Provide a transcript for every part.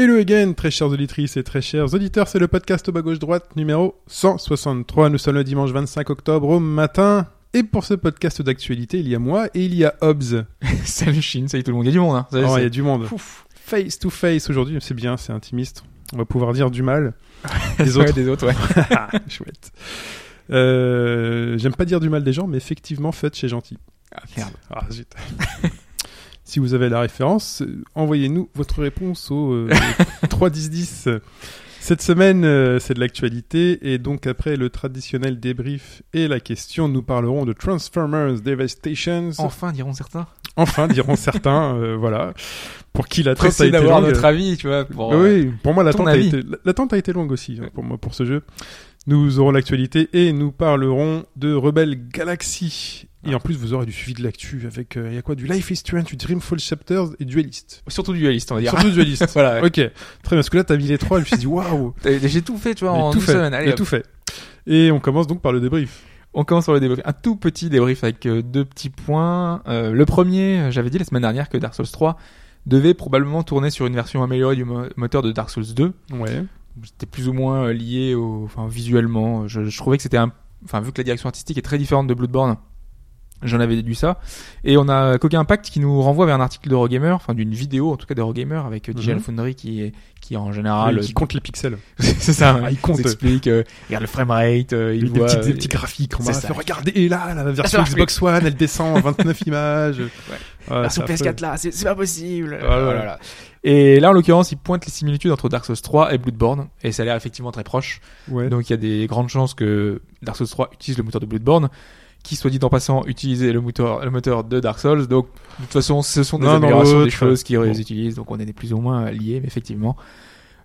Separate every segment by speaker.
Speaker 1: Hello again, très chères auditrices et très chers auditeurs, c'est le podcast au bas gauche droite numéro 163. Nous sommes le dimanche 25 octobre au matin. Et pour ce podcast d'actualité, il y a moi et il y a Hobbs.
Speaker 2: Salut Chine, salut tout le monde. Il y a du monde. Hein. Ça,
Speaker 1: Oh, il y a du monde. Face to face aujourd'hui, c'est bien, c'est intimiste. On va pouvoir dire du mal.
Speaker 2: Ouais,
Speaker 1: Des autres.
Speaker 2: des autres, ouais.
Speaker 1: Chouette. Euh, J'aime pas dire du mal des gens, mais effectivement, faites chez gentil.
Speaker 2: Ah, merde.
Speaker 1: Ah, zut. Si vous avez la référence, euh, envoyez-nous votre réponse au euh, 3-10-10. Cette semaine, euh, c'est de l'actualité, et donc après le traditionnel débrief et la question, nous parlerons de Transformers Devastations.
Speaker 2: Enfin, diront certains.
Speaker 1: Enfin, diront certains, euh, voilà, pour qui l'attente a été
Speaker 2: d'avoir
Speaker 1: longue.
Speaker 2: notre avis, tu vois. Pour, euh,
Speaker 1: Oui, pour moi, l'attente a, été, a été longue aussi, hein, pour moi, pour ce jeu. Nous aurons l'actualité et nous parlerons de Rebel Galaxy. Et en plus, vous aurez du suivi de l'actu avec, euh, il y a quoi, du Life is Strange, du Dreamfall Chapters et Duelist.
Speaker 2: Surtout dualiste, on va dire.
Speaker 1: Surtout Duelist.
Speaker 2: voilà.
Speaker 1: ok, très bien, parce que là, t'as mis les trois, je me suis dit, waouh,
Speaker 2: J'ai tout fait, tu vois, en
Speaker 1: tout fait,
Speaker 2: semaine. Allez,
Speaker 1: tout fait. Et on commence donc par le débrief.
Speaker 2: On commence par le débrief. Un tout petit débrief avec euh, deux petits points. Euh, le premier, j'avais dit la semaine dernière que Dark Souls 3 devait probablement tourner sur une version améliorée du mo- moteur de Dark Souls 2.
Speaker 1: Ouais.
Speaker 2: C'était plus ou moins lié au, enfin, visuellement. Je, je trouvais que c'était un, enfin, vu que la direction artistique est très différente de Bloodborne, j'en avais déduit ça. Et on a Coca Impact qui nous renvoie vers un article d'Eurogamer, enfin, d'une vidéo, en tout cas d'Eurogamer, avec euh, Digital
Speaker 1: Mhm.
Speaker 2: Foundry qui est, qui en général,
Speaker 1: qui compte les pixels.
Speaker 2: c'est ça,
Speaker 1: Ah, il compte.
Speaker 2: Il explique, euh, regarde le framerate, euh, il
Speaker 1: des,
Speaker 2: voit,
Speaker 1: petits,
Speaker 2: euh,
Speaker 1: des petits graphiques. On
Speaker 2: c'est
Speaker 1: va
Speaker 2: ça.
Speaker 1: faire regarder. Et là, la version Xbox One, elle descend à 29 images. Ouais.
Speaker 2: version
Speaker 1: c'est affreux.
Speaker 2: PS4 là, c'est c'est pas possible.
Speaker 1: Voilà.
Speaker 2: Voilà. Et là, en l'occurrence, il pointe les similitudes entre Dark Souls 3 et Bloodborne, et ça a l'air effectivement très proche.
Speaker 1: Ouais.
Speaker 2: Donc il y a des grandes chances que Dark Souls 3 utilise le moteur de Bloodborne, qui soit dit en passant utilisait le moteur, le moteur de Dark Souls. Donc de toute façon, ce sont des
Speaker 1: dans
Speaker 2: améliorations des choses qu'ils
Speaker 1: Bon.
Speaker 2: utilisent. Donc on est plus ou moins liés, mais effectivement.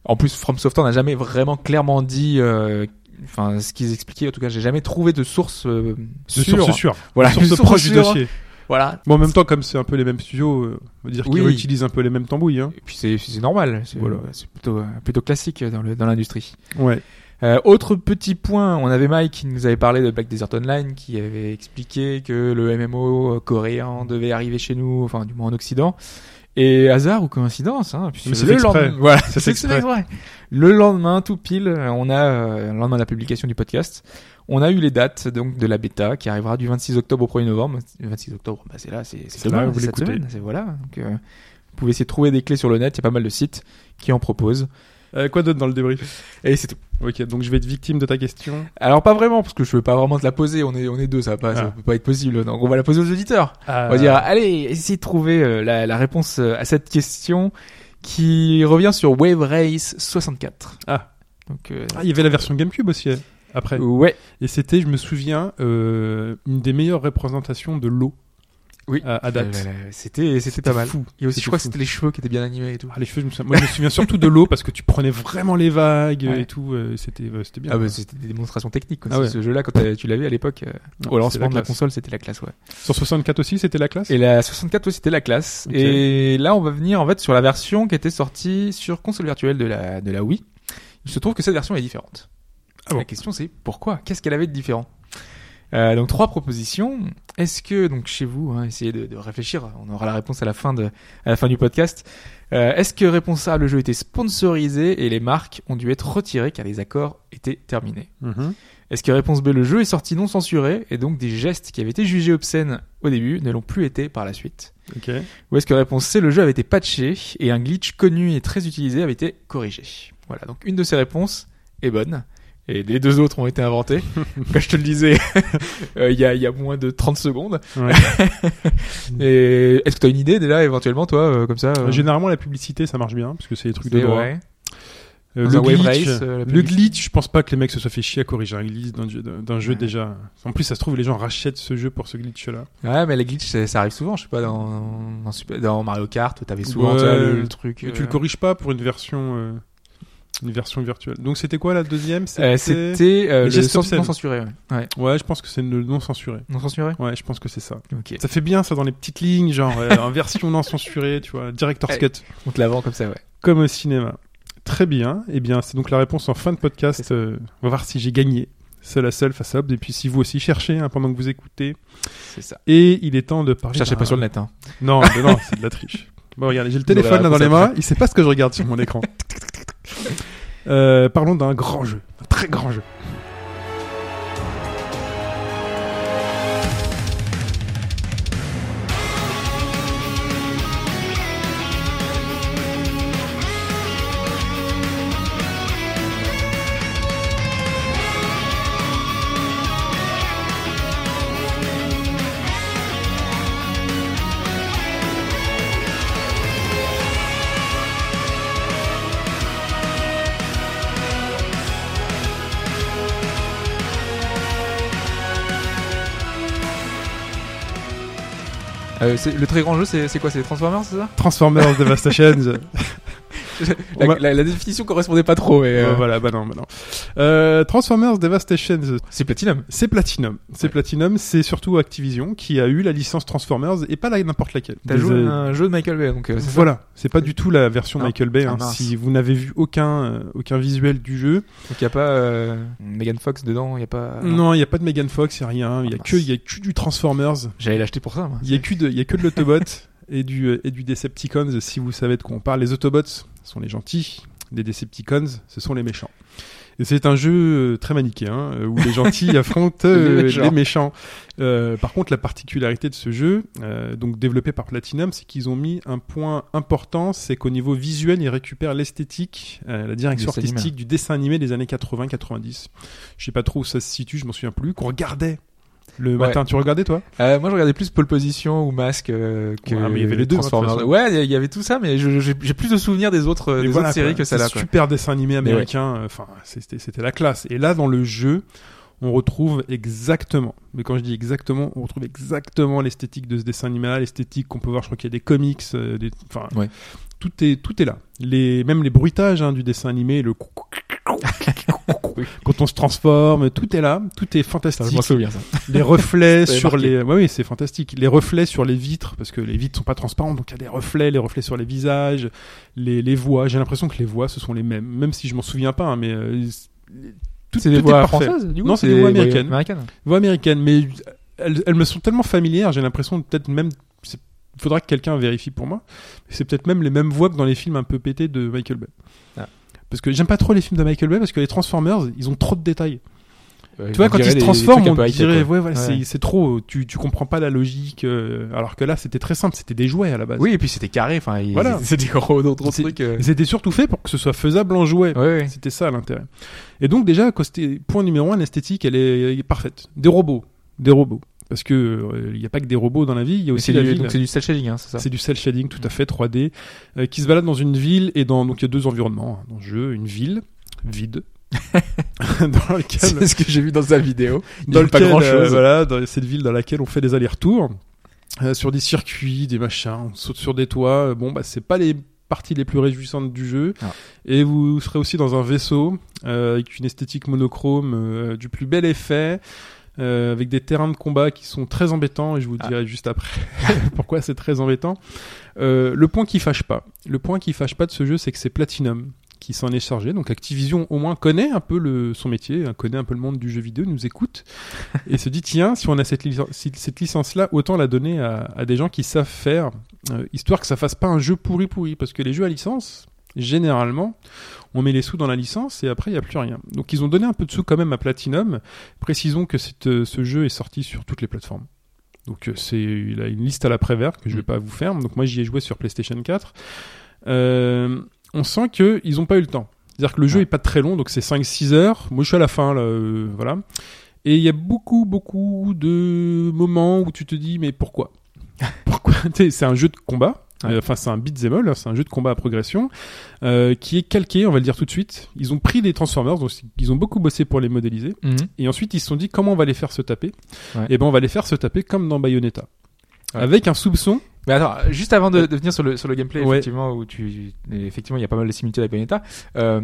Speaker 2: En plus, From Software n'a jamais vraiment clairement dit. euh, Enfin, ce qu'ils expliquaient, en tout cas, j'ai jamais trouvé de source euh,
Speaker 1: De
Speaker 2: sûre.
Speaker 1: source sûre.
Speaker 2: Voilà,
Speaker 1: de source
Speaker 2: source
Speaker 1: proche du
Speaker 2: sûre.
Speaker 1: dossier.
Speaker 2: Voilà.
Speaker 1: Bon, en même temps, comme c'est un peu les mêmes studios, euh, on va dire qu'ils
Speaker 2: Oui.
Speaker 1: réutilisent un peu les mêmes tambouilles. Hein.
Speaker 2: Et puis c'est normal. C'est
Speaker 1: Voilà.
Speaker 2: plutôt plutôt classique dans le dans l'industrie.
Speaker 1: Ouais.
Speaker 2: Euh, autre petit point, on avait Mike qui nous avait parlé de Black Desert Online, qui avait expliqué que le MMO coréen devait arriver chez nous, enfin du moins en Occident. Et hasard ou coïncidence, hein, puisque le lendemain, voilà,
Speaker 1: C'est exprès.
Speaker 2: Le lendemain, tout pile, on a euh, le lendemain de la publication du podcast, on a eu les dates donc de la bêta qui arrivera du 26 octobre au 1er novembre. Le 26 octobre, bah c'est là, c'est demain,
Speaker 1: vous
Speaker 2: cette
Speaker 1: l'écoutez.
Speaker 2: semaine, voilà. Donc, euh, vous pouvez essayer de trouver des clés sur le net, il y a pas mal de sites qui en proposent.
Speaker 1: Euh, quoi d'autre dans le débrief?
Speaker 2: Et c'est tout.
Speaker 1: Ok, donc je vais être victime de ta question.
Speaker 2: Alors pas vraiment parce que je veux pas vraiment te la poser. On est on est deux, ça va pas, ça
Speaker 1: Ah.
Speaker 2: peut pas être possible. Donc on va la poser aux auditeurs. On va dire allez, essayez de trouver euh, la, la réponse euh, à cette question qui revient sur Wave Race 64.
Speaker 1: Ah.
Speaker 2: Donc euh,
Speaker 1: Ah, il y avait la version GameCube aussi, euh, après.
Speaker 2: ouais.
Speaker 1: Et c'était, je me souviens, euh, une des meilleures représentations de l'eau
Speaker 2: Oui.
Speaker 1: à, à date.
Speaker 2: Euh, C'était c'était pas mal.
Speaker 1: fou.
Speaker 2: Et aussi je crois que c'était les cheveux qui étaient bien animés et tout.
Speaker 1: Ah, les cheveux, je me souviens... Moi, je me souviens surtout de l'eau parce que tu prenais vraiment les vagues
Speaker 2: Ouais.
Speaker 1: et tout. euh, c'était, euh, c'était bien.
Speaker 2: Ah bah c'était des démonstrations techniques. Quoi.
Speaker 1: Ah ouais.
Speaker 2: Ce jeu-là quand tu l'avais à l'époque euh, au lancement de la console, c'était la classe ouais.
Speaker 1: Sur 64 aussi, c'était la classe?
Speaker 2: Et la 64 aussi c'était la classe. Et là on va venir en fait sur la version qui était sortie sur console virtuelle de la de la Wii. Il se trouve que cette version est différente.
Speaker 1: Ah bon
Speaker 2: La question c'est pourquoi? Qu'est-ce qu'elle avait de différent? Euh, donc trois propositions. Est-ce que donc chez vous, hein, essayez de, de réfléchir. On aura la réponse à la fin de à la fin du podcast. Euh, Est-ce que réponse A, le jeu était sponsorisé et les marques ont dû être retirées car les accords étaient terminés?
Speaker 1: Mhm.
Speaker 2: Est-ce que réponse B, le jeu est sorti non censuré et donc des gestes qui avaient été jugés obscènes au début ne l'ont plus été par la suite? Ou est-ce que réponse C, le jeu avait été patché et un glitch connu et très utilisé avait été corrigé? Voilà, donc une de ces réponses est bonne. Et les deux autres ont été inventées. Comme je te le disais, euh, il y, a, y a moins de 30 secondes.
Speaker 1: Ouais.
Speaker 2: Et est-ce que tu as une idée déjà, éventuellement, toi, euh, comme ça euh,
Speaker 1: Généralement, la publicité, ça marche bien parce que c'est des trucs de droit. le glitch,
Speaker 2: race,
Speaker 1: le glitch, je pense pas que les mecs se soient fait chier à corriger un glitch d'un jeu, d'un jeu
Speaker 2: Ouais.
Speaker 1: déjà. En plus, ça se trouve, les gens rachètent ce jeu pour ce glitch-là.
Speaker 2: Ouais, mais les glitches, ça, arrive souvent. Je sais pas, dans, dans, Super- dans Mario Kart, t'avais souvent
Speaker 1: Ouais.
Speaker 2: le, le truc.
Speaker 1: Tu le corriges pas pour une version. Une version virtuelle. Donc c'était quoi la deuxième?
Speaker 2: Euh, C'était euh, le sens non censuré. Ouais. ouais.
Speaker 1: Ouais, je pense que c'est le non censuré.
Speaker 2: Non censuré.
Speaker 1: Ouais, je pense que c'est ça.
Speaker 2: Ok.
Speaker 1: Ça fait bien ça dans les petites lignes, genre euh, en version non censurée, tu vois, director's cut,
Speaker 2: On te la vend comme ça, ouais.
Speaker 1: comme au cinéma. Très bien. Eh bien, c'est donc la réponse en fin de podcast. Euh, on va voir si j'ai gagné. Seul à seul face à. Et puis si vous aussi cherchez hein, pendant que vous écoutez.
Speaker 2: C'est ça.
Speaker 1: Et il est temps de parler.
Speaker 2: Cherchez pas sur le net. Hein.
Speaker 1: Non, mais non, c'est de la triche. Bon, regardez, j'ai le téléphone là dans les mains. Il sait pas ce que je regarde sur mon écran. Euh, parlons d'un grand jeu, un très grand jeu.
Speaker 2: Euh, le très grand jeu, c'est quoi C'est Transformers, c'est ça?
Speaker 1: Transformers Devastation. On
Speaker 2: la, la- la définition correspondait pas trop. Mais, Euh,
Speaker 1: voilà, bah non, bah non. Euh, Transformers Devastation,
Speaker 2: C'est Platinum.
Speaker 1: c'est Platinum. C'est
Speaker 2: Ouais.
Speaker 1: Platinum, c'est surtout Activision qui a eu la licence Transformers et pas n'importe laquelle.
Speaker 2: T'as joué
Speaker 1: euh,
Speaker 2: un jeu de Michael Bay, donc euh,
Speaker 1: Voilà, c'est pas du tout la version
Speaker 2: Non.
Speaker 1: Michael Bay.
Speaker 2: Ah,
Speaker 1: hein. si vous n'avez vu aucun euh, aucun visuel du jeu,
Speaker 2: Donc y a pas euh, Megan Fox dedans, y a pas.
Speaker 1: non, il y a pas de Megan Fox, il y a rien. Il y a
Speaker 2: Ah,
Speaker 1: que
Speaker 2: mince.
Speaker 1: il y a que du Transformers.
Speaker 2: J'allais l'acheter pour ça.
Speaker 1: Il y a que de il y a que de l'autobot et du euh, et du Decepticons. Si vous savez de quoi on parle, les Autobots sont les gentils, les Decepticons ce sont les méchants. Et c'est un jeu euh, très manichéen euh, où les gentils affrontent euh,
Speaker 2: Les méchants.
Speaker 1: les méchants. Euh, par contre, la particularité de ce jeu, euh, donc développé par Platinum, c'est qu'ils ont mis un point important, c'est qu'au niveau visuel, ils récupèrent l'esthétique, euh, la direction
Speaker 2: animé.
Speaker 1: artistique du dessin animé des années 80-90. Je sais pas trop où ça se situe, je m'en souviens plus. Qu'on regardait le
Speaker 2: Ouais.
Speaker 1: matin. Tu regardais toi?
Speaker 2: Euh, moi, je regardais plus Pole Position ou Masque euh, que
Speaker 1: Ouais, mais il y avait les deux, hein,
Speaker 2: Transformers. ouais, il y avait tout ça, mais j'ai plus de souvenirs des autres, des
Speaker 1: voilà,
Speaker 2: autres séries que celle-là.
Speaker 1: Super dessin animé américain. euh, Enfin, c'était c'était la classe. Et là, dans le jeu, on retrouve exactement. Mais quand je dis exactement, on retrouve exactement l'esthétique de ce dessin animé, l'esthétique qu'on peut voir. Je crois qu'il y a des comics. euh, des, enfin,
Speaker 2: Ouais.
Speaker 1: tout est tout est là. Les même les bruitages hein, du dessin animé, le. quand on se transforme, tout est là. Tout est
Speaker 2: Ça,
Speaker 1: fantastique.
Speaker 2: je m'en souviens, ça.
Speaker 1: les reflets
Speaker 2: Ça
Speaker 1: sur
Speaker 2: marqué.
Speaker 1: les ouais, oui c'est fantastique les reflets sur les vitres parce que les vitres sont pas transparentes donc il y a des reflets les reflets sur les visages les, les voix j'ai l'impression que les voix ce sont les mêmes même si je m'en souviens pas hein, mais euh, tout,
Speaker 2: C'est des
Speaker 1: tout
Speaker 2: voix françaises, du coup
Speaker 1: Non, c'est des voix américaines.
Speaker 2: américaines.
Speaker 1: voix américaines mais elles, elles me sont tellement familières j'ai l'impression peut-être même c'est- faudra que quelqu'un vérifie pour moi c'est peut-être même les mêmes voix que dans les films un peu pétés de Michael Bay. Parce que j'aime pas trop les films de Michael Bay parce que les Transformers ils ont trop de détails tu vois,
Speaker 2: on
Speaker 1: quand
Speaker 2: dirait
Speaker 1: il se
Speaker 2: des- des
Speaker 1: transforme,
Speaker 2: trucs un
Speaker 1: on dirait, ouais, voilà,
Speaker 2: Ouais.
Speaker 1: c'est- trop, tu, tu comprends pas la logique, euh, alors que là, c'était très simple, c'était des jouets à la base.
Speaker 2: Oui, et puis c'était carré, enfin, il-
Speaker 1: Voilà.
Speaker 2: c'était gros d'autres trucs. euh.
Speaker 1: C'était surtout fait pour que ce soit faisable en jouet.
Speaker 2: Ouais, ouais.
Speaker 1: C'était ça l'intérêt. Et donc, déjà, côté- point numéro un, l'esthétique, elle est, elle est parfaite. Des robots. Des robots. Parce que, euh, il n'y a pas que des robots dans la vie, il y a aussi la
Speaker 2: du,
Speaker 1: ville.
Speaker 2: donc c'est du cel shading, hein, c'est ça.
Speaker 1: C'est du cel shading, tout à fait, 3D, euh, qui se balade dans une ville et dans, donc il y a deux environnements hein, dans le jeu, une ville vide, dans laquelle
Speaker 2: C'est ce que j'ai vu dans sa vidéo. Il
Speaker 1: dans
Speaker 2: a pas
Speaker 1: lequel,
Speaker 2: grand
Speaker 1: euh,
Speaker 2: chose.
Speaker 1: voilà, dans cette ville dans laquelle on fait des allers-retours euh, sur des circuits, des machins, on saute sur des toits. Euh, Bon, bah c'est pas les parties les plus réjouissantes du jeu.
Speaker 2: Ah.
Speaker 1: Et vous serez aussi dans un vaisseau euh, avec une esthétique monochrome euh, du plus bel effet. Euh, avec des terrains de combat qui sont très embêtants et je vous
Speaker 2: Ah.
Speaker 1: dirai juste après pourquoi c'est très embêtant. Euh, le point qui fâche pas, le point qui fâche pas de ce jeu, c'est que c'est Platinum qui s'en est chargé. Donc Activision au moins connaît un peu le, son métier, hein, connaît un peu le monde du jeu vidéo, nous écoute et se dit tiens, si on a cette, licence, cette licence-là, autant la donner à, à des gens qui savent faire, euh, histoire que ça fasse pas un jeu pourri pourri, parce que les jeux à licence, généralement, on met les sous dans la licence et après il y a plus rien. Donc ils ont donné un peu de sous quand même à Platinum. Précisons que cette, euh, ce jeu est sorti sur toutes les plateformes. Donc euh, c'est il a une liste à la verte que je vais
Speaker 2: Mm.
Speaker 1: pas vous faire. Donc moi j'y ai joué sur PlayStation 4. Euh, on sent que ils ont pas eu le temps. C'est-à-dire que le jeu
Speaker 2: Ouais.
Speaker 1: est pas très long, donc c'est 5-6 heures. Moi je suis à la fin là, euh, voilà. Et il y a beaucoup beaucoup de moments où tu te dis mais pourquoi? Pourquoi? C'est un jeu de combat.
Speaker 2: Ouais.
Speaker 1: Euh, Enfin, c'est un beat'em all, c'est un jeu de combat à progression euh, qui est calqué, on va le dire tout de suite. Ils ont pris des Transformers, donc ils ont beaucoup bossé pour les modéliser.
Speaker 2: Mhm.
Speaker 1: Et ensuite, ils se sont dit comment on va les faire se taper
Speaker 2: Ouais.
Speaker 1: Et ben, on va les faire se taper comme dans Bayonetta,
Speaker 2: Ouais.
Speaker 1: avec un soupçon
Speaker 2: Mais attends, juste avant de, de venir sur le sur le gameplay, effectivement, où tu effectivement il y a pas mal de similitudes avec Bayonetta. Euh,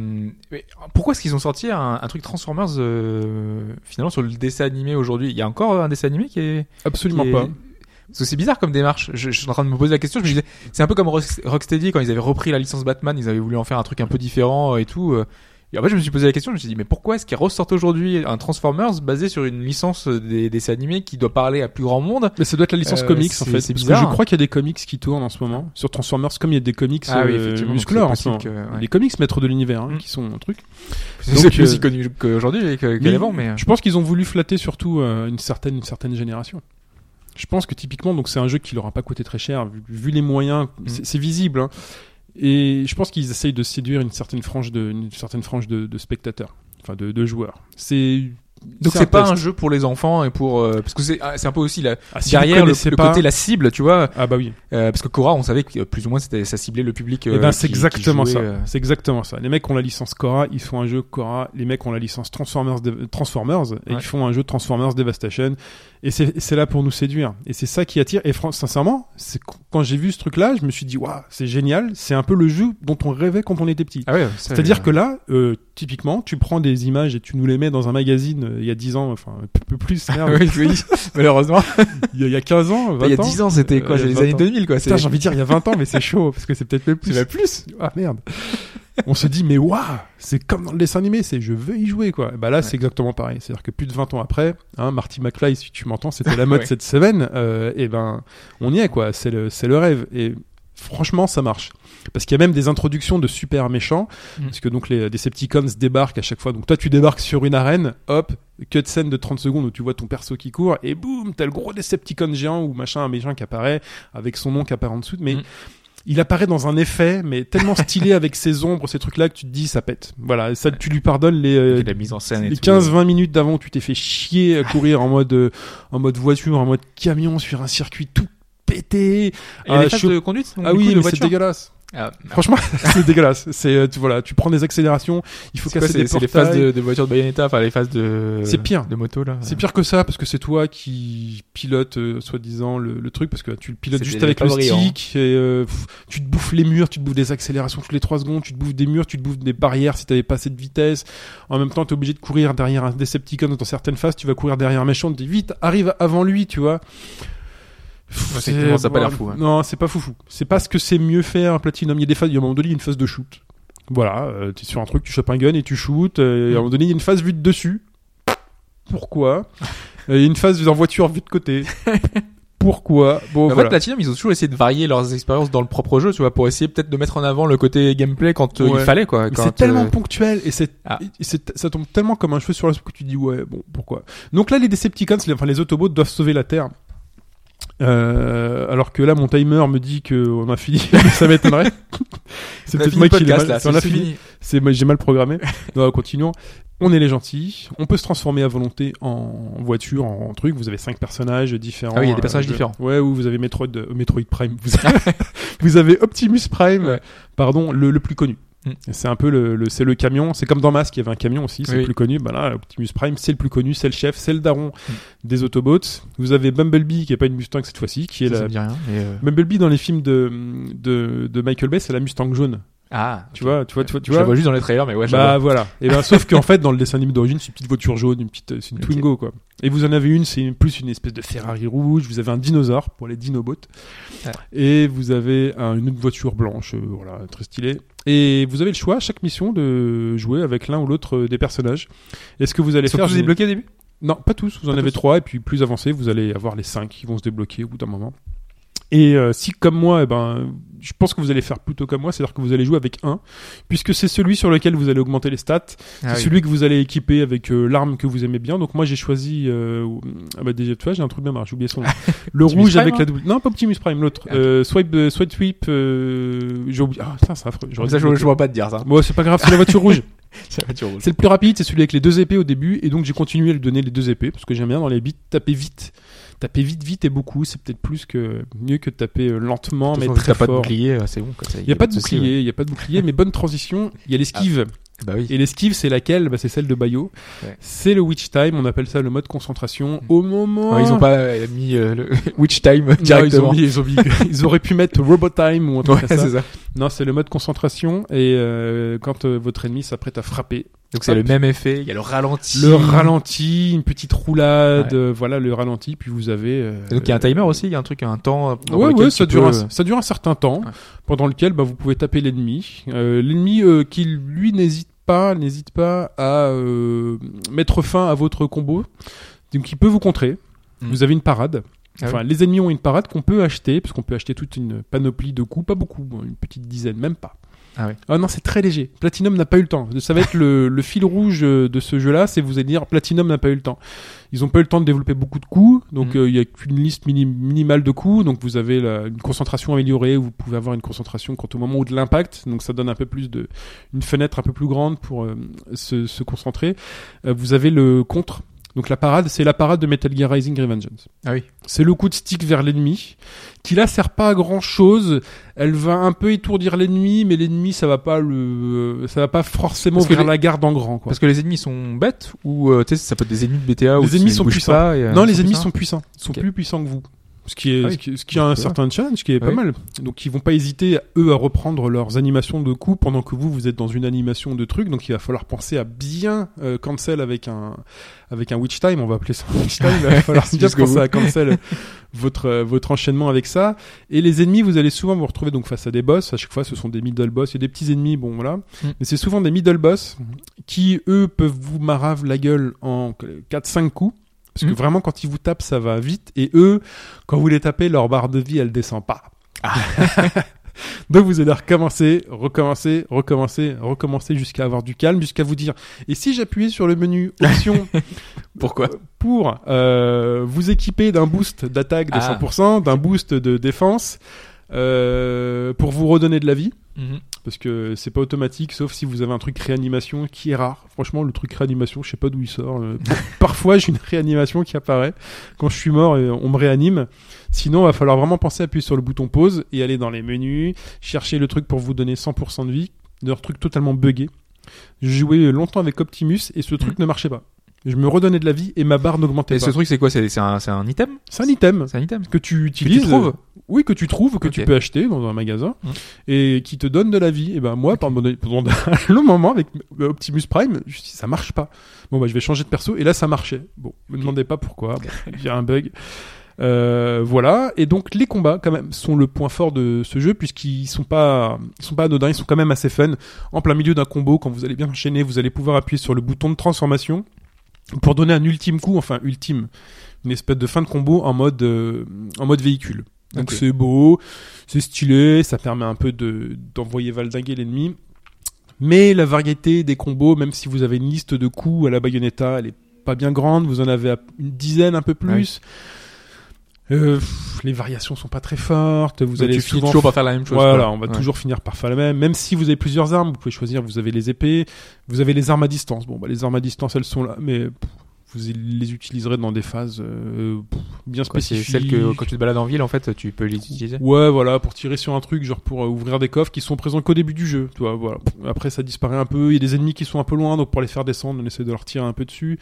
Speaker 2: mais pourquoi est-ce qu'ils ont sorti un, un truc Transformers euh, finalement sur le dessin animé aujourd'hui? Il y a encore un dessin animé qui est
Speaker 1: Absolument
Speaker 2: qui est-
Speaker 1: pas.
Speaker 2: Parce que c'est bizarre comme démarche. Je, je suis en train de me poser la question. Je me disais, c'est un peu comme Rock- Rocksteady quand ils avaient repris la licence Batman, ils avaient voulu en faire un truc un peu différent euh, et tout. euh. Et en fait, je me suis posé la question. Je me suis dit, mais pourquoi est-ce qu'ils ressortent aujourd'hui un Transformers basé sur une licence des dessins animés qui doit parler à plus grand monde?
Speaker 1: Mais ça doit être la licence
Speaker 2: Euh,
Speaker 1: comics en
Speaker 2: c'est-
Speaker 1: fait.
Speaker 2: c'est
Speaker 1: Parce
Speaker 2: bizarre.
Speaker 1: que je crois qu'il y a des comics qui tournent en ce moment sur Transformers, comme il y a des comics
Speaker 2: Ah oui,
Speaker 1: euh,
Speaker 2: effectivement, donc
Speaker 1: muscleurs
Speaker 2: c'est
Speaker 1: en ce moment.
Speaker 2: possible que- ouais.
Speaker 1: Les comics maîtres de l'univers hein,
Speaker 2: Mm.
Speaker 1: qui sont un truc.
Speaker 2: C'est aussi
Speaker 1: euh,
Speaker 2: connu qu'aujourd'hui qu'avant, mais. euh,
Speaker 1: Je pense qu'ils ont voulu flatter surtout euh, une certaine une certaine génération. Je pense que typiquement donc c'est un jeu qui leur a pas coûté très cher vu, vu les moyens, c'est c'est visible. hein. Et je pense qu'ils essayent de séduire une certaine frange de une certaine frange de, de spectateurs, enfin de, de joueurs. C'est
Speaker 2: Donc c'est pas
Speaker 1: test.
Speaker 2: un jeu pour les enfants et pour euh, parce que c'est ah, c'est un peu aussi la
Speaker 1: Ah, si
Speaker 2: derrière le, le côté la cible, tu vois,
Speaker 1: Ah bah oui.
Speaker 2: euh, parce que Cora, on savait que plus ou moins c'était ça ciblait le public.
Speaker 1: Eh
Speaker 2: euh,
Speaker 1: ben
Speaker 2: qui-
Speaker 1: c'est exactement
Speaker 2: jouait,
Speaker 1: ça.
Speaker 2: euh,
Speaker 1: C'est exactement ça. Les mecs ont la licence Cora, ils font un jeu Cora. Les mecs ont la licence Transformers, Transformers et
Speaker 2: Ouais.
Speaker 1: ils font un jeu Transformers Devastation. Et c'est et c'est là pour nous séduire. Et c'est ça qui attire. Et fran- sincèrement, c'est qu- quand j'ai vu ce truc-là, je me suis dit waouh, c'est génial. C'est un peu le jeu dont on rêvait quand on était petit.
Speaker 2: Ah ouais, ça,
Speaker 1: C'est-à-dire
Speaker 2: euh,
Speaker 1: que là, euh, typiquement, tu prends des images et tu nous les mets dans un magazine il y a 10 ans, enfin un peu plus, merde,
Speaker 2: oui, oui, malheureusement.
Speaker 1: il, y a, il y a 15 ans, 20
Speaker 2: Il y a
Speaker 1: ans.
Speaker 2: 10 ans, c'était quoi
Speaker 1: Euh,
Speaker 2: C'est
Speaker 1: il y
Speaker 2: les années
Speaker 1: 20 ans.
Speaker 2: 2000, quoi.
Speaker 1: Putain,
Speaker 2: C'est
Speaker 1: j'ai envie de dire il y a 20 ans, mais c'est chaud parce que c'est peut-être même plus.
Speaker 2: c'est plus.
Speaker 1: Ah merde. On se dit mais waouh, c'est comme dans le dessin animé, c'est je veux y jouer quoi. Bah là c'est exactement pareil, c'est-à-dire que plus de 20 ans après, hein, Marty McFly si tu m'entends, c'était la mode
Speaker 2: Ouais.
Speaker 1: cette semaine, euh, et ben on y est quoi, c'est le c'est le rêve et franchement ça marche. Parce qu'il y a même des introductions de super méchants,
Speaker 2: Mm.
Speaker 1: parce que donc les Decepticons débarquent à chaque fois. Donc toi tu débarques sur une arène, hop, cut scène de 30 secondes où tu vois ton perso qui court et boum, t'as le gros Decepticon géant ou machin un méchant qui apparaît avec son nom qui apparaît en dessous, mais
Speaker 2: Mm.
Speaker 1: il apparaît dans un effet, mais tellement stylé avec ses ombres, ces trucs-là, que tu te dis, ça pète. Voilà, ça, tu lui pardonnes les, euh,
Speaker 2: la mise en scène et
Speaker 1: les
Speaker 2: tout.
Speaker 1: 15-20 minutes d'avant où tu t'es fait chier à courir en mode, euh, en mode voiture, en mode camion sur un circuit tout pété.
Speaker 2: Et
Speaker 1: Ah,
Speaker 2: des phases
Speaker 1: je-
Speaker 2: de conduite donc,
Speaker 1: Ah oui,
Speaker 2: coup,
Speaker 1: mais c'est dégueulasse.
Speaker 2: Ah,
Speaker 1: Franchement, c'est dégueulasse. C'est, euh, tu, voilà, tu prends des accélérations, il faut
Speaker 2: quoi,
Speaker 1: casser
Speaker 2: c'est
Speaker 1: des
Speaker 2: les phases de, de voiture de Bayonetta, enfin les phases de.
Speaker 1: C'est pire.
Speaker 2: De moto là.
Speaker 1: C'est pire que ça parce que c'est toi qui pilote euh, soi-disant le, le truc parce que tu le pilotes juste avec le stick et euh, pff, tu te bouffes les murs, tu te bouffes des accélérations toutes les 3 secondes, tu te bouffes des murs, tu te bouffes des barrières si t'avais pas assez de vitesse. En même temps, t'es obligé de courir derrière un Decepticon dans certaines phases, tu vas courir derrière un méchant, tu dis vite, arrive avant lui, tu vois.
Speaker 2: Effectivement, ça pas l'air fou, hein.
Speaker 1: Non, c'est pas foufou. C'est pas ce que c'est mieux faire Platinum. Il y a des phases, il y a un moment donné, il y a une phase de shoot. Voilà, euh, t'es sur un truc, tu chopes un gun et tu shootes. euh, et à un moment donné, il y a une phase vue de dessus. Pourquoi? Euh, Il y a une phase en voiture vue de côté. Pourquoi? Bon,
Speaker 2: En fait. Platinum, ils ont toujours essayé de varier leurs expériences dans le propre jeu, tu vois, pour essayer peut-être de mettre en avant le côté gameplay quand
Speaker 1: Ouais.
Speaker 2: il fallait, quoi.
Speaker 1: C'est tellement ponctuel et c'est,
Speaker 2: Ah.
Speaker 1: et c'est- ça tombe tellement comme un cheveu sur la soupe que tu dis ouais bon pourquoi? Donc là les Decepticons, les, enfin les Autobots doivent sauver la Terre. Euh, alors que là mon timer me dit que on a fini, ça m'étonnerait. c'est peut-être moi qui l'ai mal.
Speaker 2: là.
Speaker 1: on a fini. C'est j'ai mal programmé. non, continuons. On est les gentils. On peut se transformer à volonté en voiture, en, truc. Vous avez cinq personnages différents.
Speaker 2: Ah oui, il y a des personnages
Speaker 1: je-
Speaker 2: différents.
Speaker 1: Ouais, ou vous avez Metroid, euh, Metroid Prime. Vous avez, vous avez Optimus Prime,
Speaker 2: Ouais.
Speaker 1: pardon, le, le plus connu.
Speaker 2: Mm.
Speaker 1: C'est un peu le, le- c'est le camion. C'est comme dans Mask, il y avait un camion aussi, c'est
Speaker 2: Oui.
Speaker 1: le plus connu. Bah là, Optimus Prime, c'est le plus connu, c'est le chef, c'est le daron
Speaker 2: Mm.
Speaker 1: des Autobots. Vous avez Bumblebee, qui est pas une Mustang cette fois-ci, qui est
Speaker 2: Ça, ça
Speaker 1: la.
Speaker 2: me dit rien. mais, euh,
Speaker 1: Bumblebee dans les films de, de, de Michael Bay, c'est la Mustang jaune.
Speaker 2: Ah,
Speaker 1: Tu vois, tu vois, tu vois, tu
Speaker 2: je la
Speaker 1: vois.
Speaker 2: vois juste dans les trailers, mais ouais, je
Speaker 1: Bah
Speaker 2: vois.
Speaker 1: voilà. Et ben sauf qu'en fait dans le dessin animé d'origine c'est une petite voiture jaune, une petite, c'est une. Twingo quoi. Et vous en avez une, c'est plus une espèce de Ferrari rouge. Vous avez un dinosaure pour les dinobots. Et vous avez un- une autre voiture blanche, euh, voilà, très stylée. Et vous avez le choix à chaque mission de jouer avec l'un ou l'autre euh, des personnages. Est-ce que vous allez faire des-
Speaker 2: débloqués au début?
Speaker 1: Non, pas tous. Vous en avez trois et puis plus avancé, vous allez avoir les cinq qui vont se débloquer au bout d'un moment. Et euh, si comme moi, eh ben, je pense que vous allez faire plutôt comme moi, c'est-à-dire que vous allez jouer avec un, puisque c'est celui sur lequel vous allez augmenter les stats,
Speaker 2: Ah
Speaker 1: c'est celui que vous allez équiper avec euh, l'arme que vous aimez bien. Donc moi j'ai choisi, euh, ah bah déjà tu vois j'ai un truc bien marre, j'ai oublié son nom. Le rouge
Speaker 2: Prime,
Speaker 1: avec
Speaker 2: hein
Speaker 1: la double, non pas Optimus Prime, l'autre.
Speaker 2: Ah, ok.
Speaker 1: Euh, swipe, euh, swipe sweep, euh, j'ai oublié. Ah ça c'est affreux.
Speaker 2: Ça, je vois pas te dire ça.
Speaker 1: Bon c'est pas grave, c'est la voiture rouge.
Speaker 2: C'est la voiture rouge.
Speaker 1: C'est le plus rapide, c'est celui avec les deux épées au début, et donc j'ai continué à lui donner les deux épées parce que j'aime bien dans les bits taper vite, taper vite, vite et beaucoup. C'est peut-être plus que mieux que de taper euh, lentement,
Speaker 2: De
Speaker 1: mais
Speaker 2: façon,
Speaker 1: très
Speaker 2: T'as pas de
Speaker 1: fort.
Speaker 2: bouclier, euh, c'est bon.
Speaker 1: Il y a pas de bouclier, il y a pas de bouclier, mais bonne transition. Il y a l'esquive
Speaker 2: Bah oui.
Speaker 1: Et l'esquive, c'est laquelle bah, C'est celle de Bayo.
Speaker 2: Ouais.
Speaker 1: C'est le witch time, on appelle ça le mode concentration. Au moment...
Speaker 2: Ouais, ils ont pas euh, mis euh, le Witch Time
Speaker 1: Non, ils, ont
Speaker 2: directement.
Speaker 1: mis- ils, ont mis- ils auraient pu mettre robot time ou un truc
Speaker 2: Ouais,
Speaker 1: ça.
Speaker 2: c'est ça.
Speaker 1: Non, c'est le mode concentration et euh, quand euh, votre ennemi s'apprête à frapper,
Speaker 2: Donc c'est le même effet. Il y a le ralenti.
Speaker 1: le ralenti, une petite roulade,
Speaker 2: Ouais.
Speaker 1: euh, voilà le ralenti, puis vous avez. euh,
Speaker 2: donc il y a un timer aussi. Il y a un truc, un temps. euh,
Speaker 1: Ouais, ouais, ça dure,
Speaker 2: peux,
Speaker 1: un, ça dure un certain temps,
Speaker 2: Ouais.
Speaker 1: pendant lequel bah, vous pouvez taper l'ennemi. Euh, l'ennemi euh, qui lui n'hésite pas, n'hésite pas à euh, mettre fin à votre combo, donc il peut vous contrer.
Speaker 2: Mm.
Speaker 1: Vous avez une parade.
Speaker 2: Ah
Speaker 1: Enfin, les ennemis ont une parade qu'on peut acheter, parce qu'on peut acheter toute une panoplie de coups, pas beaucoup, bon, une petite dizaine, même pas.
Speaker 2: Ah ouais.
Speaker 1: Ah non, c'est très léger. Platinum n'a pas eu le temps. Ça va être le, le fil rouge euh, de ce jeu-là, c'est vous allez dire Platinum n'a pas eu le temps. Ils ont pas eu le temps de développer beaucoup de coups, donc
Speaker 2: Mhm.
Speaker 1: euh, il y a qu'une liste mini- minimale de coups, donc vous avez la- une concentration améliorée, vous pouvez avoir une concentration quant au moment où de l'impact, donc ça donne un peu plus de une fenêtre un peu plus grande pour euh, se, se concentrer. Euh, vous avez le contre. Donc la parade, c'est la parade de Metal Gear Rising Revengeance.
Speaker 2: Ah oui.
Speaker 1: C'est le coup de stick vers l'ennemi, qui là sert pas à grand chose. Elle va un peu étourdir l'ennemi, mais l'ennemi ça va pas le, ça va pas forcément ouvrir
Speaker 2: les-
Speaker 1: la garde en grand quoi.
Speaker 2: Parce que les ennemis sont bêtes ou euh, tu sais ça peut être des ennemis de BTA ou
Speaker 1: Les ennemis sont puissants.
Speaker 2: Pas, et, euh,
Speaker 1: non, les ennemis
Speaker 2: puissants.
Speaker 1: sont puissants, Ils sont plus puissants que vous. Ce qui est,
Speaker 2: Ah oui.
Speaker 1: ce qui, ce qui un certain challenge, qui est
Speaker 2: Ah
Speaker 1: pas
Speaker 2: oui.
Speaker 1: mal. Donc ils vont pas hésiter eux à reprendre leurs animations de coups pendant que vous vous êtes dans une animation de trucs. Donc il va falloir penser à bien euh, cancel avec un avec un witch time. On va appeler ça un witch time. Il va falloir bien penser à cancel votre euh, votre enchaînement avec ça. Et les ennemis, vous allez souvent vous retrouver donc face à des boss. À chaque fois, ce sont des middle boss. Il y a des petits ennemis, bon voilà.
Speaker 2: Mm.
Speaker 1: Mais c'est souvent des middle boss qui eux peuvent vous marave la gueule en 4-5 coups. Parce que
Speaker 2: Mm.
Speaker 1: vraiment, quand ils vous tapent, ça va vite. Et eux, quand vous les tapez, leur barre de vie, elle descend pas.
Speaker 2: Ah.
Speaker 1: Donc vous allez recommencer, recommencer, recommencer, recommencer jusqu'à avoir du calme, jusqu'à vous dire. Et si j'appuyais sur le menu option
Speaker 2: Pourquoi?
Speaker 1: pour euh, vous équiper d'un boost d'attaque de
Speaker 2: Ah.
Speaker 1: 100%, d'un boost de défense, euh, pour vous redonner de la vie
Speaker 2: Mhm.
Speaker 1: Parce que c'est pas automatique sauf si vous avez un truc réanimation qui est rare. Franchement, le truc réanimation, je sais pas d'où il sort. Euh, parfois, j'ai une réanimation qui apparaît quand je suis mort et on me réanime. Sinon, il va falloir vraiment penser à appuyer sur le bouton pause et aller dans les menus, chercher le truc pour vous donner 100% de vie. Leur truc totalement buggé. J'ai joué longtemps avec Optimus et ce truc ne marchait pas. Je me redonnais de la vie et ma barre n'augmentait
Speaker 2: Et
Speaker 1: pas.
Speaker 2: ce truc c'est quoi? C'est un, c'est un item?
Speaker 1: C'est un item
Speaker 2: C'est un item
Speaker 1: que tu utilises.
Speaker 2: trouves
Speaker 1: Oui, que tu trouves, que tu peux acheter dans un magasin
Speaker 2: Mhm.
Speaker 1: et qui te donne de la vie. Et ben moi, pendant, pendant un long moment avec Optimus Prime, je me suis dit, ça marche pas. Bon bah je vais changer de perso et là ça marchait. Bon, me demandez pas pourquoi. Il y a un bug. Euh, voilà. Et donc les combats quand même sont le point fort de ce jeu puisqu'ils sont pas, ils sont pas anodins, ils sont quand même assez fun. En plein milieu d'un combo, quand vous allez bien enchaîner, vous allez pouvoir appuyer sur le bouton de transformation pour donner un ultime coup, enfin ultime, une espèce de fin de combo en mode, euh, en mode véhicule. Donc c'est beau, c'est stylé, ça permet un peu de d'envoyer valdinguer l'ennemi. Mais la variété des combos, même si vous avez une liste de coups à la Bayonetta, elle est pas bien grande. Vous en avez une dizaine, un peu plus. Euh, pff, les variations sont pas très fortes. Vous allez
Speaker 2: tu
Speaker 1: souvent
Speaker 2: toujours par faire la même chose.
Speaker 1: voilà,
Speaker 2: quoi.
Speaker 1: on va
Speaker 2: Ouais.
Speaker 1: toujours finir par faire la même. Même si vous avez plusieurs armes, vous pouvez choisir. Vous avez les épées, vous avez les armes à distance. Bon, bah, les armes à distance, elles sont là, mais pff, vous les utiliserez dans des phases euh, bien
Speaker 2: Quoi, C'est
Speaker 1: spécifiques.
Speaker 2: celle que quand tu te balades en ville en fait tu peux les utiliser.
Speaker 1: Ouais, voilà, pour tirer sur un truc, genre pour euh, ouvrir des coffres qui sont présents qu'au début du jeu. Tu vois, voilà. Après, ça disparaît un peu. Il y a des ennemis qui sont un peu loin, donc pour les faire descendre, on essaie de leur tirer un peu dessus.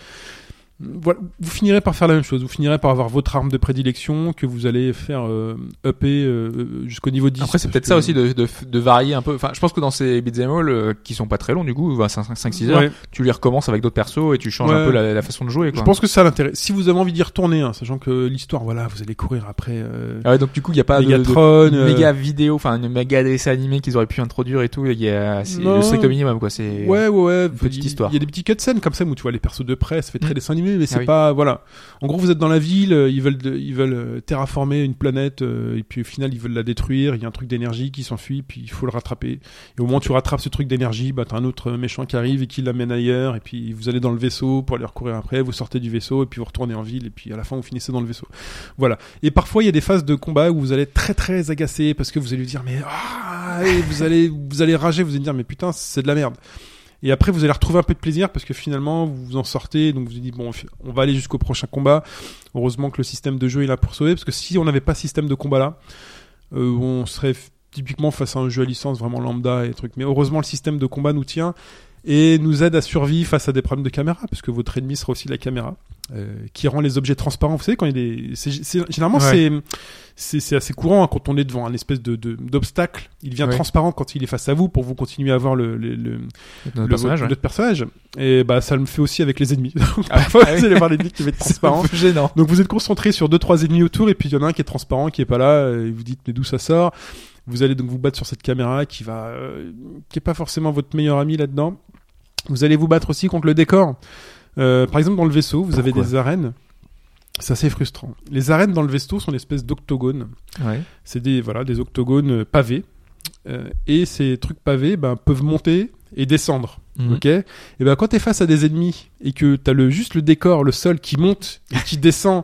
Speaker 1: Voilà, vous finirez par faire la même chose. Vous finirez par avoir votre arme de prédilection que vous allez faire euh, upper euh, jusqu'au niveau 10.
Speaker 2: Après c'est peut-être
Speaker 1: que-
Speaker 2: ça aussi de, de, de varier un peu. Enfin je pense que dans ces beat'em all euh, qui sont pas très longs du coup, 5-6 heures,
Speaker 1: Ouais.
Speaker 2: tu les recommences avec d'autres persos et tu changes
Speaker 1: Ouais.
Speaker 2: un peu la, la façon de jouer. Quoi.
Speaker 1: Je pense que ça l'intérêt. Si vous avez envie d'y retourner, hein, sachant que l'histoire, voilà, vous allez courir après. Euh...
Speaker 2: Ah ouais, donc du coup il y a pas de, de,
Speaker 1: Megatron, euh,
Speaker 2: méga vidéo, enfin une méga dessin animé qu'ils auraient pu introduire et tout. Il y a le strict minimum quoi. C'est
Speaker 1: Ouais, ouais, ouais.
Speaker 2: petite histoire.
Speaker 1: Il y a des petits cutscenes comme ça où tu vois les persos de près, ça fait très
Speaker 2: Mm.
Speaker 1: dessin animé, mais c'est
Speaker 2: Ah oui.
Speaker 1: pas, voilà. En gros, vous êtes dans la ville, euh, ils veulent, de- ils veulent euh, terraformer une planète, euh, et puis au final, ils veulent la détruire. Il y a un truc d'énergie qui s'enfuit, puis il faut le rattraper. Et au moment où tu rattrapes ce truc d'énergie, bah, t'as un autre méchant qui arrive et qui l'amène ailleurs, et puis vous allez dans le vaisseau pour aller recourir après, vous sortez du vaisseau, et puis vous retournez en ville, et puis à la fin, vous finissez dans le vaisseau. Voilà. Et parfois, il y a des phases de combat où vous allez être très très agacé parce que vous allez lui dire, mais, ah, et vous allez, vous allez rager, vous allez dire, mais putain, c'est de la merde. Et après, vous allez retrouver un peu de plaisir parce que finalement, vous vous en sortez. Donc, vous vous dites, bon, on va aller jusqu'au prochain combat. Heureusement que le système de jeu est là pour sauver. Parce que si on n'avait pas système de combat là, euh, on serait typiquement face à un jeu à licence vraiment lambda et trucs. Mais heureusement, le système de combat nous tient. Et nous aide à survivre face à des problèmes de caméra, parce que votre ennemi sera aussi la caméra, euh, qui rend les objets transparents. Vous savez, quand il est, c'est, c'est- généralement
Speaker 2: Ouais.
Speaker 1: c'est, c'est, c'est assez courant hein, quand on est devant un espèce de, de- d'obstacle. Il devient
Speaker 2: Ouais.
Speaker 1: transparent quand il est face à vous pour vous continuer à voir le, le, le,
Speaker 2: Notre
Speaker 1: le-
Speaker 2: personnage, ouais.
Speaker 1: personnage. Et bah ça le fait aussi avec les ennemis. Donc,
Speaker 2: Ah,
Speaker 1: parfois,
Speaker 2: ah
Speaker 1: vous allez voir l'ennemi qui va être transparent.
Speaker 2: gênant.
Speaker 1: Donc vous êtes concentré sur deux trois ennemis autour et puis il y en a un qui est transparent qui est pas là et vous dites mais d'où ça sort? Vous allez donc vous battre sur cette caméra qui va euh, qui est pas forcément votre meilleur ami là-dedans. Vous allez vous battre aussi contre le décor. Euh, par exemple dans le vaisseau, vous avez des arènes. C'est assez frustrant. Les arènes dans le vaisseau sont une espèce d'octogones.
Speaker 2: Ouais.
Speaker 1: C'est des voilà des octogones euh, pavés. Euh, et ces trucs pavés ben, peuvent monter et descendre.
Speaker 2: Mhm.
Speaker 1: Ok? Et ben quand t'es face à des ennemis et que t'as le juste le décor, le sol qui monte et qui descend,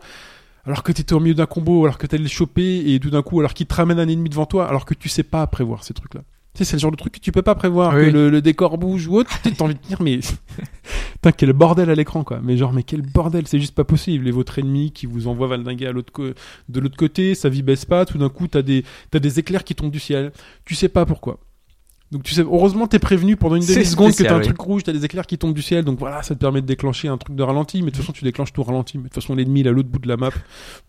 Speaker 1: alors que t'étais au milieu d'un combo, alors que t'allais le choper et tout d'un coup alors qu'il te ramène un ennemi devant toi, alors que tu sais pas prévoir ces trucs-là. Tu sais, c'est le genre de truc que tu peux pas prévoir,
Speaker 2: Oui.
Speaker 1: que le, le décor bouge ou autre. T'as envie de dire mais putain quel bordel à l'écran quoi. Mais genre mais quel bordel, c'est juste pas possible. Et votre ennemi qui vous envoie valdinguer à l'autre de l'autre côté, sa vie baisse pas. Tout d'un coup t'as des t'as des éclairs qui tombent du ciel. Tu sais pas pourquoi. Donc tu sais, heureusement t'es prévenu pendant une demi-seconde que t'as un truc rouge, t'as des éclairs qui tombent du ciel, donc voilà, ça te permet de déclencher un truc de ralenti, mais de toute façon tu déclenches tout ralenti, mais de toute façon l'ennemi il est à l'autre bout de la map,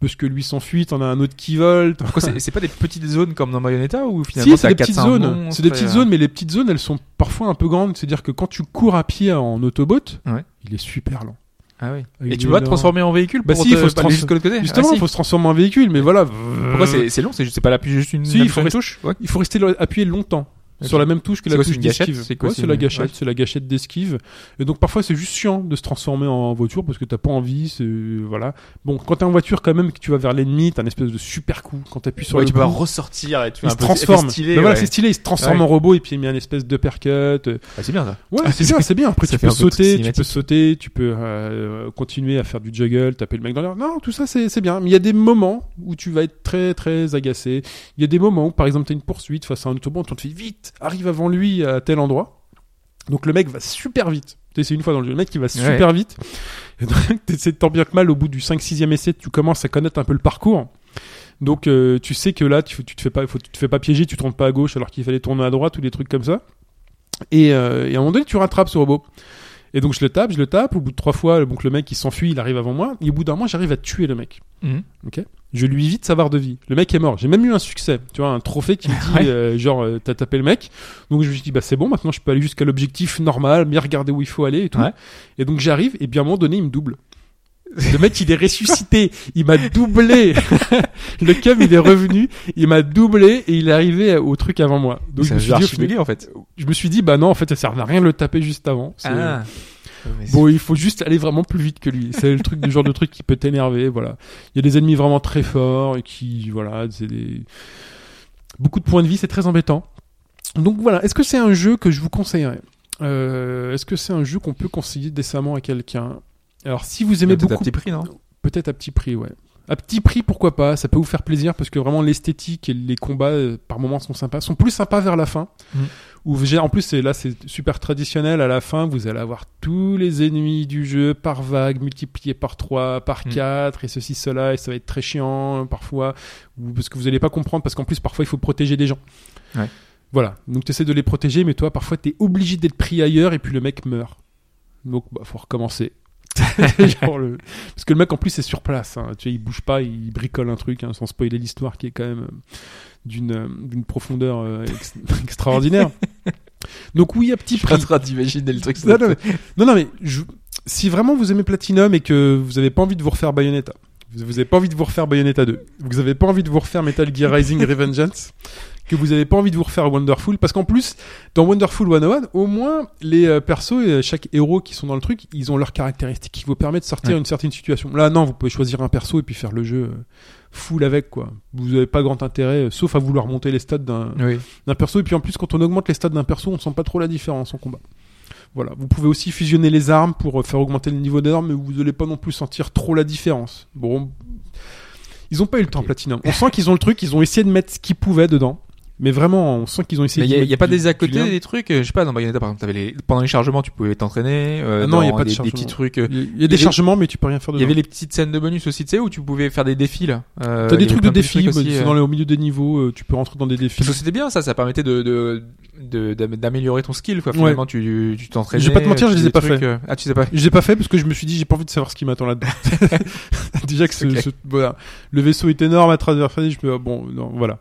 Speaker 1: parce que lui s'enfuit, t'en as un autre qui vole.
Speaker 2: c'est pas des petites zones comme dans Bayonetta ou
Speaker 1: Si,
Speaker 2: finalement
Speaker 1: c'est des petites
Speaker 2: zones
Speaker 1: c'est des petites zones, mais les petites zones elles sont parfois un peu grandes, c'est-à-dire que quand tu cours à pied en autobot,
Speaker 2: Ouais.
Speaker 1: il est super lent.
Speaker 2: Ah oui.
Speaker 1: Il
Speaker 2: Et tu pas te transformer en véhicule
Speaker 1: Bah si,
Speaker 2: te-
Speaker 1: il faut se trans-
Speaker 2: côté.
Speaker 1: Justement,
Speaker 2: Ah,
Speaker 1: il
Speaker 2: si.
Speaker 1: faut se transformer en véhicule, mais voilà.
Speaker 2: Pourquoi c'est long C'est pas l'appuyer juste une
Speaker 1: Si, il faut
Speaker 2: touche? Ouais.
Speaker 1: Il faut rester appuyé longtemps. Sur la même touche que la touche d'esquive.
Speaker 2: C'est quoi,
Speaker 1: Ouais,
Speaker 2: c'est
Speaker 1: la gâchette,
Speaker 2: ouais.
Speaker 1: c'est la gâchette d'esquive. Et donc parfois c'est juste chiant de se transformer en voiture parce que t'as pas envie, c'est voilà. Bon, quand t'es en voiture quand même que tu vas vers l'ennemi, t'as un espèce de super coup quand t'appuies sur
Speaker 2: Ouais,
Speaker 1: le
Speaker 2: tu
Speaker 1: coup.
Speaker 2: ressortir et tu
Speaker 1: il se transforme.
Speaker 2: stylé.
Speaker 1: Mais voilà, c'est stylé, il se transforme en robot et puis il met un espèce de percut.
Speaker 2: Ah, c'est bien ça.
Speaker 1: Ouais, c'est bien, c'est bien. Après, tu peux sauter, tu peux sauter, tu peux euh, continuer à faire du juggle, taper le mec dans l'air. Non, tout ça, c'est c'est bien. Mais il y a des moments où tu vas être très, très agacé. Il y a des moments où, par exemple, t'as une poursuite face à un autobahn, on te fait vite, arrive avant lui à tel endroit. Donc le mec va super vite. Tu sais, C'est une fois dans le jeu, le mec qui va super vite. Et donc, t'essaies de tant bien que mal, au bout du 5-6e essai, tu commences à connaître un peu le parcours. Donc euh, tu sais que là, tu, tu te fais pas, faut, tu te fais pas piéger, tu trompes pas à gauche alors qu'il fallait tourner à droite ou des trucs comme ça. Et, euh, et à un moment donné, tu rattrapes ce robot. Et donc je le tape, je le tape. Au bout de trois fois, donc le mec il s'enfuit, il arrive avant moi. Et au bout d'un moment, j'arrive à tuer le mec.
Speaker 2: Mhm.
Speaker 1: Je lui évite sa barre de vie. Le mec est mort. J'ai même eu un succès. Tu vois, un trophée qui me dit
Speaker 2: Ouais.
Speaker 1: euh, genre euh, t'as tapé le mec. Donc je me suis dit bah c'est bon, maintenant je peux aller jusqu'à l'objectif normal, bien regarder où il faut aller et tout.
Speaker 2: Ouais.
Speaker 1: Et donc j'arrive et bien à un moment donné il me double. Le mec il est ressuscité, il m'a doublé. le cum il est revenu, il m'a doublé et il est arrivé au truc avant moi. Donc je me, suis dit,
Speaker 2: en fait.
Speaker 1: je me suis dit bah non en fait ça sert à rien de le taper juste avant.
Speaker 2: Ah.
Speaker 1: Bon, il faut juste aller vraiment plus vite que lui. C'est le truc du genre de truc qui peut t'énerver, voilà. Il y a des ennemis vraiment très forts et qui, voilà, c'est des beaucoup de points de vie, c'est très embêtant. Donc voilà, est-ce que c'est un jeu que je vous conseillerais? Euh, Est-ce que c'est un jeu qu'on peut conseiller décemment à quelqu'un? Alors, si vous aimez
Speaker 2: peut-être à
Speaker 1: beaucoup,
Speaker 2: petit prix, non
Speaker 1: peut-être à petit prix, ouais. À petit prix, pourquoi pas Ça peut vous faire plaisir parce que vraiment l'esthétique et les combats euh, par moments sont sympas, sont plus sympas vers la fin.
Speaker 2: Mhm.
Speaker 1: Où en plus, là, c'est super traditionnel. À la fin, vous allez avoir tous les ennemis du jeu par vague, multipliés par 3, par
Speaker 2: Mhm.
Speaker 1: 4, et ceci, cela, et ça va être très chiant parfois, ou parce que vous allez pas comprendre, parce qu'en plus, parfois, il faut protéger des gens.
Speaker 2: Ouais.
Speaker 1: Voilà. Donc, tu essaies de les protéger, mais toi, parfois, tu es obligé d'être pris ailleurs, et puis le mec meurt. Donc, bah, faut recommencer. Genre le- Parce que le mec en plus est sur place, hein. tu vois, il bouge pas, il bricole un truc, hein, sans spoiler l'histoire qui est quand même euh, d'une euh, d'une profondeur euh, ex- extraordinaire. Donc oui, à petit
Speaker 2: Je suis
Speaker 1: prix.
Speaker 2: train d'imaginer le truc.
Speaker 1: Non, non, mais, non, non, mais je- si vraiment vous aimez Platinum et que vous avez pas envie de vous refaire Bayonetta, vous, vous avez pas envie de vous refaire Bayonetta 2, vous avez pas envie de vous refaire Metal Gear Rising Revengeance, que vous avez pas envie de vous refaire Wonderful, parce qu'en plus, dans Wonderful 101, au moins, les euh, persos et chaque héros qui sont dans le truc, ils ont leurs caractéristiques qui vous permettent de sortir
Speaker 2: Ouais.
Speaker 1: une certaine situation. Là, non, vous pouvez choisir un perso et puis faire le jeu euh, full avec, quoi. Vous avez pas grand intérêt, euh, sauf à vouloir monter les stats d'un,
Speaker 2: Oui.
Speaker 1: perso. Et puis en plus, quand on augmente les stats d'un perso, on sent pas trop la différence en combat. Voilà. Vous pouvez aussi fusionner les armes pour faire augmenter le niveau d'armes, mais vous n'allez pas non plus sentir trop la différence. Bon. Ils ont pas eu le temps. Platinum. On sent qu'ils ont le truc, ils ont essayé de mettre ce qu'ils pouvaient dedans. Mais vraiment, on sent qu'ils ont essayé.
Speaker 2: Mais il y, a- a pas des à côté des trucs, euh, je sais pas, dans Bayonetta par exemple, t'avais les, pendant les chargements, tu pouvais t'entraîner. euh,
Speaker 1: Ah non, il y a
Speaker 2: dans
Speaker 1: pas de
Speaker 2: des, petits trucs. euh,
Speaker 1: Il y a- il y a
Speaker 2: il y
Speaker 1: des chargements, mais tu peux rien faire
Speaker 2: Il y avait les petites scènes de bonus aussi, tu sais, où tu pouvais faire des défis là. Euh,
Speaker 1: T'as des trucs de
Speaker 2: de
Speaker 1: défis, bah,
Speaker 2: aussi,
Speaker 1: c'est
Speaker 2: euh.
Speaker 1: dans le, au milieu des niveaux, euh, tu peux rentrer dans des défis.
Speaker 2: C'était bien ça, ça permettait de de- de- d'améliorer ton skill quoi. Finalement, tu tu t'entraînais.
Speaker 1: Je vais pas te mentir, je les ai pas
Speaker 2: trucs,
Speaker 1: fait.
Speaker 2: Ah, tu sais pas.
Speaker 1: Je l'ai pas fait parce que je me suis dit j'ai pas envie de savoir ce qui m'attend là-dedans. Déjà que le vaisseau est énorme à traverser, je me bon non voilà.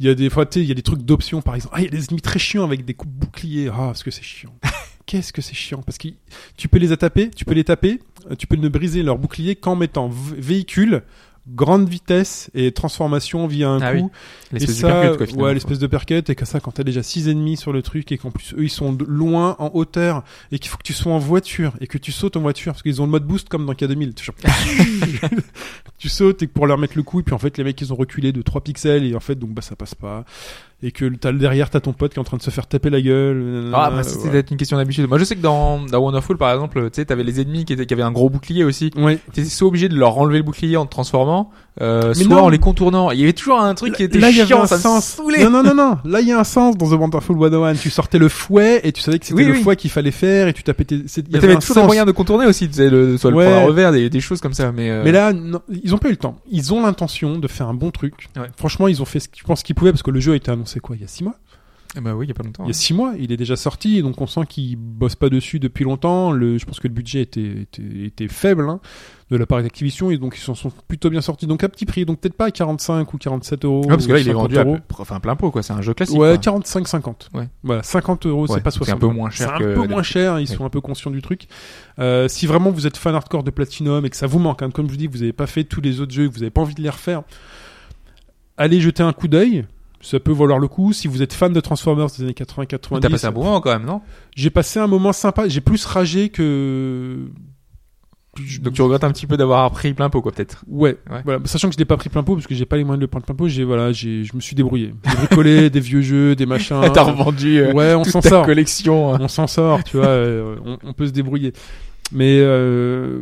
Speaker 1: Il y a des fois tu sais, il y a des trucs d'options par exemple. Ah, il y a des ennemis très chiants avec des coups boucliers. Ah, parce que c'est chiant. Qu'est-ce que c'est chiant? Parce que tu peux les taper, tu peux les taper, euh, tu peux ne briser leur bouclier qu'en mettant véhicule grande vitesse et transformation via un
Speaker 2: Ah
Speaker 1: coup
Speaker 2: oui.
Speaker 1: et
Speaker 2: L'espèce de percute, quoi, finalement.
Speaker 1: ouais, l'espèce de percute, et que ça, quand t'as déjà six ennemis sur le truc, et qu'en plus, eux, ils sont loin, en hauteur, et qu'il faut que tu sois en voiture, et que tu sautes en voiture, parce qu'ils ont le mode boost comme dans K2000. Tu, genre- tu sautes, et pour leur mettre le coup, et puis en fait, les mecs, ils ont reculé de 3 pixels, et en fait, donc, bah, ça passe pas. Et que t'as derrière, t'as ton pote qui est en train de se faire taper la gueule.
Speaker 2: Ah,
Speaker 1: euh,
Speaker 2: bah,
Speaker 1: ouais.
Speaker 2: peut-être une question d'habitude. Moi, je sais que dans, dans Wonderful, par exemple, tu sais, t'avais les ennemis qui, étaient, qui avaient un gros bouclier aussi.
Speaker 1: Ouais.
Speaker 2: T'étais soit obligé de leur enlever le bouclier en te transformant, euh,
Speaker 1: Mais
Speaker 2: soit
Speaker 1: non.
Speaker 2: en les contournant. Il y avait toujours un truc qui était
Speaker 1: Là, il y avait
Speaker 2: chiant,
Speaker 1: un
Speaker 2: ça
Speaker 1: sens. Non, non, non, non. Là, il y a un sens dans The Wonderful 101. Tu sortais le fouet et tu savais que c'était
Speaker 2: Oui,
Speaker 1: le
Speaker 2: oui.
Speaker 1: fouet qu'il fallait faire et tu tapais tes... il y avait un
Speaker 2: toujours des moyens de contourner aussi, tu sais, le, soit le prendre revers, des, des choses comme ça. Mais, euh,
Speaker 1: Mais là, non, ils ont pas eu le temps. Ils ont l'intention de faire un bon truc.
Speaker 2: Ouais.
Speaker 1: Franchement, ils ont fait ce qu'ils pensent qu'ils pouvaient parce que le jeu a été annoncé quoi Il y a six mois.
Speaker 2: eh bah oui, il y a pas longtemps.
Speaker 1: Il y a six mois, il est déjà sorti, donc on sent qu'ils bossent pas dessus depuis longtemps. Le, je pense que le budget était, était, était faible hein, de la part d'Activision et donc ils s'en sont plutôt bien sortis. Donc à petit prix, donc peut-être pas à 45 ou 47 euros.
Speaker 2: Ouais, parce que là, il est
Speaker 1: 50
Speaker 2: vendu à peu- enfin, plein pot, quoi. C'est un jeu classique.
Speaker 1: Ouais,
Speaker 2: quoi.
Speaker 1: 45-50.
Speaker 2: Ouais.
Speaker 1: Voilà, 50 euros,
Speaker 2: Ouais,
Speaker 1: c'est pas
Speaker 2: c'est
Speaker 1: 60.
Speaker 2: un peu moins cher
Speaker 1: C'est
Speaker 2: que
Speaker 1: un peu moins cher, ils sont un peu conscients du truc. Euh, si vraiment vous êtes fan hardcore de Platinum et que ça vous manque, hein, comme je vous dis, vous avez pas fait tous les autres jeux, que vous avez pas envie de les refaire, allez jeter un coup d'œil. Ça peut valoir le coup. Si vous êtes fan de Transformers des années 80-90,
Speaker 2: T'as passé un bon moment quand même, non?
Speaker 1: j'ai passé un moment sympa. J'ai plus ragé que.
Speaker 2: Donc tu regrettes un petit peu d'avoir pris plein pot, quoi, peut-être.
Speaker 1: Ouais,
Speaker 2: Ouais.
Speaker 1: voilà. Sachant que je l'ai pas pris plein pot parce que j'ai pas les moyens de le prendre plein pot. J'ai voilà, j'ai, je me suis débrouillé. J'ai bricolé des vieux jeux, des machins.
Speaker 2: T'as revendu euh,
Speaker 1: ouais, on s'en sort.
Speaker 2: collection. euh.
Speaker 1: on s'en sort, tu vois, euh, on, on peut se débrouiller. Mais euh,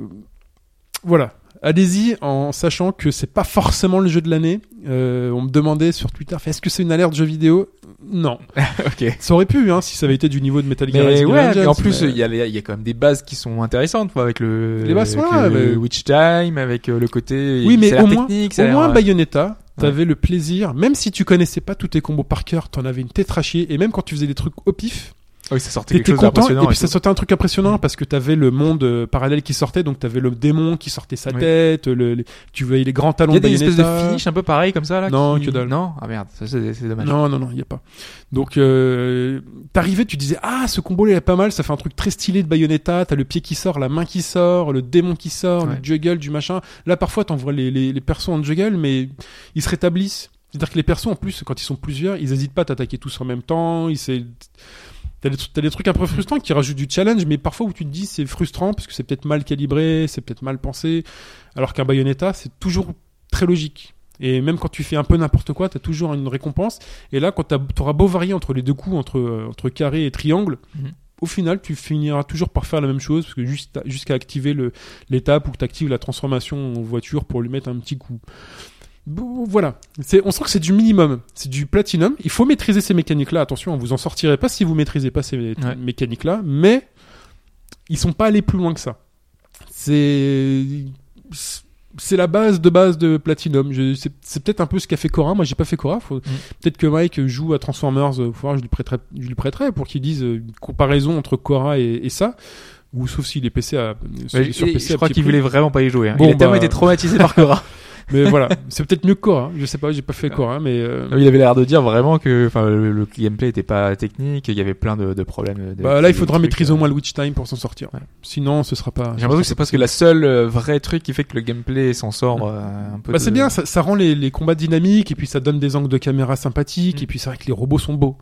Speaker 1: voilà, allez-y en sachant que c'est pas forcément le jeu de l'année. Euh, on me demandait sur Twitter, est-ce que c'est une alerte jeu vidéo? Non,
Speaker 2: ok.
Speaker 1: ça aurait pu, hein, si ça avait été du niveau de Metal Gear
Speaker 2: Mais ouais, en plus,
Speaker 1: mais-
Speaker 2: il y, a, y quand même des bases qui sont intéressantes, quoi, avec le,
Speaker 1: Les bases,
Speaker 2: avec
Speaker 1: ouais,
Speaker 2: le
Speaker 1: mais-
Speaker 2: Witch Time, avec euh, le côté.
Speaker 1: Oui, mais au moins, au moins Bayonetta, t'avais le plaisir, même si tu connaissais pas tous tes combos par cœur, t'en avais une chier, et même quand tu faisais des trucs au pif,
Speaker 2: oui, ça sortait quelque
Speaker 1: T'étais
Speaker 2: chose
Speaker 1: content et puis
Speaker 2: et
Speaker 1: ça sortait un truc impressionnant parce que t'avais le monde euh, parallèle qui sortait donc t'avais le démon qui sortait sa
Speaker 2: Oui.
Speaker 1: tête le, les- tu voyais les grands talons
Speaker 2: Il y a des espèces de
Speaker 1: Bayonetta.
Speaker 2: finish un peu pareil comme ça là.
Speaker 1: Non,
Speaker 2: qui-
Speaker 1: que dalle.
Speaker 2: Non, ah merde, ça c'est c'est dommage.
Speaker 1: non non non il y a pas donc euh, t'arrivais tu disais ah ce combo là il est pas mal ça fait un truc très stylé de Bayonetta t'as le pied qui sort la main qui sort le démon qui sort
Speaker 2: Ouais.
Speaker 1: le juggle du machin là parfois t'en vois les, les, les persos en juggle mais ils se rétablissent c'est-à-dire que les persos en plus quand ils sont plusieurs ils hésitent pas à t'attaquer tous en même temps ils s'est- T'as des, tru- t'as des trucs un peu frustrants qui rajoutent du challenge, mais parfois où tu te dis c'est frustrant parce que c'est peut-être mal calibré, c'est peut-être mal pensé, alors qu'un Bayonetta c'est toujours très logique. Et même quand tu fais un peu n'importe quoi, t'as toujours une récompense. Et là, quand t'as- t'auras beau varier entre les deux coups, entre, entre carré et triangle,
Speaker 2: Mhm.
Speaker 1: au final, tu finiras toujours par faire la même chose, parce que juste jusqu'à activer le- l'étape où tu actives la transformation en voiture pour lui mettre un petit coup. Bon, Voilà, on sent que c'est du minimum, c'est du platinum. Il faut maîtriser ces mécaniques-là. Attention, vous en sortirez pas si vous maîtrisez pas ces
Speaker 2: Ouais.
Speaker 1: mécaniques-là, mais ils sont pas allés plus loin que ça. C'est c'est la base de base de Platinum. C'est peut-être un peu ce qu'a fait Cora. Moi, j'ai pas fait Cora. Faut- Peut-être que Mike joue à Transformers. euh, je lui prêterai, je lui prêterai pour qu'il dise euh, une comparaison entre Cora et, et ça. Ou sauf s'il est PC à, sur,
Speaker 2: Ouais,
Speaker 1: sur PC
Speaker 2: je crois qu'il voulait vraiment pas y jouer. hein.
Speaker 1: Bon,
Speaker 2: il a tellement
Speaker 1: bah-
Speaker 2: été traumatisé par Cora.
Speaker 1: Mais voilà, c'est peut-être mieux que Cora. Je sais pas, j'ai pas fait Cora, mais euh,
Speaker 2: il avait l'air de dire vraiment que enfin, le, le gameplay était pas technique, il y avait plein de, de problèmes. de-
Speaker 1: bah, là, il faudra
Speaker 2: trucs,
Speaker 1: maîtriser
Speaker 2: euh.
Speaker 1: au moins le Witch Time pour s'en sortir.
Speaker 2: Ouais.
Speaker 1: Sinon, ce sera pas.
Speaker 2: J'ai l'impression que c'est presque la seule euh, vraie truc qui fait que le gameplay s'en sort euh, un peu.
Speaker 1: Bah,
Speaker 2: de-
Speaker 1: c'est bien, ça, ça rend les, les combats dynamiques et puis ça donne des angles de caméra sympathiques
Speaker 2: Mm.
Speaker 1: et puis c'est vrai que les robots sont beaux.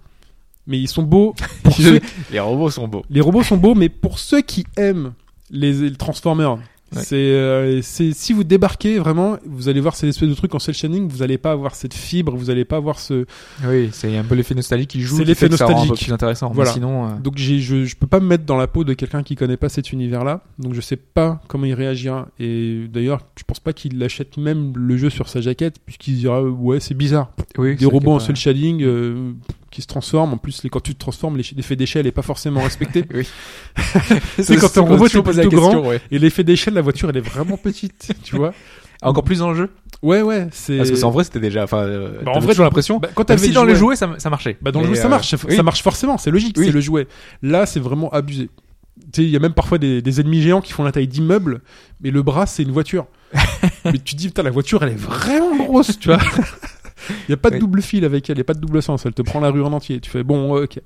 Speaker 1: Mais ils sont beaux. Pour ceux-
Speaker 2: Les robots sont beaux.
Speaker 1: Les robots sont beaux, mais pour ceux qui aiment les, les Transformers
Speaker 2: Ouais.
Speaker 1: C'est, euh, si vous débarquez vraiment, vous allez voir ces espèces de trucs en cel shading, vous allez pas avoir cette fibre, vous allez pas avoir ce.
Speaker 2: Oui, c'est un peu l'effet nostalgique qui joue.
Speaker 1: C'est l'effet
Speaker 2: fait que ça un peu
Speaker 1: nostalgique.
Speaker 2: plus intéressant. Mais
Speaker 1: Voilà.
Speaker 2: sinon, euh,
Speaker 1: Donc j'ai, je, je peux pas me mettre dans la peau de quelqu'un qui connaît pas cet univers-là, donc je sais pas comment il réagira. Et d'ailleurs, je pense pas qu'il achète même le jeu sur sa jaquette, puisqu'il dira ouais c'est bizarre,
Speaker 2: oui,
Speaker 1: des robots en
Speaker 2: pas-
Speaker 1: cel shading euh, qui se transforment. En plus, les, quand tu te transformes, les- l'effet d'échelle est pas forcément respecté.
Speaker 2: Oui.
Speaker 1: C'est quand t'es en
Speaker 2: on
Speaker 1: robot,
Speaker 2: la
Speaker 1: plutôt
Speaker 2: ouais.
Speaker 1: Et l'effet d'échelle, la voiture, elle est vraiment petite, tu vois.
Speaker 2: Encore plus dans le jeu?
Speaker 1: Ouais, ouais, c'est.
Speaker 2: Parce que c'est en vrai, c'était déjà. Enfin, euh,
Speaker 1: Bah, en vrai,
Speaker 2: toujours l'impression.
Speaker 1: Bah, quand t'avais
Speaker 2: si
Speaker 1: le
Speaker 2: dans les
Speaker 1: jouet-
Speaker 2: ça, ça marchait.
Speaker 1: Bah, dans le jeu, ça
Speaker 2: euh,
Speaker 1: marche, ça,
Speaker 2: oui.
Speaker 1: ça marche forcément, c'est logique,
Speaker 2: Oui.
Speaker 1: c'est le jouet. Là, c'est vraiment abusé. Tu sais, il y a même parfois des, des ennemis géants qui font la taille d'immeubles, mais le bras, c'est une voiture. mais tu te dis, putain, la voiture, elle est vraiment grosse, tu vois. Il y a pas de
Speaker 2: Oui.
Speaker 1: double fil avec elle, il y a pas de double sens, elle te prend la rue en entier. Tu fais, bon, ok.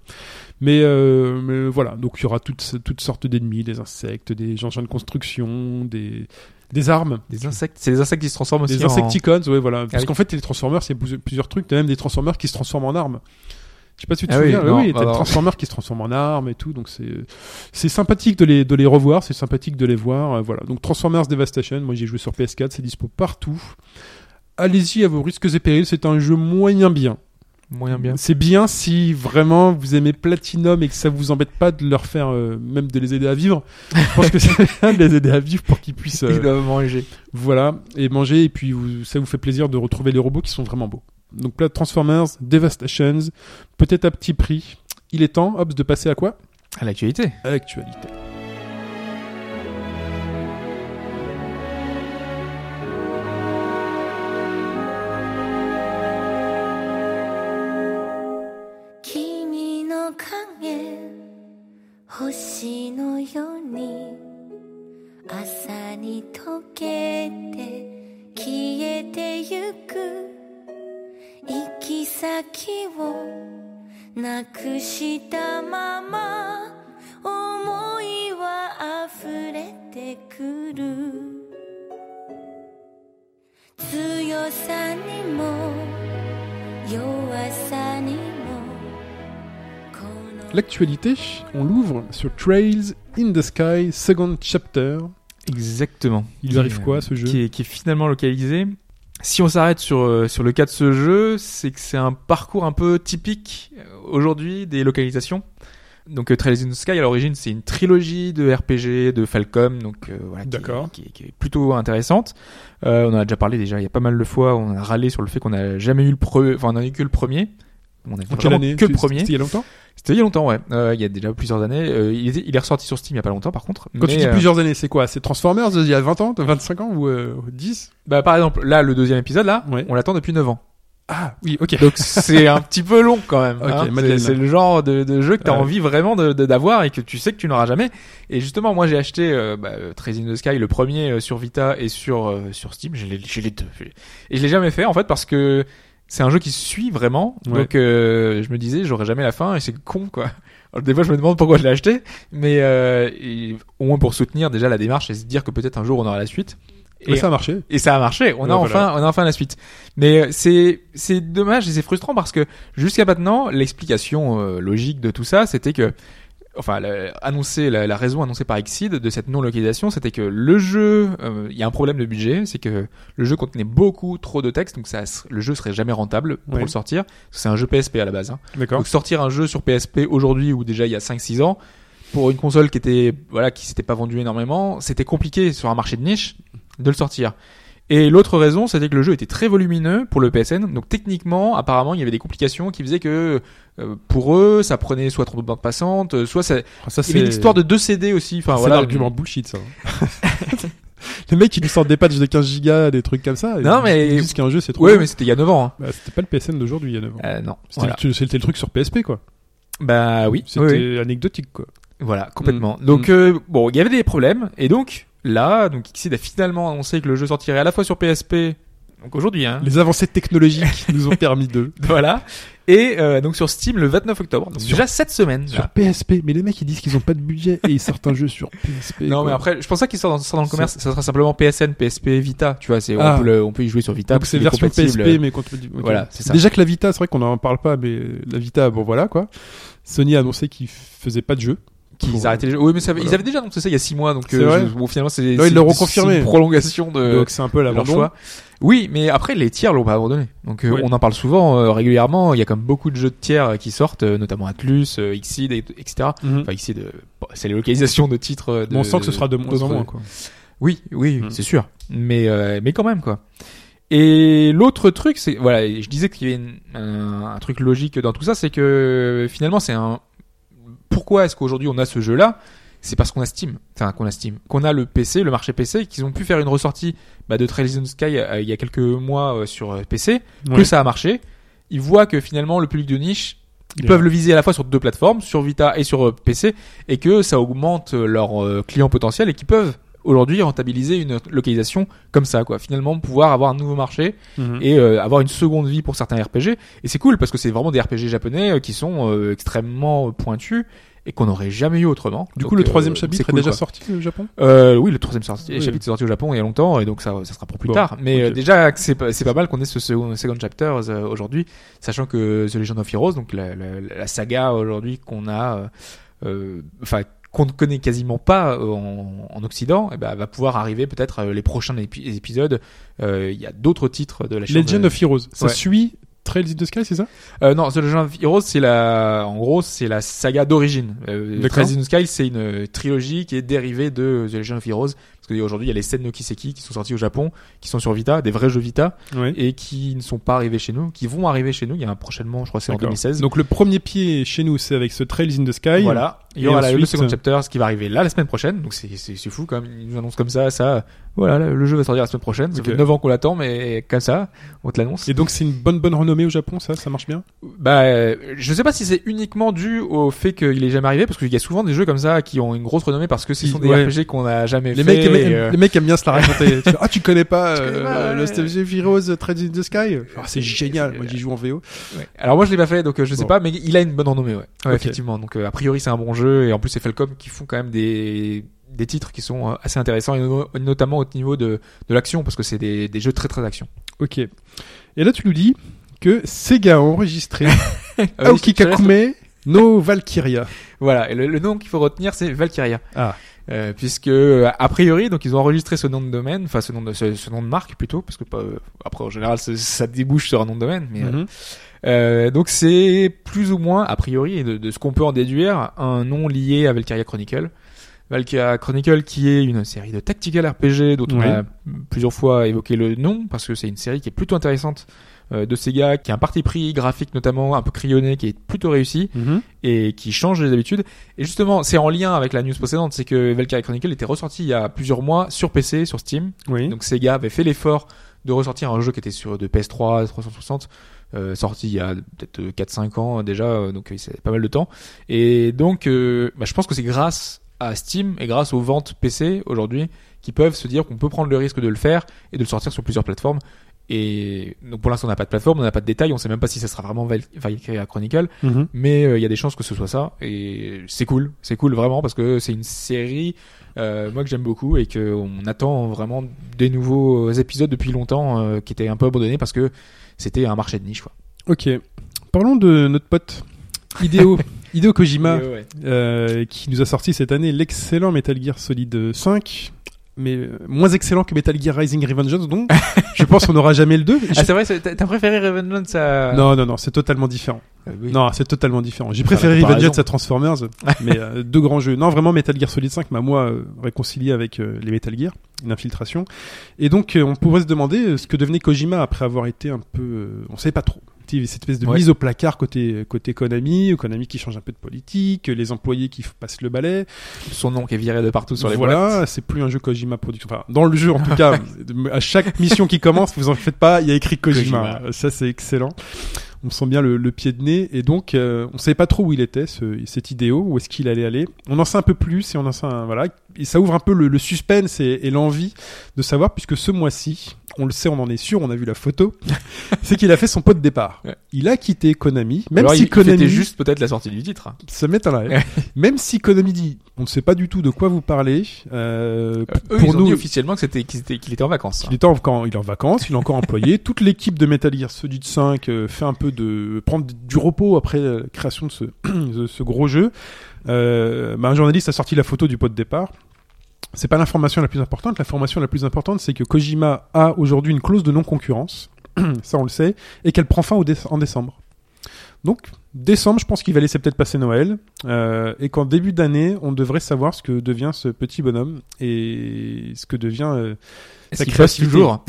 Speaker 1: Mais, euh, mais voilà, donc il y aura toutes, toutes sortes d'ennemis, des insectes, des engins de construction, des, des armes.
Speaker 2: Des insectes. C'est des insectes qui se transforment aussi.
Speaker 1: Des
Speaker 2: en-
Speaker 1: insecticons, ouais, voilà. Parce
Speaker 2: Ah oui.
Speaker 1: qu'en fait, les Transformers, c'est plus- plusieurs trucs. T'as même des Transformers qui se transforment en armes. Je sais pas si tu te
Speaker 2: Ah oui,
Speaker 1: souviens.
Speaker 2: non,
Speaker 1: oui,
Speaker 2: bah
Speaker 1: t'as des Transformers qui se transforment en armes et tout. Donc c'est, c'est sympathique de les, de les revoir. C'est sympathique de les voir. euh, voilà. Donc Transformers Devastation. Moi, j'ai joué sur PS4. C'est dispo partout. Allez-y à vos risques et périls. C'est un jeu moyen bien.
Speaker 2: Moyen bien.
Speaker 1: C'est bien si vraiment vous aimez Platinum et que ça vous embête pas de leur faire, euh, même de les aider à vivre. Je pense que c'est bien de les aider à vivre pour qu'ils puissent, euh,
Speaker 2: Ils doivent manger.
Speaker 1: voilà, et manger, et puis vous- ça vous fait plaisir de retrouver les robots qui sont vraiment beaux. Donc là, Transformers, Devastations, peut-être à petit prix. Il est temps, Hobbs, de passer à quoi?
Speaker 2: À l'actualité.
Speaker 1: À l'actualité.
Speaker 3: 星のように朝に溶けて消えてゆく行き先をなくしたまま思いは溢れてくる。強さにも弱さにも
Speaker 1: L'actualité, on l'ouvre sur Trails in the Sky, second chapter.
Speaker 2: Exactement.
Speaker 1: Il
Speaker 2: Qui,
Speaker 1: arrive quoi, ce jeu
Speaker 2: qui est, qui est finalement localisé. Si on s'arrête sur, euh, sur le cas de ce jeu, c'est que c'est un parcours un peu typique euh, aujourd'hui des localisations. Donc euh, Trails in the Sky à l'origine c'est une trilogie de RPG de Falcom donc euh, voilà qui est-
Speaker 1: D'accord.
Speaker 2: qui, est- qui est plutôt intéressante. Euh, on en a déjà parlé déjà il y a pas mal de fois on a râlé sur le fait qu'on n'a jamais eu le pre... enfin on a eu que le premier. On a
Speaker 1: quelle année
Speaker 2: que le premier.
Speaker 1: C'était il y a longtemps
Speaker 2: C'était il y a longtemps ouais. Euh, il y a déjà plusieurs années. Euh, il, est ressorti sur Steam il y a pas longtemps par contre.
Speaker 1: Quand tu dis
Speaker 2: euh,
Speaker 1: plusieurs années, c'est quoi? C'est Transformers il y a 20 ans, 25 ans ou euh, 10
Speaker 2: Bah par exemple là le deuxième épisode là
Speaker 1: Ouais.
Speaker 2: on l'attend depuis 9 ans.
Speaker 1: Ah, oui, ok.
Speaker 2: Donc c'est un petit peu long quand même.
Speaker 1: Ok,
Speaker 2: hein. C'est le genre de, de jeu que tu as
Speaker 1: Ouais.
Speaker 2: envie vraiment de- de- d'avoir et que tu sais que tu n'auras jamais. Et justement, moi j'ai acheté euh, bah, euh, Trails in the Sky, le premier euh, sur Vita et sur euh, sur Steam. J'ai les, j'ai les deux. Et je l'ai jamais fait en fait parce que c'est un jeu qui suit vraiment.
Speaker 1: Ouais.
Speaker 2: Donc euh, je me disais j'aurais jamais la fin et c'est con quoi. Alors, des fois je me demande pourquoi je l'ai acheté, mais euh, et au moins pour soutenir déjà la démarche et se dire que peut-être un jour on aura la suite.
Speaker 1: Mais ça a marché.
Speaker 2: Et ça a marché. On a enfin, on a enfin la suite. Mais euh, c'est, c'est dommage et c'est frustrant parce que jusqu'à maintenant, l'explication euh, logique de tout ça, c'était que, enfin, la, annoncer la, la raison annoncée par Exceed de cette non-localisation, c'était que le jeu, euh, il y a un problème de budget, c'est que le jeu contenait beaucoup trop de texte, donc ça, le jeu serait jamais rentable pour le sortir. Parce que C'est un jeu PSP à la base. Hein.
Speaker 1: D'accord.
Speaker 2: Donc sortir un jeu sur PSP aujourd'hui ou déjà il y a 5-6 ans pour une console qui était voilà qui s'était pas vendue énormément, c'était compliqué sur un marché de niche de le sortir. Et l'autre raison, c'était que le jeu était très volumineux pour le PSN. Donc techniquement, apparemment, il y avait des complications qui faisaient que euh, pour eux, ça prenait soit trop de bande passante, euh, soit ça...
Speaker 1: Ah, ça,
Speaker 2: il y avait une
Speaker 1: c'est-
Speaker 2: histoire de deux CD aussi. Enfin
Speaker 1: c'est
Speaker 2: voilà.
Speaker 1: l'argument bullshit, ça. Les mecs, ils nous sortent des patchs de 15 gigas, des trucs comme ça.
Speaker 2: Non,
Speaker 1: ils
Speaker 2: mais-
Speaker 1: disent qu'un jeu, c'est trop.
Speaker 2: Ouais, mais c'était il y a 9 ans. Hein.
Speaker 1: Bah, c'était pas le PSN d'aujourd'hui, il y a 9 ans.
Speaker 2: Euh, non.
Speaker 1: C'était
Speaker 2: Voilà.
Speaker 1: le, le truc sur PSP, quoi.
Speaker 2: Bah oui.
Speaker 1: C'était
Speaker 2: oui, oui.
Speaker 1: anecdotique, quoi.
Speaker 2: Voilà, complètement.
Speaker 1: Mm.
Speaker 2: Donc euh, bon, il y avait des problèmes et donc là, donc Xseed a finalement annoncé que le jeu sortirait à la fois sur PSP, donc aujourd'hui, hein,
Speaker 1: Les avancées technologiques nous ont permis de.
Speaker 2: voilà, et euh, donc sur Steam le 29 octobre. Donc
Speaker 1: Sur-
Speaker 2: déjà cette semaine.
Speaker 1: Sur
Speaker 2: là.
Speaker 1: PSP. Mais les mecs, ils disent qu'ils ont pas de budget et ils sortent un jeu sur PSP.
Speaker 2: Non
Speaker 1: quoi.
Speaker 2: mais après, je pense pas qu'il sort dans, le commerce. Ça sera simplement PSN, PSP, Vita. Tu vois, c'est
Speaker 1: Ah.
Speaker 2: on, peut le- on peut y jouer sur Vita.
Speaker 1: Donc c'est version. PSP, mais contre. ok.
Speaker 2: Voilà, c'est ça.
Speaker 1: Déjà que la Vita, c'est vrai qu'on en parle pas, mais la Vita, bon voilà, quoi. Sony a annoncé qu'il faisait pas de jeu
Speaker 2: qu'ils arrêtaient les jeux. Oui, mais ça,
Speaker 1: voilà.
Speaker 2: ils avaient déjà annoncé ça il y a 6 mois, donc euh, bon, finalement c'est
Speaker 1: ils l'ont reconfirmé.
Speaker 2: une prolongation de,
Speaker 1: Donc c'est un peu
Speaker 2: leur choix. Oui, mais après les tiers l'ont pas abandonné. Donc euh,
Speaker 1: Oui.
Speaker 2: on en parle souvent euh, régulièrement. Il y a comme beaucoup de jeux de tiers euh, qui sortent, euh, notamment Atlus, euh, Xseed, et- etc.
Speaker 1: Mhm.
Speaker 2: Enfin Xseed, euh, bon, c'est les localisations de titres. De,
Speaker 1: on sent que ce sera de moins en moins, quoi.
Speaker 2: Oui, oui,
Speaker 1: Mhm.
Speaker 2: c'est sûr. Mais euh, mais quand même quoi. Et l'autre truc, c'est voilà, je disais qu'il y avait une- un, un truc logique dans tout ça, c'est que finalement c'est un. Pourquoi est-ce qu'aujourd'hui on a ce jeu-là C'est parce qu'on a Steam, enfin qu'on a Steam, qu'on a le PC, le marché PC, qu'ils ont pu faire une ressortie bah, de Trails in the Sky euh, il y a quelques mois euh, sur euh, PC, que ça a marché. Ils voient que finalement le public de niche, ils
Speaker 1: Yeah.
Speaker 2: peuvent le viser à la fois sur deux plateformes, sur Vita et sur euh, PC, et que ça augmente leurs euh, clients potentiels et qu'ils peuvent aujourd'hui rentabiliser une localisation comme ça quoi finalement pouvoir avoir un nouveau marché
Speaker 1: Mhm.
Speaker 2: et euh, avoir une seconde vie pour certains RPG et c'est cool parce que c'est vraiment des RPG japonais euh, qui sont euh, extrêmement euh, pointus et qu'on n'aurait jamais eu autrement
Speaker 1: Du
Speaker 2: Donc,
Speaker 1: coup, le
Speaker 2: euh,
Speaker 1: troisième
Speaker 2: c'est
Speaker 1: chapitre
Speaker 2: cool,
Speaker 1: est déjà
Speaker 2: quoi.
Speaker 1: sorti au Japon?
Speaker 2: Euh, oui, le troisième sorti-
Speaker 1: Oui.
Speaker 2: chapitre est sorti au Japon il y a longtemps et donc ça, ça sera pour plus
Speaker 1: Bon,
Speaker 2: tard. Mais euh, déjà, c'est pas, mal qu'on ait ce second, second chapter euh, aujourd'hui, sachant que The Legend of Heroes, donc la, la, la saga aujourd'hui qu'on a, euh, euh, enfin qu'on ne connaît quasiment pas euh, en, en Occident, eh ben, va pouvoir arriver peut-être euh, les prochains épi- épisodes. Euh, Il y a d'autres titres de la chaîne.
Speaker 1: Legend of Heroes. Ça
Speaker 2: Ouais.
Speaker 1: suit Trails in the Sky, c'est ça?
Speaker 2: Euh, non, The Legend of Heroes, c'est la, en gros, c'est la saga d'origine. Euh. Trails in the Sky, c'est une trilogie qui est dérivée de The Legend of Heroes. Parce qu'aujourd'hui, il y a les scènes no Kiseki qui sont sortis au Japon, qui sont sur Vita, des vrais jeux Vita,
Speaker 1: Oui.
Speaker 2: et qui ne sont pas arrivés chez nous, qui vont arriver chez nous. Il y a un prochainement, je crois c'est en
Speaker 1: D'accord.
Speaker 2: 2016.
Speaker 1: Donc le premier pied chez nous, c'est avec ce Trails in the Sky.
Speaker 2: voilà. Il y
Speaker 1: Et
Speaker 2: aura le second chapter, ce qui va arriver là la semaine prochaine. Donc c'est, fou quand même. Ils nous annoncent comme ça, ça. Voilà, le- jeu va sortir la semaine prochaine. Ça
Speaker 1: Ok.
Speaker 2: fait 9 ans qu'on l'attend, mais comme ça, on te l'annonce.
Speaker 1: Et donc c'est une bonne bonne renommée au Japon, ça, ça marche bien?
Speaker 2: Bah, je sais pas si c'est uniquement dû au fait qu'il est jamais arrivé, parce qu'il y a souvent des jeux comme ça qui ont une grosse renommée parce que ce sont des
Speaker 1: ouais.
Speaker 2: RPG qu'on a jamais
Speaker 1: Les
Speaker 2: fait.
Speaker 1: mecs,
Speaker 2: et, euh,
Speaker 1: les mecs aiment bien se la raconter. Tu fais, ah, tu connais pas,
Speaker 2: connais
Speaker 1: euh, le. Steve Heroes Trails in the Sky? Ah, C'est génial. Moi, j'y joue en VO.
Speaker 2: ouais. Alors moi je l'ai pas fait, donc euh, je sais
Speaker 1: Bon.
Speaker 2: pas, mais il a une bonne renommée, ouais. Effectivement. Donc euh, a priori c'est un bon jeu et en plus c'est Falcom qui font quand même des des titres qui sont euh, assez intéressants et no- notamment au niveau de de l'action parce que c'est des des jeux très très d'action.
Speaker 1: Ok. Et là, tu nous dis que Sega a enregistré
Speaker 2: Euh,
Speaker 1: Aoki Kakume no Valkyria.
Speaker 2: Voilà, et le, le nom qu'il faut retenir c'est Valkyria.
Speaker 1: Ah.
Speaker 2: Euh, puisque euh, a priori donc ils ont enregistré ce nom de domaine, enfin ce nom de ce, ce nom de marque plutôt parce que pas, euh, après en général ça, débouche sur un nom de domaine mais euh,
Speaker 1: Mhm.
Speaker 2: Euh, donc c'est plus ou moins, a priori, de, de ce qu'on peut en déduire, un nom lié à Valkyria Chronicle. Valkyria Chronicle qui est une série de tactical RPG dont on a plusieurs fois évoqué le nom parce que c'est une série qui est plutôt intéressante euh, de Sega, qui a un parti pris graphique notamment un peu crayonné, qui est plutôt réussi
Speaker 1: Mhm.
Speaker 2: et qui change les habitudes. Et justement, c'est en lien avec la news précédente, c'est que Valkyria Chronicle était ressorti il y a plusieurs mois sur PC, sur Steam,
Speaker 1: Oui.
Speaker 2: donc Sega avait fait l'effort de ressortir un jeu qui était sur de PS3, 360, euh, sorti il y a peut-être 4-5 ans déjà, euh, donc euh, c'est pas mal de temps. Et donc, euh, bah, je pense que c'est grâce à Steam et grâce aux ventes PC aujourd'hui qui peuvent se dire qu'on peut prendre le risque de le faire et de le sortir sur plusieurs plateformes. Et donc pour l'instant on n'a pas de plateforme, on n'a pas de détails, on sait même pas si ça sera vraiment Val- Valkyria Chronicle,
Speaker 1: Mhm.
Speaker 2: mais euh, il y a des chances que ce soit ça et c'est cool c'est cool vraiment parce que c'est une série euh, moi que j'aime beaucoup et que on attend vraiment des nouveaux épisodes depuis longtemps euh, qui étaient un peu abandonnés parce que c'était un marché de niche quoi
Speaker 1: Ok. Parlons de notre pote Hideo, Hideo Kojima,
Speaker 2: euh, ouais.
Speaker 1: euh, qui nous a sorti cette année l'excellent Metal Gear Solid 5, mais euh, moins excellent que Metal Gear Rising Revengeance, donc je pense qu'on n'aura jamais le 2. Je-
Speaker 2: ah c'est vrai t'as préféré Revenant ça
Speaker 1: Non, non, non, c'est totalement différent.
Speaker 2: Euh, oui.
Speaker 1: Non, c'est totalement différent. J'ai préféré. Revengeance à Transformers, mais euh, deux grands jeux. Non, vraiment, Metal Gear Solid 5 m'a, moi, euh, réconcilié avec euh, les Metal Gear, une infiltration. Et donc, euh, on pourrait se demander euh, ce que devenait Kojima après avoir été un peu... euh, on savait pas trop. Cette espèce de
Speaker 2: Ouais.
Speaker 1: mise au placard côté, côté Konami, Konami qui change un peu de politique, les employés qui passent le balai.
Speaker 2: son nom qui est viré de partout sur les
Speaker 1: voilà, c'est plus un jeu Kojima Production. Enfin, dans le jeu, en tout cas, à chaque mission qui commence, vous en faites pas, il y a écrit Kojima.
Speaker 2: Kojima.
Speaker 1: Ça, c'est excellent. On sent bien le, le pied de nez. Et donc, euh, on savait pas trop où il était, ce, cet idéo, où est-ce qu'il allait aller. On en sait un peu plus et on en sait un, voilà. Et ça ouvre un peu le, le suspense et, et l'envie de savoir, puisque ce mois-ci, on le sait, on en est sûr, on a vu la photo, c'est qu'il a fait son pot de départ.
Speaker 2: Ouais.
Speaker 1: Il a quitté Konami, même
Speaker 2: Alors,
Speaker 1: si
Speaker 2: il
Speaker 1: Konami
Speaker 2: fêtait juste peut-être la sortie du titre.
Speaker 1: à l'arrêt. même si Konami dit, on ne sait pas du tout de quoi vous parlez. Euh,
Speaker 2: Eux,
Speaker 1: pour
Speaker 2: ils ont
Speaker 1: nous,
Speaker 2: dit officiellement que c'était qu'il était, était en vacances.
Speaker 1: il est en, quand il est en vacances, il est encore employé. Toute l'équipe de Metal Gear Solid 5 euh, fait un peu de prendre du repos après la création de ce, de ce gros jeu. Euh, bah, un journaliste a sorti la photo du pot de départ. C'est pas l'information la plus importante. L'information la plus importante, c'est que Kojima a aujourd'hui une clause de non-concurrence. Ça, on le sait, et qu'elle prend fin au dé- en décembre. Donc, décembre, je pense qu'il va laisser peut-être passer Noël, euh, et qu'en début d'année, on devrait savoir ce que devient ce petit bonhomme et ce que devient. euh, sa créativité.
Speaker 2: toujours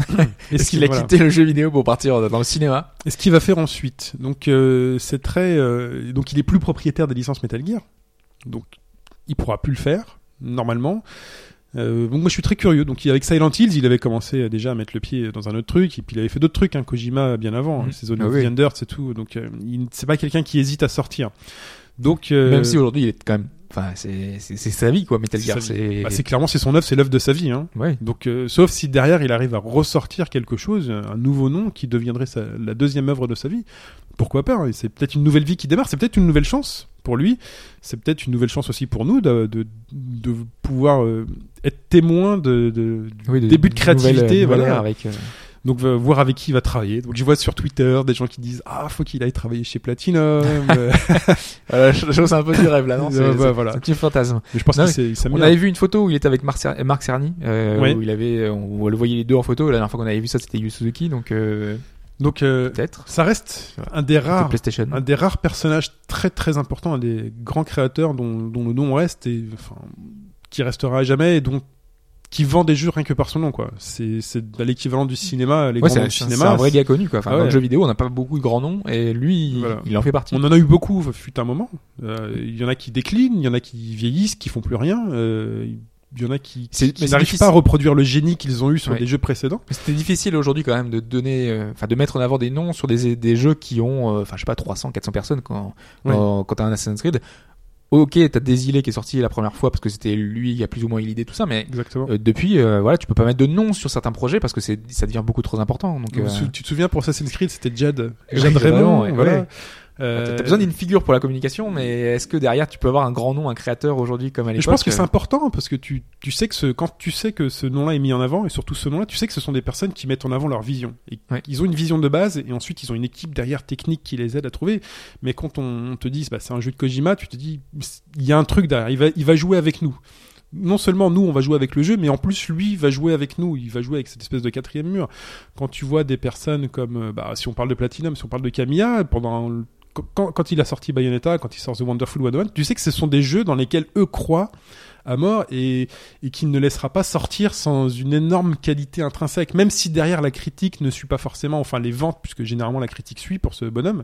Speaker 2: Est-ce
Speaker 1: ce
Speaker 2: qu'il a
Speaker 1: voilà.
Speaker 2: quitté le jeu vidéo pour partir dans le cinéma?
Speaker 1: Et ce qu'il va faire ensuite. Donc euh, c'est très euh, donc il est plus propriétaire des licences Metal Gear. Donc il pourra plus le faire normalement. Euh, donc moi je suis très curieux. Donc il- avec Silent Hills, il avait commencé déjà à mettre le pied dans un autre truc et puis il avait fait d'autres trucs hein, Kojima bien avant,
Speaker 2: Mhm.
Speaker 1: hein, ses Zone
Speaker 2: Ah
Speaker 1: of
Speaker 2: oui.
Speaker 1: et tout. Donc euh, il- c'est pas quelqu'un qui hésite à sortir. Donc euh,
Speaker 2: Même si aujourd'hui il est quand même. Enfin, c'est c'est c'est sa vie quoi, Metal
Speaker 1: C'est
Speaker 2: Gear. C'est.
Speaker 1: bah, c'est clairement c'est son œuvre, c'est l'œuvre de sa vie. Hein.
Speaker 2: Ouais.
Speaker 1: Donc, euh, sauf si derrière il arrive à ressortir quelque chose, un nouveau nom qui deviendrait sa- la deuxième œuvre de sa vie. Pourquoi pas hein, C'est peut-être une nouvelle vie qui démarre. C'est peut-être une nouvelle chance pour lui. C'est peut-être une nouvelle chance aussi pour nous de, de, de pouvoir euh, être témoin de, de, du
Speaker 2: Oui,
Speaker 1: début de créativité.
Speaker 2: nouvelle- nouvelle
Speaker 1: voilà.
Speaker 2: ère avec. euh,
Speaker 1: Donc euh, voir avec qui il va travailler. Donc je vois sur Twitter des gens qui disent ah faut qu'il aille travailler chez Platinum. Euh,
Speaker 2: Voilà, je chose un peu du rêve là, non C'est
Speaker 1: bah, voilà.
Speaker 2: un petit fantasme.
Speaker 1: mais je pense
Speaker 2: Non, On avait vu une photo où il était avec Marc, Cer- Marc Cerny, euh, où il avait, on le voyait les deux en photo. La dernière fois qu'on avait vu ça, c'était Yu Suzuki, donc euh,
Speaker 1: Donc euh,
Speaker 2: peut-être.
Speaker 1: ça reste un des rares
Speaker 2: PlayStation.
Speaker 1: un des rares personnages très très importants, un des grands créateurs dont, dont le nom reste et enfin qui restera à jamais et dont qui vend des jeux rien que par son nom quoi. C'est c'est l'équivalent du cinéma, les
Speaker 2: Ouais,
Speaker 1: grands noms
Speaker 2: c'est
Speaker 1: cinéma.
Speaker 2: un vrai gars connu quoi. Enfin,
Speaker 1: Ah
Speaker 2: dans
Speaker 1: ouais.
Speaker 2: le jeu vidéo, on n'a pas beaucoup de grands noms et lui, il-
Speaker 1: Voilà.
Speaker 2: il en fait partie.
Speaker 1: On en a eu beaucoup, fut un moment. Euh, Il y en a qui déclinent, il y en a qui vieillissent, qui font plus rien. euh, Il y en a qui, qui n'arrivent pas à reproduire le génie qu'ils ont eu sur
Speaker 2: Ouais.
Speaker 1: des jeux précédents.
Speaker 2: C'était difficile aujourd'hui quand même de donner, euh, enfin de mettre en avant des noms sur des, des jeux qui ont, euh, enfin je sais pas, 300, 400 personnes quand,
Speaker 1: Ouais.
Speaker 2: quand, quand t'as un Assassin's Creed. Ok, t'as Désilé qui est sorti la première fois parce que c'était lui qui a plus ou moins eu l'idée tout ça, mais
Speaker 1: Exactement.
Speaker 2: euh, depuis, euh, voilà, tu peux pas mettre de nom sur certains projets parce que c'est, ça devient beaucoup trop important. Donc, euh,
Speaker 1: Tu te souviens pour Assassin's Creed, c'était Jad,
Speaker 2: Oui,
Speaker 1: Jad
Speaker 2: vraiment,
Speaker 1: Raymond,
Speaker 2: ouais,
Speaker 1: voilà.
Speaker 2: ouais.
Speaker 1: Euh,
Speaker 2: T'as besoin d'une figure pour la communication, mais est-ce que derrière tu peux avoir un grand nom, un créateur aujourd'hui comme à l'époque
Speaker 1: je pense que c'est
Speaker 2: euh,
Speaker 1: important parce que tu, tu sais que ce, quand tu sais que ce nom-là est mis en avant et surtout ce nom-là, tu sais que ce sont des personnes qui mettent en avant leur vision. Et
Speaker 2: Ouais.
Speaker 1: Ils ont une vision de base et ensuite ils ont une équipe derrière technique qui les aide à trouver. Mais quand on, on te dit bah, c'est un jeu de Kojima, tu te dis il y a un truc derrière, il va, il va jouer avec nous. Non seulement nous on va jouer avec le jeu, mais en plus lui va jouer avec nous, il va jouer avec cette espèce de quatrième mur. Quand tu vois des personnes comme, euh, bah, si on parle de Platinum, si on parle de Camilla, pendant quand, il a sorti Bayonetta, quand il sort The Wonderful 101, tu sais que ce sont des jeux dans lesquels eux croient à mort et, et qu'il ne laissera pas sortir sans une énorme qualité intrinsèque, même si derrière la critique ne suit pas forcément, enfin les ventes, puisque généralement la critique suit pour ce bonhomme,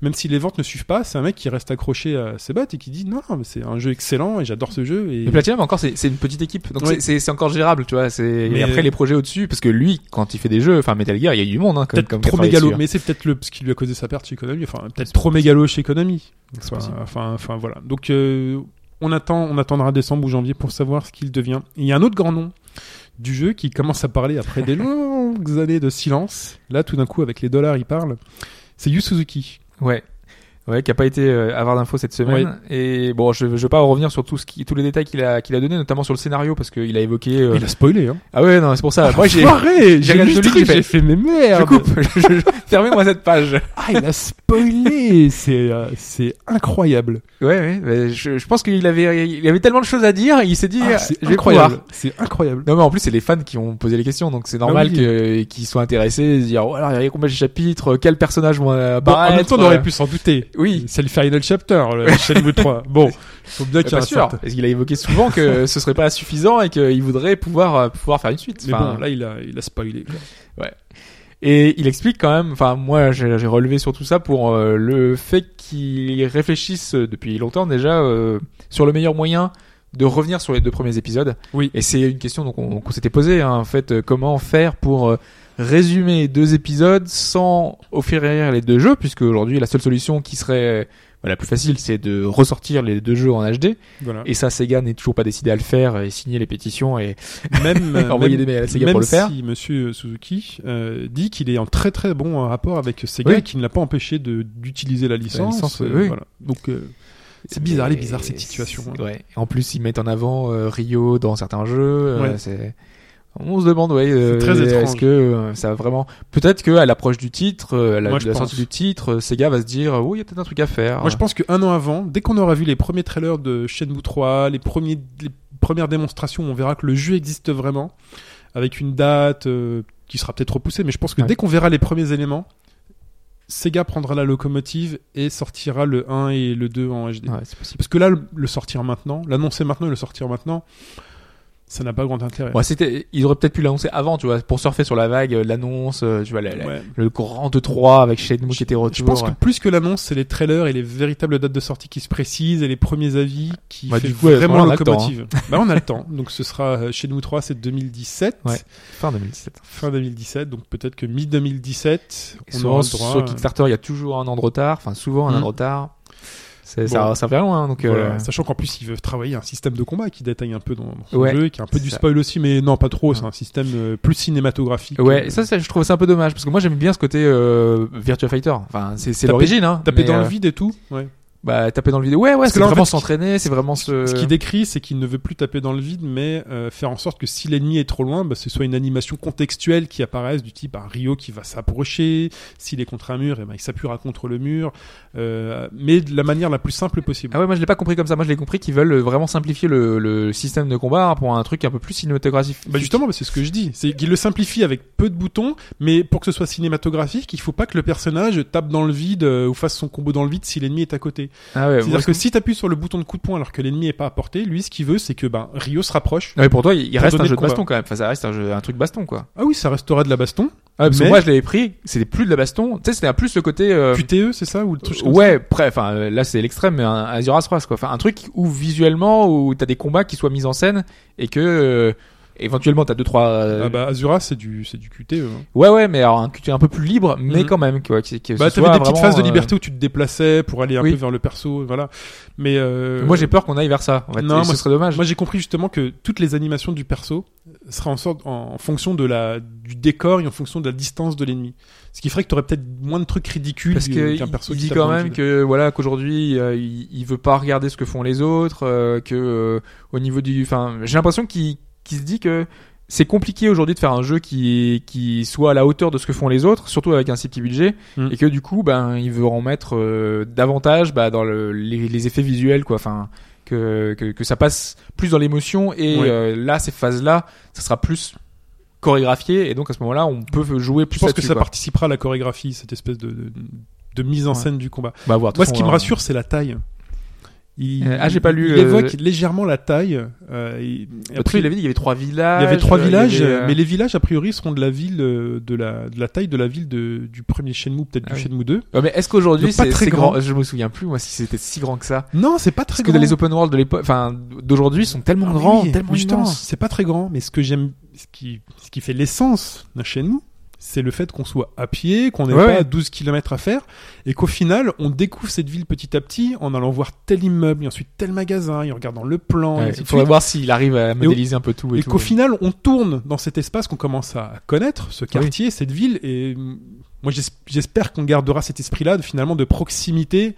Speaker 1: même si les ventes ne suivent pas, c'est un mec qui reste accroché à ses bottes et qui dit non, non mais c'est un jeu excellent et j'adore ce jeu. Et...
Speaker 2: Mais Platinum encore c'est une petite équipe donc
Speaker 1: Ouais.
Speaker 2: c'est- encore gérable tu vois c'est
Speaker 1: Mais-
Speaker 2: après les projets au dessus parce que lui quand il fait des jeux enfin Metal Gear il y a du monde hein, comme, comme
Speaker 1: trop
Speaker 2: qui
Speaker 1: mégalo,
Speaker 2: dessus, hein.
Speaker 1: mais c'est peut-être le ce qui lui a causé sa perte chez Konami. Enfin, peut-être trop mégalo chez Konami. Enfin, enfin, enfin, voilà. Donc, euh, on attend, on attendra décembre ou janvier pour savoir ce qu'il devient. Et il y a un autre grand nom du jeu qui commence à parler après des longues années de silence. Là, tout d'un coup, avec les dollars, il parle. C'est Yu Suzuki.
Speaker 2: ouais ouais qui a pas été euh, avoir d'infos cette semaine et bon je, je vais pas revenir sur tout ce qui tous les détails qu'il a qu'il a donné notamment sur le scénario parce qu'il a évoqué euh,
Speaker 1: Il a spoilé, hein.
Speaker 2: ah ouais non c'est pour ça moi j'ai j'ai regardé j'ai fait-
Speaker 1: fait, mais merde.
Speaker 2: je coupe fermez-moi cette page
Speaker 1: Ah, il a spoilé. c'est, euh, c'est incroyable.
Speaker 2: ouais ouais je, je pense qu'il avait il avait tellement de choses à dire il s'est dit
Speaker 1: Ah,
Speaker 2: euh,
Speaker 1: c'est
Speaker 2: je vais
Speaker 1: incroyable. C'est incroyable.
Speaker 2: Non mais en plus c'est les fans qui ont posé les questions donc c'est normal
Speaker 1: oui.
Speaker 2: que qu'ils soient intéressés se dire oh alors il y a combien de chapitres quels personnages vont
Speaker 1: Bon, en
Speaker 2: apparaître
Speaker 1: même temps, on aurait pu s'en douter.
Speaker 2: Oui.
Speaker 1: C'est le final chapter, le Shenmue 3. Bon, faut bien qu'il y ait
Speaker 2: sûr,
Speaker 1: certain-
Speaker 2: parce qu'il a évoqué souvent que ce serait pas suffisant et qu'il voudrait pouvoir euh, pouvoir faire une suite.
Speaker 1: Mais
Speaker 2: Enfin,
Speaker 1: bon, là, il a, il a spoilé. quoi.
Speaker 2: Et il explique quand même, enfin moi j'ai relevé sur tout ça pour euh, le fait qu'il réfléchisse euh, depuis longtemps déjà euh, sur le meilleur moyen de revenir sur les deux premiers épisodes.
Speaker 1: Oui.
Speaker 2: Et c'est une question qu'on s'était posé hein, en fait, euh, comment faire pour euh, résumer deux épisodes sans offrir les deux jeux, puisque aujourd'hui la seule solution qui serait bah, la plus facile, c'est de ressortir les deux jeux en HD.
Speaker 1: Voilà.
Speaker 2: Et ça, Sega n'est toujours pas décidé à le faire et signer les pétitions et
Speaker 1: même
Speaker 2: envoyer
Speaker 1: même-
Speaker 2: des mails à Sega
Speaker 1: même
Speaker 2: pour le faire.
Speaker 1: si Monsieur Suzuki euh, dit qu'il est en très très bon rapport avec Sega
Speaker 2: Oui.
Speaker 1: et qu'il ne l'a pas empêché d'utiliser la licence.
Speaker 2: licence,
Speaker 1: euh,
Speaker 2: oui.
Speaker 1: voilà. Donc euh, c'est bizarre, elle est bizarre cette situation. hein.
Speaker 2: Ouais. En plus, ils mettent en avant euh, Rio dans certains jeux. euh, c'est... On se demande, ouais, euh,
Speaker 1: très étrange.
Speaker 2: est-ce que euh, ça va vraiment. Peut-être que à l'approche du titre, à la,
Speaker 1: Moi,
Speaker 2: la sortie du titre, Sega va se dire, oh, il y a peut-être un truc à faire.
Speaker 1: Moi, je pense qu'un an avant, dès qu'on aura vu les premiers trailers de Shenmue 3, les, premiers, les premières démonstrations, on verra que le jeu existe vraiment, avec une date qui sera peut-être repoussée, mais je pense que
Speaker 2: Ouais.
Speaker 1: dès qu'on verra les premiers éléments, Sega prendra la locomotive et sortira le 1 et le 2 en HD.
Speaker 2: Ouais, c'est possible.
Speaker 1: Parce que là, le, le sortir maintenant, l'annoncer maintenant et le sortir maintenant, ça n'a pas grand intérêt.
Speaker 2: Ouais, c'était, ils auraient peut-être pu l'annoncer avant, tu vois, pour surfer sur la vague, euh, l'annonce, euh, tu vois, la- la-
Speaker 1: Ouais.
Speaker 2: le grand 2-3 avec Shenmue qui était retour.
Speaker 1: Je pense que plus que l'annonce, c'est les trailers et les véritables dates de sortie qui se précisent et les premiers avis qui
Speaker 2: Bah,
Speaker 1: fait
Speaker 2: du coup,
Speaker 1: vraiment
Speaker 2: moment-là, on a le temps, hein.
Speaker 1: locomotive. bah, on a le temps. Donc ce sera chez nous 3, c'est 2017.
Speaker 2: Ouais. Fin 2017.
Speaker 1: Fin 2017, donc peut-être que mi-2017,
Speaker 2: Et
Speaker 1: on aura le droit.
Speaker 2: sur
Speaker 1: euh,
Speaker 2: Kickstarter, il y a toujours un an de retard, enfin, souvent un an de retard. C'est,
Speaker 1: Bon.
Speaker 2: ça, ça fait loin, hein, donc,
Speaker 1: voilà.
Speaker 2: euh,
Speaker 1: Sachant qu'en plus ils veulent travailler un système de combat qui détaille un peu dans, dans son
Speaker 2: Ouais,
Speaker 1: jeu, qui est un peu du
Speaker 2: ça.
Speaker 1: spoil aussi, mais non pas trop. C'est un système euh, plus cinématographique.
Speaker 2: Ouais,
Speaker 1: Euh,
Speaker 2: et ça, ça, je trouve ça un peu dommage parce que moi j'aime bien ce côté euh, Virtua Fighter. Enfin, c'est, l'origine, hein.
Speaker 1: taper dans
Speaker 2: euh,
Speaker 1: le vide et tout. Ouais.
Speaker 2: Bah, taper dans le vide. Ouais, ouais, c'est vraiment s'entraîner, c'est vraiment ce.
Speaker 1: Ce qu'il décrit, c'est qu'il ne veut plus taper dans le vide, mais euh, faire en sorte que si l'ennemi est trop loin, bah, ce soit une animation contextuelle qui apparaisse du type bah, Rio qui va s'approcher, s'il est contre un mur, et ben il s'appuiera contre le mur, euh, mais de la manière la plus simple possible.
Speaker 2: Ah ouais, moi je l'ai pas compris comme ça. Moi je l'ai compris qu'ils veulent vraiment simplifier le, le système de combat hein, pour un truc un peu plus cinématographique.
Speaker 1: Bah justement, bah, c'est ce que je dis, c'est qu'il le simplifie avec peu de boutons, mais pour que ce soit cinématographique, il faut pas que le personnage tape dans le vide euh, ou fasse son combo dans le vide si l'ennemi est à côté.
Speaker 2: Ah ouais,
Speaker 1: C'est-à-dire
Speaker 2: ce
Speaker 1: que si t'appuies sur le bouton de coup de poing alors que l'ennemi est pas à portée, lui ce qu'il veut c'est que ben Rio se rapproche.
Speaker 2: Ouais, pour toi, il reste un jeu de
Speaker 1: combat.
Speaker 2: baston quand même. Enfin, ça reste un, jeu, un truc baston quoi.
Speaker 1: Ah oui, ça restera de la baston.
Speaker 2: Ah, parce que
Speaker 1: Mais-
Speaker 2: moi je l'avais pris, c'était plus de la baston. Tu sais, c'était un plus le côté. euh,
Speaker 1: QTE, c'est ça ou le truc
Speaker 2: ouais, près, enfin euh, là c'est l'extrême, mais un Azuras Wrath quoi. Enfin un truc où visuellement où t'as des combats qui soient mis en scène et que euh, éventuellement t'as deux trois. euh,
Speaker 1: Ah bah Azura c'est du c'est du QTE. hein.
Speaker 2: Ouais ouais, mais alors un QT un peu plus libre, mais
Speaker 1: Mhm.
Speaker 2: quand même quoi. Que, que
Speaker 1: Bah t'avais des petites phases de
Speaker 2: euh,
Speaker 1: liberté où tu te déplaçais pour aller un
Speaker 2: oui.
Speaker 1: peu vers le perso, voilà. Mais euh,
Speaker 2: Moi j'ai peur qu'on aille vers ça. En fait,
Speaker 1: Non,
Speaker 2: Et ce
Speaker 1: moi,
Speaker 2: serait dommage.
Speaker 1: Moi j'ai compris justement que toutes les animations du perso seraient en sorte en, fonction de la du décor et en fonction de la distance de l'ennemi. Ce qui ferait que t'aurais peut-être moins de trucs ridicules
Speaker 2: Parce
Speaker 1: euh, qu'un perso
Speaker 2: il
Speaker 1: qui
Speaker 2: dit quand même que voilà qu'aujourd'hui euh, il, il veut pas regarder ce que font les autres, euh, que euh, au niveau du, enfin j'ai l'impression qu'il qu'il se dit que c'est compliqué aujourd'hui de faire un jeu qui qui soit à la hauteur de ce que font les autres, surtout avec un si petit budget,
Speaker 1: Mm.
Speaker 2: et que du coup ben il veut en mettre euh, davantage bah, dans le, les, les effets visuels quoi, enfin que, que que ça passe plus dans l'émotion et euh, là ces phases là ça sera plus chorégraphié et donc à ce moment-là on peut jouer
Speaker 1: Je
Speaker 2: plus
Speaker 1: pense que ça
Speaker 2: quoi.
Speaker 1: participera à la chorégraphie, cette espèce de, de, de mise en
Speaker 2: Ouais.
Speaker 1: scène du combat.
Speaker 2: Bah, voir,
Speaker 1: Moi, ce qui me rassure, c'est la taille. Il,
Speaker 2: Euh, ah, j'ai pas lu,
Speaker 1: Il
Speaker 2: euh,
Speaker 1: évoque légèrement la taille. euh,
Speaker 2: L'autre
Speaker 1: après,
Speaker 2: il avait dit qu'il y avait trois villages.
Speaker 1: il y avait trois
Speaker 2: euh,
Speaker 1: villages,
Speaker 2: avait, euh,
Speaker 1: mais les villages a priori seront de la ville euh, de la de la taille de la ville de, du premier Shenmue, peut-être
Speaker 2: Ah
Speaker 1: du
Speaker 2: oui.
Speaker 1: Shenmue 2.
Speaker 2: Ouais, mais est-ce qu'aujourd'hui c'est
Speaker 1: très
Speaker 2: grand,
Speaker 1: grand.
Speaker 2: Je me souviens plus moi si c'était si grand que ça.
Speaker 1: Non, c'est pas très
Speaker 2: Parce que
Speaker 1: grand.
Speaker 2: les open world de l'époque, enfin d'aujourd'hui sont tellement
Speaker 1: Ah
Speaker 2: grands,
Speaker 1: oui,
Speaker 2: tellement.
Speaker 1: C'est pas très grand, mais ce que j'aime, ce qui, ce qui fait l'essence d'un Shenmue, c'est le fait qu'on soit à pied, qu'on n'ait
Speaker 2: Ouais,
Speaker 1: pas
Speaker 2: ouais.
Speaker 1: 12 km à faire, et qu'au final, on découvre cette ville petit à petit en allant voir tel immeuble, et ensuite tel magasin, et en regardant le plan,
Speaker 2: Ouais, il faudrait voir s'il arrive à modéliser un peu tout et,
Speaker 1: Et qu'au final, on tourne dans cet espace qu'on commence à connaître, ce quartier, cette ville, et moi j'es- j'espère qu'on gardera cet esprit-là, finalement, de proximité,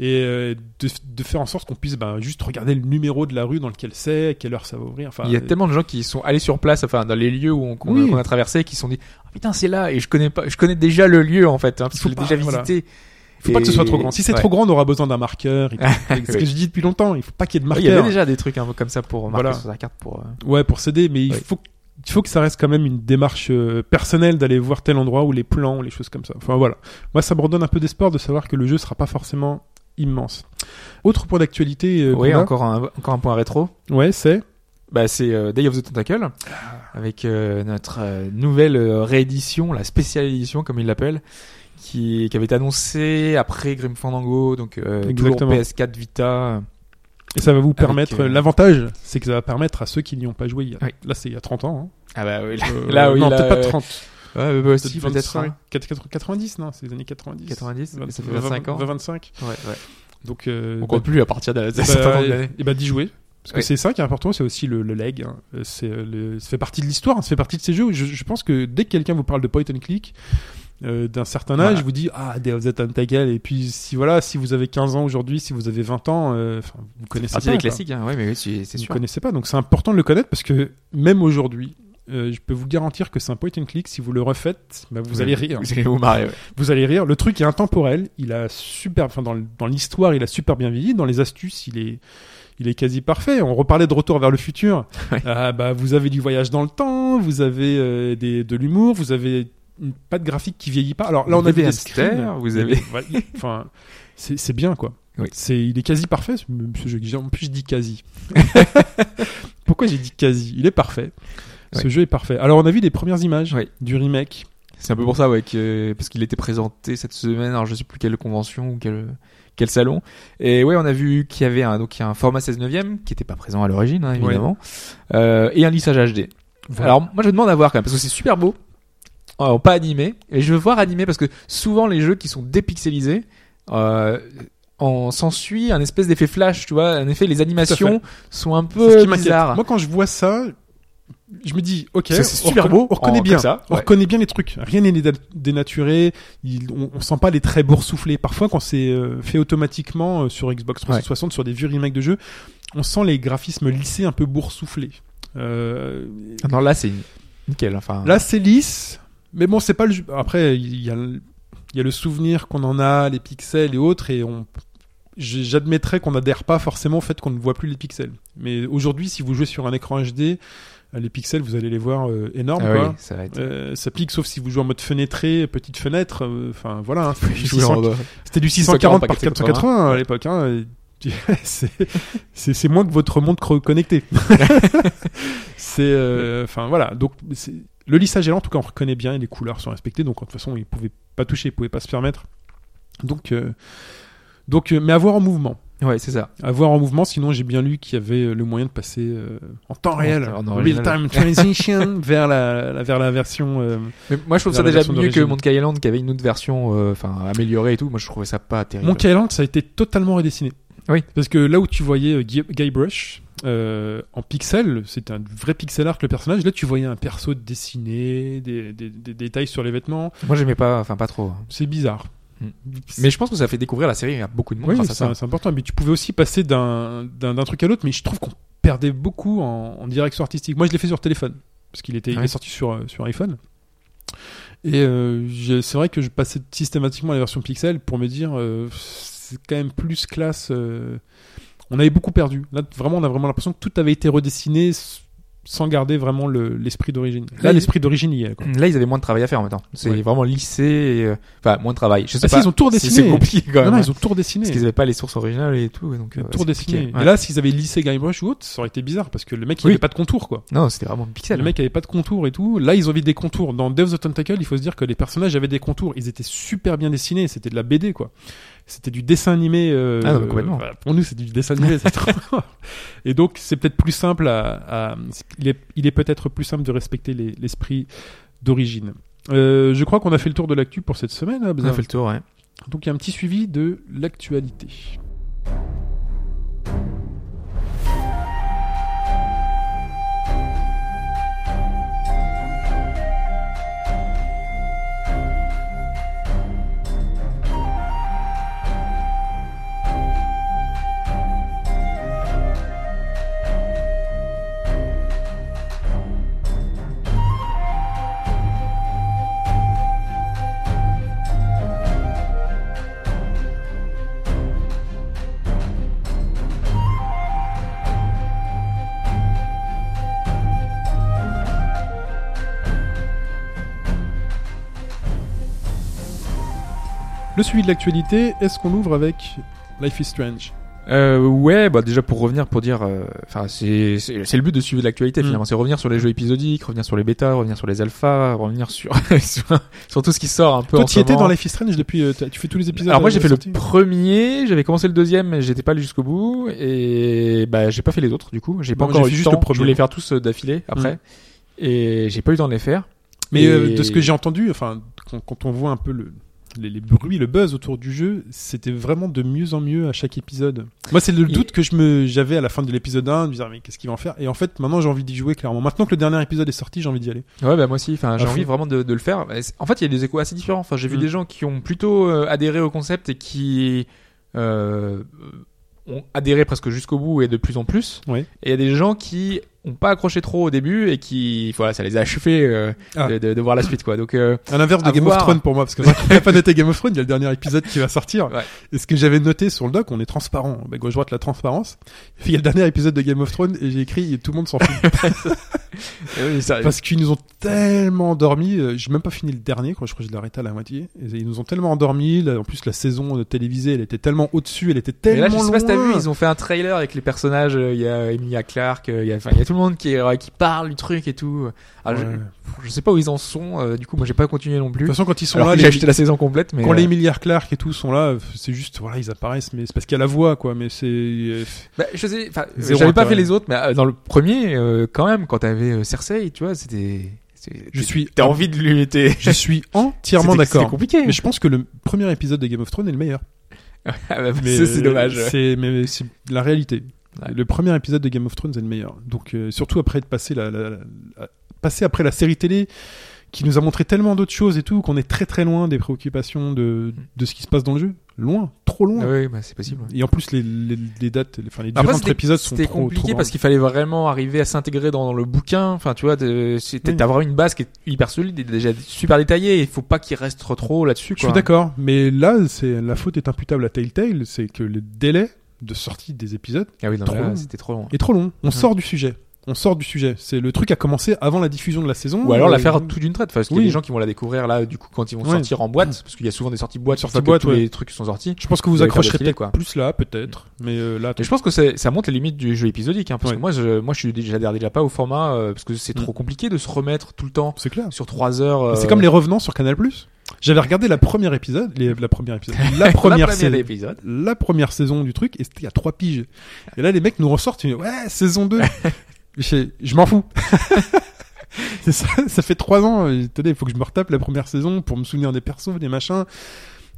Speaker 1: et euh, de, de faire en sorte qu'on puisse ben, juste regarder le numéro de la rue dans lequel c'est, à quelle heure ça va ouvrir. Enfin,
Speaker 2: il y a tellement de gens qui sont allés sur place, enfin dans les lieux où on, qu'on
Speaker 1: Oui.
Speaker 2: qu'on a traversé, qui se sont dit ah, putain c'est là et je connais pas, je connais déjà le lieu en fait, hein, parce
Speaker 1: faut
Speaker 2: que je l'ai déjà
Speaker 1: voilà.
Speaker 2: visité.
Speaker 1: Il faut pas que ce soit trop
Speaker 2: Et-
Speaker 1: grand. Si c'est
Speaker 2: ouais.
Speaker 1: trop grand, on aura besoin d'un marqueur. et. C'est ce que je dis depuis longtemps. Il faut pas qu'il y ait de
Speaker 2: Ouais, Il y avait
Speaker 1: marqueur.
Speaker 2: déjà des trucs un peu comme ça pour marquer
Speaker 1: Voilà.
Speaker 2: sur sa carte pour. euh,
Speaker 1: Ouais, pour s'aider, mais il
Speaker 2: Oui.
Speaker 1: faut il faut que ça reste quand même une démarche euh, personnelle d'aller voir tel endroit ou les plans, ou les choses comme ça. Enfin voilà. Moi, ça me redonne un peu d'espoir de savoir que le jeu sera pas forcément immense. Autre point d'actualité. euh,
Speaker 2: Oui, encore un encore un point rétro.
Speaker 1: Ouais, c'est.
Speaker 2: Bah, c'est euh, Day of the Tentacle, avec euh, notre nouvelle réédition, la spéciale édition comme ils l'appellent, qui, qui avait été annoncée après Grim Fandango, donc euh, toujours
Speaker 1: Exactement.
Speaker 2: PS4 Vita.
Speaker 1: Et ça va vous permettre.
Speaker 2: euh,
Speaker 1: L'avantage, c'est que ça va permettre à ceux qui n'y ont pas joué. il y a-
Speaker 2: Oui.
Speaker 1: Là, c'est il y a 30 ans.
Speaker 2: Ah bah oui,
Speaker 1: hein. Euh,
Speaker 2: là oui,
Speaker 1: non,
Speaker 2: là,
Speaker 1: peut-être pas
Speaker 2: euh,
Speaker 1: 30.
Speaker 2: Ouais, bah, aussi,
Speaker 1: Peut-être
Speaker 2: peut-être.
Speaker 1: 25.
Speaker 2: hein.
Speaker 1: 4- 90, non, c'est les années 90.
Speaker 2: 90,
Speaker 1: 20,
Speaker 2: ça fait 25 ans.
Speaker 1: 25.
Speaker 2: Ouais, ouais.
Speaker 1: Donc, euh,
Speaker 2: On
Speaker 1: bah,
Speaker 2: compte plus à partir d'un
Speaker 1: bah,
Speaker 2: certain nombre d'années.
Speaker 1: et bah d'y jouer. Parce que
Speaker 2: Oui.
Speaker 1: c'est ça qui est important, c'est aussi le, le leg. hein. Euh, C'est, euh, le- ça fait partie de l'histoire, hein, ça fait partie de ces jeux. où Je, je pense que dès que quelqu'un vous parle de point and click, euh, d'un certain âge,
Speaker 2: Voilà.
Speaker 1: vous dit ah Day of the Tentacle. Et puis si voilà, si vous avez 15 ans aujourd'hui, si vous avez 20 ans, euh, vous connaissez pas.
Speaker 2: des
Speaker 1: quoi.
Speaker 2: classiques, hein. ouais, mais oui, c'est c'est
Speaker 1: Vous
Speaker 2: sûr.
Speaker 1: connaissez pas, donc c'est important de le connaître parce que même aujourd'hui. Euh, je peux vous garantir que c'est un point and click. Si vous le refaites, bah, vous allez rire.
Speaker 2: Vous allez vous marrer, ouais.
Speaker 1: Vous allez rire. Le truc est intemporel. Il a super, enfin dans, l'histoire, il a super bien vieilli. Dans les astuces, il est, il est quasi parfait. On reparlait de Retour vers le futur.
Speaker 2: Ouais.
Speaker 1: Ah, bah vous avez du voyage dans le temps, vous avez euh, des, de l'humour, vous avez une patte graphique qui vieillit pas. Alors là, on
Speaker 2: Vous
Speaker 1: a des screens.
Speaker 2: vous avez-
Speaker 1: Enfin, c'est bien quoi.
Speaker 2: Oui.
Speaker 1: C'est, il est quasi parfait. ce jeu. En plus, je dis quasi. Pourquoi j'ai dit quasi? Il est parfait. Ce
Speaker 2: Ouais.
Speaker 1: jeu est parfait. Alors, on a vu des premières images du remake.
Speaker 2: C'est un peu pour ça, ouais, que, parce qu'il était présenté cette semaine, alors je sais plus quelle convention ou quel, quel salon. Et ouais, on a vu qu'il y avait un, donc il y a un format 16 neuvième qui était pas présent à l'origine, hein, évidemment, euh, et un lissage HD.
Speaker 1: Voilà.
Speaker 2: Alors moi je demande à voir quand même, parce que c'est super beau, euh, pas animé, et je veux voir animé parce que souvent les jeux qui sont dépixelisés, euh, on s'ensuit un espèce d'effet flash, tu vois, un effet, les animations sont un
Speaker 1: ce
Speaker 2: peu
Speaker 1: qui
Speaker 2: bizarres.
Speaker 1: Moi, quand je vois ça, je me dis, ok,
Speaker 2: c'est super beau
Speaker 1: on reconnaît
Speaker 2: en-
Speaker 1: bien
Speaker 2: ça,
Speaker 1: on
Speaker 2: ouais.
Speaker 1: reconnaît bien les trucs. Rien n'est dé- dénaturé. Il- on, on sent pas les traits boursouflés. Parfois, quand c'est euh, fait automatiquement euh, sur Xbox 360, sur des vieux remakes de jeux, on sent les graphismes lissés un peu boursouflés. Euh,
Speaker 2: Ah Non, là c'est nickel, enfin.
Speaker 1: Là, c'est lisse, mais bon, c'est pas le. Après, il y a, le- il y a le souvenir qu'on en a, les pixels et autres, et on. J'admettrais qu'on n'adhère pas forcément au fait qu'on ne voit plus les pixels. Mais aujourd'hui, si vous jouez sur un écran HD, euh, les pixels, vous allez les voir euh, énormes.
Speaker 2: Ah
Speaker 1: quoi.
Speaker 2: oui, ça va être.
Speaker 1: Euh, ça pique, sauf si vous jouez en mode fenêtré, petite fenêtre. euh, Enfin, voilà. hein, c'était du
Speaker 2: Jouer
Speaker 1: 600
Speaker 2: en-
Speaker 1: C'était du 640
Speaker 2: 640
Speaker 1: par
Speaker 2: par
Speaker 1: 480 à l'époque. Hein. c'est moins que votre montre connectée. c'est euh, enfin voilà. Donc le lissage est là en tout cas on reconnaît bien et les couleurs sont respectées. Donc de toute façon ils pouvaient pas toucher, ils pouvaient pas se permettre. Donc euh, donc euh, mais avoir en mouvement.
Speaker 2: Ouais, c'est ça.
Speaker 1: Avoir en mouvement, sinon j'ai bien lu qu'il y avait euh, le moyen de passer euh, en temps réel,
Speaker 2: en original.
Speaker 1: real time transition vers la, la- vers la version. euh,
Speaker 2: Mais moi, je trouve ça déjà mieux que. Monkey Island qui avait une autre version, euh, améliorée et tout. Moi, je trouvais ça pas terrible.
Speaker 1: Monkey Island, ça a été totalement redessiné.
Speaker 2: Oui.
Speaker 1: Parce que là où tu voyais Guy, Guybrush en pixel, c'était un vrai pixel art le personnage. Là, tu voyais un perso dessiné, des, des- des détails sur les vêtements.
Speaker 2: Moi, j'aimais pas, enfin pas trop.
Speaker 1: C'est bizarre.
Speaker 2: Mais je pense que ça fait découvrir la série à beaucoup de monde
Speaker 1: oui,
Speaker 2: grâce à
Speaker 1: c'est
Speaker 2: ça.
Speaker 1: c'est important. Mais tu pouvais aussi passer d'un d'un d'un truc à l'autre. Mais je trouve qu'on perdait beaucoup en, en direction artistique. Moi, je l'ai fait sur téléphone parce qu'il était il
Speaker 2: Ouais.
Speaker 1: est sorti sur sur iPhone. Et euh, j'ai- c'est vrai que je passais systématiquement à la version pixel pour me dire euh, c'est quand même plus classe. euh, on avait beaucoup perdu. Là, vraiment, on a vraiment l'impression que tout avait été redessiné sans garder vraiment le- l'esprit d'origine. Là, l'esprit d'origine y est. Quoi.
Speaker 2: Là, ils avaient moins de travail à faire maintenant. C'est
Speaker 1: Ouais.
Speaker 2: vraiment lissé, euh, enfin moins de travail. Je sais
Speaker 1: Ah si,
Speaker 2: pas.
Speaker 1: ils ont tout
Speaker 2: C'est-
Speaker 1: redessiné.
Speaker 2: C'est compliqué quand
Speaker 1: Non,
Speaker 2: même.
Speaker 1: non,
Speaker 2: hein.
Speaker 1: ils ont tout redessiné.
Speaker 2: Parce qu'ils avaient pas les sources originales et tout, donc. Euh,
Speaker 1: tout
Speaker 2: c'est
Speaker 1: redessiné. Et
Speaker 2: Ouais.
Speaker 1: là, s'ils avaient lissé Guybrush ou autre, ça aurait été bizarre parce que le mec, il
Speaker 2: Oui.
Speaker 1: avait pas de contour, quoi.
Speaker 2: non, c'était vraiment pixel.
Speaker 1: Le mec avait pas de contour et tout. Là, ils ont mis des contours. Dans Death of the Tentacle, il faut se dire que les personnages avaient des contours. Ils étaient super bien dessinés. C'était de la BD, quoi. C'était du dessin animé. euh,
Speaker 2: Ah non, complètement.
Speaker 1: pour nous, c'est du dessin animé. trop. Et donc, c'est peut-être plus simple à. à- il est, il est peut-être plus simple de respecter les- l'esprit d'origine. Euh, je crois qu'on a fait le tour de l'actu pour cette semaine. hein,
Speaker 2: On a fait le tour, ouais.
Speaker 1: Donc, il y a un petit suivi de l'actualité. Le suivi de l'actualité, est-ce qu'on ouvre avec Life is Strange?
Speaker 2: Euh, ouais, bah déjà pour revenir, pour dire, euh, enfin c'est c'est le but de suivre l'actualité
Speaker 1: Mm.
Speaker 2: finalement, c'est revenir sur les jeux épisodiques, revenir sur les bêtas, revenir sur les alphas, revenir sur sur, tout ce qui sort un peu.
Speaker 1: Toi, tu étais dans Life is Strange depuis. euh, tu fais tous les épisodes
Speaker 2: Alors moi j'ai
Speaker 1: la
Speaker 2: fait le premier, j'avais commencé le deuxième, mais j'étais pas allé jusqu'au bout et bah j'ai pas fait les autres du coup, j'ai pas
Speaker 1: Bon,
Speaker 2: encore eu
Speaker 1: juste
Speaker 2: temps.
Speaker 1: le premier.
Speaker 2: Je voulais faire tous euh, d'affilée après et j'ai pas eu le temps de les faire.
Speaker 1: Mais
Speaker 2: Et-
Speaker 1: euh, de ce que j'ai entendu, enfin, quand, quand on voit un peu le, les, les bruits, le buzz autour du jeu, c'était vraiment de mieux en mieux à chaque épisode. Moi, c'est le doute que je me j'avais à la fin de l'épisode 1, de me dire mais qu'est-ce qu'ils vont en faire? Et en fait, maintenant j'ai envie d'y jouer clairement. Maintenant que le dernier épisode est sorti, j'ai envie d'y aller.
Speaker 2: Ouais, bah moi aussi. Enfin, j'ai envie vraiment de, de le faire. En fait, il y a des échos assez différents. Enfin, j'ai vu
Speaker 1: Mm.
Speaker 2: des gens qui ont plutôt euh, adhéré au concept et qui euh, ont adhéré presque jusqu'au bout et de plus en plus. Et il y a des gens qui ont pas accroché trop au début et qui, voilà, ça les a achevés euh,
Speaker 1: Ah.
Speaker 2: de, de- de voir la suite, quoi. Donc, euh,
Speaker 1: À l'inverse de Game
Speaker 2: voir.
Speaker 1: of Thrones pour moi, parce que moi, j'ai pas noté Game of Thrones, il y a le dernier épisode qui va sortir.
Speaker 2: Ouais.
Speaker 1: Et ce que j'avais noté sur le doc, on est transparent. Bah, gauche droite la transparence. Il y a le dernier épisode de Game of Thrones et j'ai écrit et tout le monde s'en fout.
Speaker 2: oui, ça-
Speaker 1: Parce qu'ils nous ont tellement endormis. euh, J'ai même pas fini le dernier, quoi. Je crois que je l'ai arrêté à la moitié. Et ils nous ont tellement endormis. Là, en plus, la saison télévisée, elle était tellement au-dessus, elle était
Speaker 2: Mais
Speaker 1: tellement
Speaker 2: là, je sais pas si t'as vu, ils ont fait un trailer avec les personnages. euh, Il y a Emilia Clarke, euh, il y a, il y a tout monde qui, est- qui parle du truc et tout. Alors,
Speaker 1: Ouais.
Speaker 2: je, je sais pas où ils en sont. euh, du coup, moi, j'ai pas continué non
Speaker 1: De
Speaker 2: plus.
Speaker 1: toute façon, quand ils sont
Speaker 2: Alors
Speaker 1: là,
Speaker 2: j'ai acheté la saison complète, mais
Speaker 1: quand
Speaker 2: euh,
Speaker 1: les milliards Clark et tout sont là, euh, c'est juste, voilà, ils apparaissent, mais c'est parce qu'il y a la voix, quoi. Mais c'est, euh,
Speaker 2: bah, je sais, j'avais pas fait les autres, mais euh, dans le premier, euh, quand même, quand t'avais euh, Cersei, tu vois, c'était. c'est-
Speaker 1: je suis,
Speaker 2: T'as envie de lui
Speaker 1: je suis entièrement d'accord.
Speaker 2: compliqué.
Speaker 1: Mais je pense que le premier épisode de Game of Thrones est le meilleur.
Speaker 2: Ah, bah, c'est dommage.
Speaker 1: C'est mais c'est la réalité.
Speaker 2: Ouais.
Speaker 1: Le premier épisode de Game of Thrones est le meilleur. Donc euh, surtout après de passer la, la- la- passer après la série télé qui nous a montré tellement d'autres choses et tout qu'on est très très loin des préoccupations de de ce qui se passe dans le jeu. Loin, trop loin.
Speaker 2: Ah oui, bah, c'est possible. ouais.
Speaker 1: Et en plus les, les, les dates, les- enfin les durées entre
Speaker 2: c'était-
Speaker 1: épisodes sont
Speaker 2: C'était
Speaker 1: trop,
Speaker 2: compliqué
Speaker 1: trop
Speaker 2: parce qu'il fallait vraiment arriver à s'intégrer dans le bouquin. Enfin, tu vois, c'était-
Speaker 1: Oui.
Speaker 2: une base qui est hyper solide et déjà super détaillée. Il faut pas qu'il reste trop là-dessus.
Speaker 1: Je suis d'accord, mais là c'est la faute est imputable à Telltale, c'est que le délai de sortie des épisodes
Speaker 2: Ah oui, non,
Speaker 1: Trop
Speaker 2: c'était trop long.
Speaker 1: est trop long. On sort du sujet. On sort du sujet. C'est le truc a commencé avant la diffusion de la saison.
Speaker 2: Ou alors la
Speaker 1: Euh,
Speaker 2: faire tout d'une traite, parce qu'il y a
Speaker 1: oui.
Speaker 2: des gens qui vont la découvrir là, du coup, quand ils vont
Speaker 1: Ouais.
Speaker 2: sortir en boîte, parce qu'il y a souvent des sorties boîtes,
Speaker 1: Sorties boîte,
Speaker 2: boîte, tous
Speaker 1: ouais.
Speaker 2: les trucs qui sont sortis.
Speaker 1: Je pense que
Speaker 2: Vous
Speaker 1: accrocherez peut-être
Speaker 2: quoi.
Speaker 1: plus là, peut-être. Mais euh, là,
Speaker 2: Et je pense que c'est- ça monte les limites du jeu épisodique, hein, parce que moi, je, moi, je suis déjà, déjà pas au format, euh, parce que c'est trop
Speaker 1: Mm.
Speaker 2: compliqué de se remettre tout le temps
Speaker 1: c'est clair.
Speaker 2: sur trois heures. euh,
Speaker 1: C'est comme les revenants sur Canal+. J'avais regardé la première épisode, les, la première épisode, la première saison,
Speaker 2: épisode.
Speaker 1: la première saison du truc, et c'était il y a trois piges. Et là, les mecs nous ressortent, une, ouais, saison 2. je je m'en fous. ça, ça fait trois ans. Attendez, il faut que je me retape la première saison pour me souvenir des persos, des machins.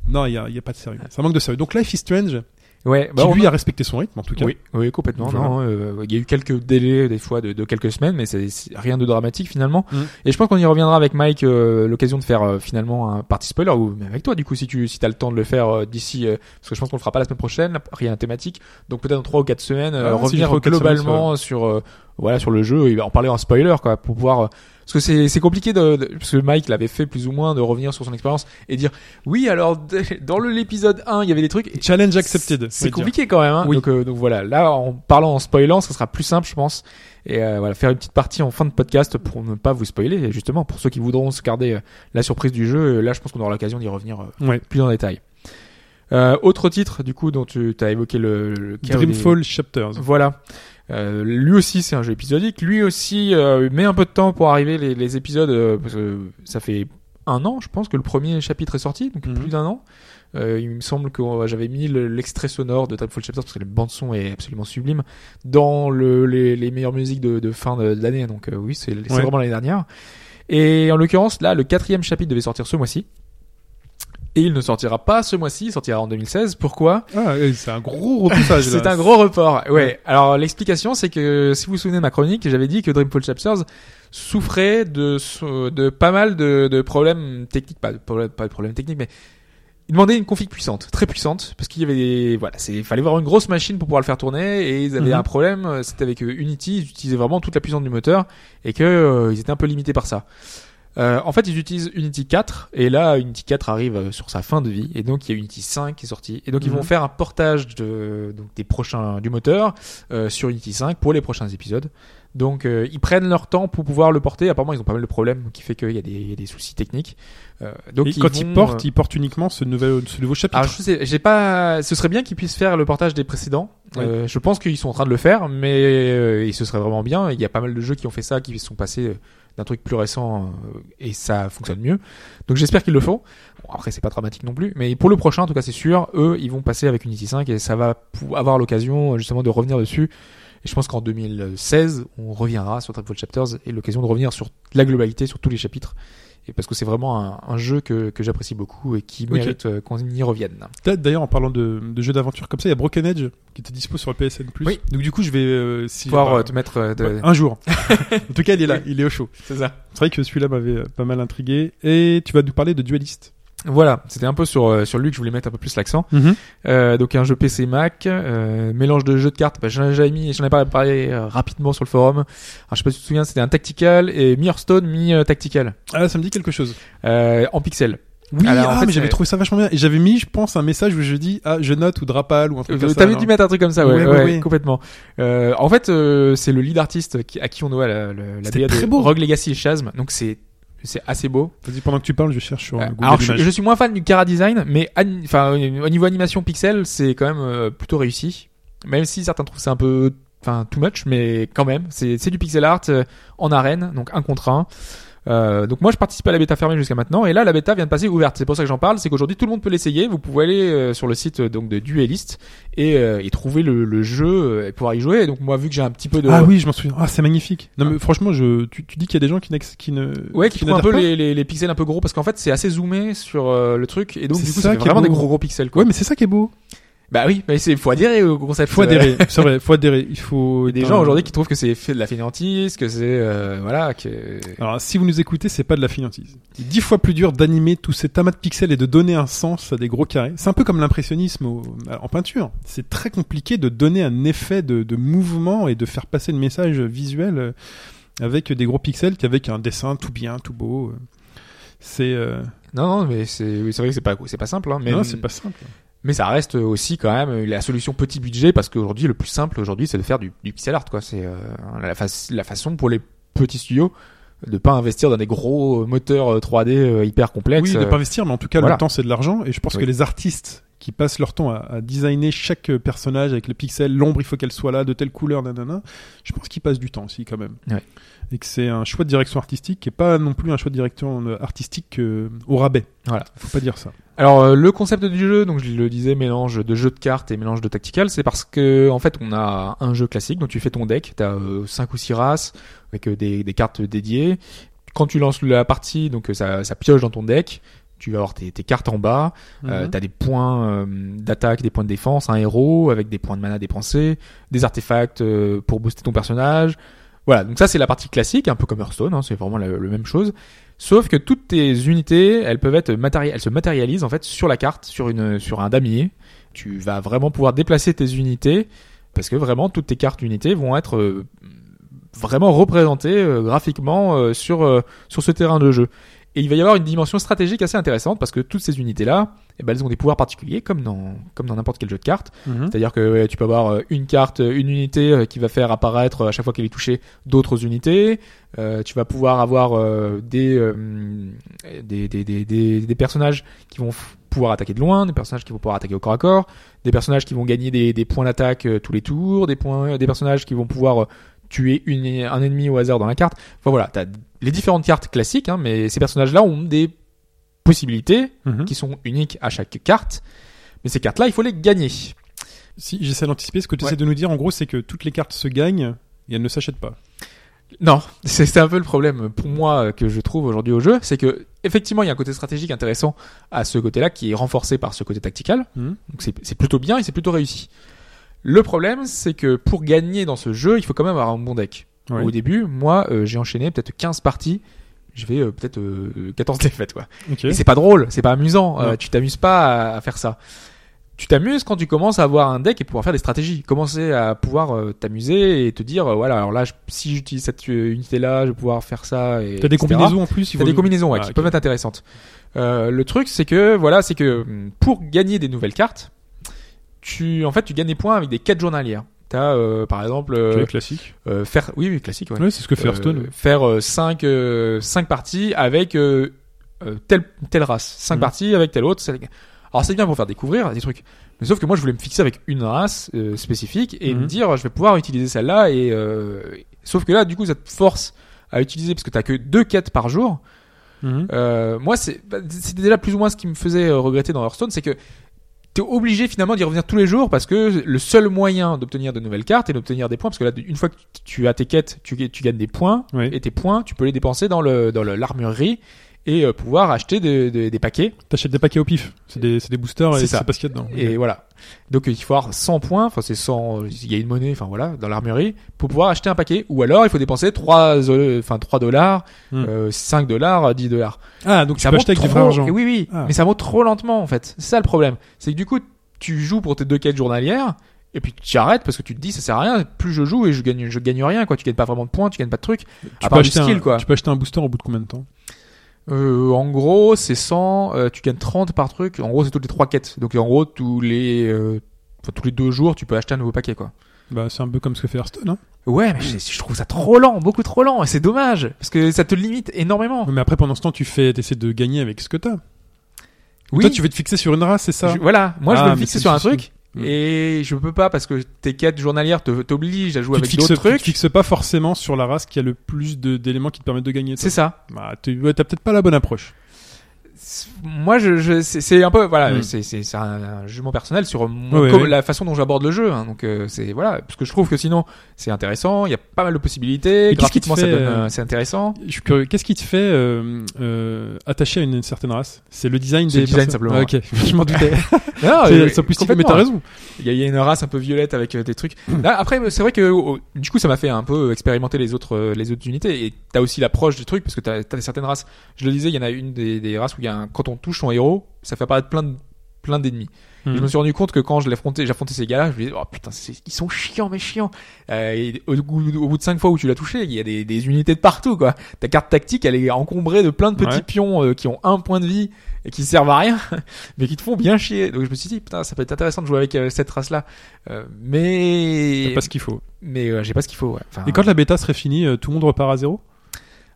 Speaker 1: Non, il y a, y a pas de sérieux. Ça manque de sérieux. Donc Life is Strange,
Speaker 2: Ouais, bah,
Speaker 1: qui lui a respecté son rythme en tout cas.
Speaker 2: Oui, oui, complètement.
Speaker 1: Voilà.
Speaker 2: Non, euh, il y a eu quelques délais des fois de, de quelques semaines, mais c'est rien de dramatique finalement.
Speaker 1: Mm.
Speaker 2: Et je pense qu'on y reviendra avec Mike euh, l'occasion de faire euh, finalement un party spoiler ou même avec toi du coup si tu si t'as le temps de le faire euh, d'ici euh, parce que je pense qu'on le fera pas la semaine prochaine, rien thématique. Donc peut-être dans trois ou quatre semaines euh,
Speaker 1: Ah, si,
Speaker 2: revenir globalement sur euh, voilà sur le jeu et en parler en spoiler quoi pour pouvoir euh, parce que c'est c'est compliqué de, de- parce que Mike l'avait fait plus ou moins de revenir sur son expérience et dire oui alors dans le l'épisode 1 il y avait des trucs
Speaker 1: Challenge accepted.
Speaker 2: c'est
Speaker 1: dire.
Speaker 2: compliqué quand même. Hein.
Speaker 1: Oui.
Speaker 2: Donc, euh, donc voilà, là en parlant en spoilant, ça sera plus simple, je pense. Et euh, voilà, faire une petite partie en fin de podcast pour ne pas vous spoiler. Et justement, pour ceux qui voudront se garder euh, la surprise du jeu, euh, là, je pense qu'on aura l'occasion d'y revenir euh, plus en détail. Euh, autre titre, du coup, dont tu as évoqué le, le
Speaker 1: Dreamfall Chapters.
Speaker 2: Voilà. Euh, lui aussi, c'est un jeu épisodique. Lui aussi euh, met un peu de temps pour arriver les, les épisodes. euh, parce que ça fait un an, je pense, que le premier chapitre est sorti, donc
Speaker 1: Mhm.
Speaker 2: plus d'un an. Euh, il me semble que euh, j'avais mis le- l'extrait sonore de Dreamfall Chapters parce que le bande son est absolument sublime dans le, les, les meilleures musiques de, de fin l'année. Donc euh, oui, c'est c'est
Speaker 1: Ouais.
Speaker 2: vraiment l'année dernière. Et en l'occurrence, là, le quatrième chapitre devait sortir ce mois-ci. Et il ne sortira pas ce mois-ci, il sortira en 2016. Pourquoi?
Speaker 1: Ah, c'est un gros repoussage.
Speaker 2: c'est un gros report. Ouais. Alors l'explication, c'est que si vous vous souvenez de ma chronique, j'avais dit que Dreamfall Chapters souffrait de de pas mal de, de problèmes techniques, pas de problèmes, pas de problèmes techniques, mais il demandait une config puissante, très puissante, parce qu'il y avait des, voilà, c'est, il fallait avoir une grosse machine pour pouvoir le faire tourner, et ils avaient
Speaker 1: Mhm.
Speaker 2: un problème, c'était avec Unity, ils utilisaient vraiment toute la puissance du moteur, et que euh, ils étaient un peu limités par ça. Euh, en fait, ils utilisent Unity 4 et là, Unity 4 arrive euh, sur sa fin de vie et donc il y a Unity 5 qui est sorti et donc ils
Speaker 1: Mhm.
Speaker 2: vont faire un portage de donc des prochains du moteur euh, sur Unity 5 pour les prochains épisodes. Donc euh, ils prennent leur temps pour pouvoir le porter. Apparemment, ils ont pas mal de problèmes qui fait qu'il y a des, il y a des soucis techniques. Euh, donc
Speaker 1: Et quand
Speaker 2: vont,
Speaker 1: ils portent,
Speaker 2: euh,
Speaker 1: ils portent uniquement ce, nouvel, ce nouveau chapitre.
Speaker 2: alors je sais, j'ai pas. Ce serait bien qu'ils puissent faire le portage des précédents. Euh, je pense qu'ils sont en train de le faire, mais euh, et ce serait vraiment bien. Il y a pas mal de jeux qui ont fait ça, qui sont passés euh, d'un truc plus récent euh, et ça fonctionne mieux. Donc j'espère qu'ils le font. Bon, après c'est pas dramatique non plus, mais pour le prochain, en tout cas c'est sûr, eux ils vont passer avec Unity 5 et ça va avoir l'occasion euh, justement de revenir dessus. Et je pense qu'en 2016, on reviendra sur Dreamfall Chapters et l'occasion de revenir sur la globalité, sur tous les chapitres et parce que c'est vraiment un, un jeu que, que j'apprécie beaucoup et qui mérite euh, qu'on y revienne.
Speaker 1: Peut-être, D'ailleurs, en parlant de, de jeux d'aventure comme ça, il y a Broken Edge qui était dispo sur le PSN+.
Speaker 2: Oui.
Speaker 1: Donc du coup, je vais... euh, si
Speaker 2: Pouvoir euh, te mettre de...
Speaker 1: ouais, un jour. en tout cas, il est là, il est au chaud.
Speaker 2: c'est ça.
Speaker 1: C'est vrai que celui-là m'avait pas mal intrigué. Et tu vas nous parler de Duelist.
Speaker 2: Voilà, c'était un peu sur euh, sur lui que je voulais mettre un peu plus l'accent. Euh, donc un jeu PC Mac, euh, mélange de jeux de cartes. Bah, j'en ai mis, j'en ai parlé, parlé, euh, rapidement sur le forum. Alors, je sais pas si tu te souviens, c'était un tactical et mi Hearthstone, mi euh, tactical
Speaker 1: Ah, ça me dit quelque chose.
Speaker 2: euh, en pixel.
Speaker 1: Oui,
Speaker 2: Alors, en
Speaker 1: ah,
Speaker 2: fait,
Speaker 1: mais j'avais trouvé ça vachement bien. Et j'avais mis, je pense, un message où je dis, ah, je note ou Drapal ou un truc comme ça.
Speaker 2: T'avais dû mettre un truc comme ça, ouais,
Speaker 1: Ouais,
Speaker 2: ouais, complètement. Euh, en fait, euh, c'est le lead artiste qui, à qui on doit la, la, la BA
Speaker 1: très
Speaker 2: de
Speaker 1: beau.
Speaker 2: Rogue Legacy et Shazm. Donc c'est c'est assez beau.
Speaker 1: Vas-y, pendant que tu parles, je cherche sur
Speaker 2: Euh,
Speaker 1: Google
Speaker 2: Alors, je, suis moins fan du Cara Design, mais enfin, au niveau animation pixel, c'est quand même euh, plutôt réussi. Même si certains trouvent ça un peu, enfin, too much, mais quand même, c'est c'est du pixel art euh, en arène, donc un contre un. Euh, donc moi je participe à la bêta fermée jusqu'à maintenant et là la bêta vient de passer ouverte c'est pour ça que j'en parle c'est qu'aujourd'hui tout le monde peut l'essayer vous pouvez aller euh, sur le site euh, donc de Duelist et, euh, et trouver le, le jeu euh, et pouvoir y jouer et donc moi vu que j'ai un petit peu de
Speaker 1: Ah oui, je m'en souviens. Ah, c'est magnifique. Non, mais franchement, je, tu, tu dis qu'il y a des gens qui, qui ne,
Speaker 2: Ouais, qui, trouvent un peu les, les, les pixels un peu gros parce qu'en fait c'est assez zoomé sur euh, le truc et donc du coup
Speaker 1: ça
Speaker 2: fait vraiment des gros gros pixels quoi.
Speaker 1: Ouais, mais c'est ça qui est beau.
Speaker 2: Bah oui, mais c'est faut adhérer au concept.
Speaker 1: Faut
Speaker 2: Euh,
Speaker 1: adhérer. c'est vrai, faut adhérer. Il faut.
Speaker 2: Il y a des gens aujourd'hui qui trouvent que c'est fait de la fainéantise, que c'est euh, voilà, que
Speaker 1: Alors, si vous nous écoutez, c'est pas de la fainéantise. C'est dix fois plus dur d'animer tous ces tamas de pixels et de donner un sens à des gros carrés. C'est un peu comme l'impressionnisme au- en peinture. C'est très compliqué de donner un effet de, de mouvement et de faire passer le message visuel euh, avec des gros pixels qu'avec un dessin tout bien, tout beau. euh. C'est euh,
Speaker 2: non non, mais c'est oui, c'est vrai que c'est pas c'est pas simple hein, mais
Speaker 1: non, c'est pas simple.
Speaker 2: Mais ça reste aussi quand même la solution petit budget parce qu'aujourd'hui le plus simple aujourd'hui c'est de faire du, du pixel art quoi, c'est euh, la, fa- la façon pour les petits studios de pas investir dans des gros moteurs euh, 3D euh, hyper complexes.
Speaker 1: Oui, de
Speaker 2: euh,
Speaker 1: pas investir, mais en tout cas,
Speaker 2: voilà.
Speaker 1: le temps, c'est de l'argent. Et je pense
Speaker 2: Oui.
Speaker 1: que les artistes qui passent leur temps à, à designer chaque euh, personnage avec les pixels, l'ombre, il faut qu'elle soit là, de telle couleur, nanana. Je pense qu'ils passent du temps aussi, quand même.
Speaker 2: Ouais.
Speaker 1: Et que c'est un choix de direction artistique qui est pas non plus un choix de direction euh, artistique euh, au rabais.
Speaker 2: Voilà.
Speaker 1: Faut pas dire ça.
Speaker 2: Alors euh, le concept du jeu, donc je le disais, mélange de jeu de cartes et mélange de tactical, c'est parce que en fait on a un jeu classique, donc tu fais ton deck, t'as euh, cinq ou six races avec des, des cartes dédiées. Quand tu lances la partie, donc ça, ça pioche dans ton deck. Tu vas avoir tes, tes cartes en bas, euh,
Speaker 1: Mhm.
Speaker 2: t'as des points euh, d'attaque, des points de défense, un héros avec des points de mana dépensés, des artefacts euh, pour booster ton personnage. Voilà, donc ça c'est la partie classique, un peu comme Hearthstone, hein, c'est vraiment la, la même chose. Sauf que toutes tes unités, elles peuvent être matéri- elles se matérialisent en fait sur la carte, sur une, sur un damier. Tu vas vraiment pouvoir déplacer tes unités parce que vraiment toutes tes cartes unités vont être euh, vraiment représentées euh, graphiquement euh, sur euh, sur ce terrain de jeu. Et il va y avoir une dimension stratégique assez intéressante parce que toutes ces unités là, eh ben, elles ont des pouvoirs particuliers comme dans comme dans n'importe quel jeu de cartes.
Speaker 1: Mhm.
Speaker 2: C'est-à-dire que ouais, tu peux avoir euh, une carte, euh, une unité euh, qui va faire apparaître à chaque fois qu'elle est touchée d'autres unités. Euh, tu vas pouvoir avoir euh, des, euh, des, des, des, des, personnages qui vont pouvoir attaquer de loin, des personnages qui vont pouvoir attaquer au corps à corps, des personnages qui vont gagner des, des points d'attaque tous les tours, des points, des personnages qui vont pouvoir tuer une, un ennemi au hasard dans la carte. Enfin voilà, t'as les différentes cartes classiques, hein, mais ces personnages-là ont des possibilités
Speaker 1: Mhm.
Speaker 2: qui sont uniques à chaque carte. Mais ces cartes-là, il faut les gagner.
Speaker 1: Si j'essaie d'anticiper, ce que tu
Speaker 2: Ouais.
Speaker 1: essaies de nous dire, en gros, c'est que toutes les cartes se gagnent et elles ne s'achètent pas.
Speaker 2: Non, c'est un peu le problème pour moi euh, que je trouve aujourd'hui au jeu, c'est que effectivement il y a un côté stratégique intéressant à ce côté-là qui est renforcé par ce côté tactical.
Speaker 1: Mhm.
Speaker 2: Donc c'est c'est plutôt bien et c'est plutôt réussi. Le problème, c'est que pour gagner dans ce jeu, il faut quand même avoir un bon deck. Au début, moi, euh, j'ai enchaîné peut-être 15 parties. Je vais euh, peut-être euh, 14 défaites, quoi. Et c'est pas drôle, c'est pas amusant. Euh, tu t'amuses pas à, à faire ça. Tu t'amuses quand tu commences à avoir un deck et pouvoir faire des stratégies. Commencer à pouvoir euh, t'amuser et te dire, euh, voilà, alors là, je- si j'utilise cette euh, unité-là, je vais pouvoir faire ça. Et
Speaker 1: T'as des
Speaker 2: etc.
Speaker 1: combinaisons en plus. il
Speaker 2: T'as des combinaisons ouais,
Speaker 1: Ah,
Speaker 2: qui peuvent être intéressantes. Euh, le truc, c'est que voilà, c'est que hum, pour gagner des nouvelles cartes, tu en fait tu gagnes des points avec des quêtes journalières. T'as euh, par exemple euh,
Speaker 1: classique.
Speaker 2: euh, faire oui oui classique ouais.
Speaker 1: Ouais, c'est ce que fait Hearthstone.
Speaker 2: Faire 5 euh, cinq parties avec telle telle race, 5
Speaker 1: Mhm.
Speaker 2: parties avec telle autre. Alors c'est bien pour faire découvrir des trucs. Mais sauf que moi je voulais me fixer avec une race spécifique et me dire je vais pouvoir utiliser celle-là et sauf que là du coup ça te force à utiliser parce que t'as que deux quêtes par jour.
Speaker 1: Mhm.
Speaker 2: Euh, moi, c'est bah, c'était déjà plus ou moins ce qui me faisait regretter dans Hearthstone, c'est que t'es obligé finalement d'y revenir tous les jours parce que le seul moyen d'obtenir de nouvelles cartes et d'obtenir des points, parce que là, une fois que tu as tes quêtes, tu, tu gagnes des points
Speaker 1: Oui.
Speaker 2: et tes points, tu peux les dépenser dans le dans l'armurerie et euh, pouvoir acheter des- paquets.
Speaker 1: T'achètes des paquets au pif. C'est des, c'est des boosters et
Speaker 2: C'est
Speaker 1: c'est
Speaker 2: ça.
Speaker 1: pas ce qu'il y a dedans.
Speaker 2: Et voilà. Donc il faut avoir 100 points, enfin c'est 100, il y a une monnaie, enfin voilà, dans l'armurerie, pour pouvoir acheter un paquet. Ou alors il faut dépenser 3, euh, enfin 3 dollars,
Speaker 1: Hmm.
Speaker 2: euh, 5 dollars, 10 dollars.
Speaker 1: Ah, donc tu
Speaker 2: ça
Speaker 1: peux
Speaker 2: monte
Speaker 1: acheter avec du
Speaker 2: trop-
Speaker 1: vrai argent.
Speaker 2: et oui, oui,
Speaker 1: Ah.
Speaker 2: mais ça monte trop lentement en fait. C'est ça le problème. C'est que du coup, tu joues pour tes deux quêtes journalières, et puis tu arrêtes parce que tu te dis ça sert à rien. Plus je joue et je gagne, je gagne rien quoi. Tu gagnes pas vraiment de points, tu gagnes pas de trucs.
Speaker 1: Tu
Speaker 2: à
Speaker 1: peux,
Speaker 2: part du
Speaker 1: acheter
Speaker 2: skill
Speaker 1: un,
Speaker 2: quoi.
Speaker 1: tu peux acheter un booster au bout de combien de temps?
Speaker 2: Euh, en gros, c'est 100, euh, tu gagnes 30 par truc. En gros, c'est toutes les trois quêtes. Donc en gros, tous les, euh, enfin, tous les deux jours, tu peux acheter un nouveau paquet quoi.
Speaker 1: Bah, c'est un peu comme ce que fait Hearthstone, hein.
Speaker 2: Ouais, mais je, je trouve ça trop lent, beaucoup trop lent, et c'est dommage parce que ça te limite énormément.
Speaker 1: Mais après, pendant ce temps, tu fais, t'essaies de gagner avec ce que t'as.
Speaker 2: Oui,
Speaker 1: Toi, tu veux te fixer sur une race, c'est ça?
Speaker 2: Je- voilà, moi je
Speaker 1: Ah,
Speaker 2: veux me fixer sur un truc
Speaker 1: Mm.
Speaker 2: et je peux pas parce que tes quêtes journalières te- t'obligent à jouer
Speaker 1: tu
Speaker 2: avec d'autres
Speaker 1: tu te
Speaker 2: trucs.
Speaker 1: fixes pas forcément sur la race qui a le plus de- d'éléments qui te permettent de gagner.
Speaker 2: C'est ça.
Speaker 1: Bah, tu- t'as peut-être pas la bonne approche.
Speaker 2: Moi, je, je c'est un peu voilà,
Speaker 1: Mm.
Speaker 2: c'est un, un jugement personnel sur mon-
Speaker 1: ouais.
Speaker 2: la façon dont j'aborde le jeu. hein. donc euh, c'est voilà, parce que je trouve que sinon c'est intéressant, il y a pas mal de possibilités,
Speaker 1: Et qu'est-ce qui te
Speaker 2: graphiquement
Speaker 1: euh,
Speaker 2: euh, c'est intéressant.
Speaker 1: Qu'est-ce qui te fait euh, euh, attacher à une, certaine race? C'est le design des
Speaker 2: le design,
Speaker 1: personnes-
Speaker 2: simplement,
Speaker 1: Ah, ok, je m'en doutais.
Speaker 2: Non,
Speaker 1: c'est
Speaker 2: euh,
Speaker 1: plus mais t'as raison.
Speaker 2: Il y, a, il y a une race un peu violette avec euh, des trucs. Là, après, c'est vrai que oh, du coup, ça m'a fait un peu expérimenter les autres, euh, les autres unités. Et t'as aussi l'approche du truc parce que t'as as certaines races. Je le disais, il y en a une des, des races où il y a un, quand on touche ton héros, ça fait apparaître plein de plein d'ennemis.
Speaker 1: Hmm.
Speaker 2: Je me suis rendu compte que quand je l'affrontais, j'affrontais ces gars-là, je me disais, oh putain, ils sont chiants, mais chiants. Euh, et au, bout- au bout de cinq fois où tu l'as touché, il y a des, des unités de partout, quoi. Ta carte tactique, elle est encombrée de plein de petits
Speaker 1: Ouais.
Speaker 2: pions euh, qui ont un point de vie et qui servent à rien, mais qui te font bien chier. Donc je me suis dit, putain, ça peut être intéressant de jouer avec euh, cette race-là. Mais
Speaker 1: T'as pas ce qu'il faut.
Speaker 2: mais j'ai pas ce qu'il faut. Ouais. Enfin,
Speaker 1: Et quand la bêta serait finie, tout le monde repart à zéro?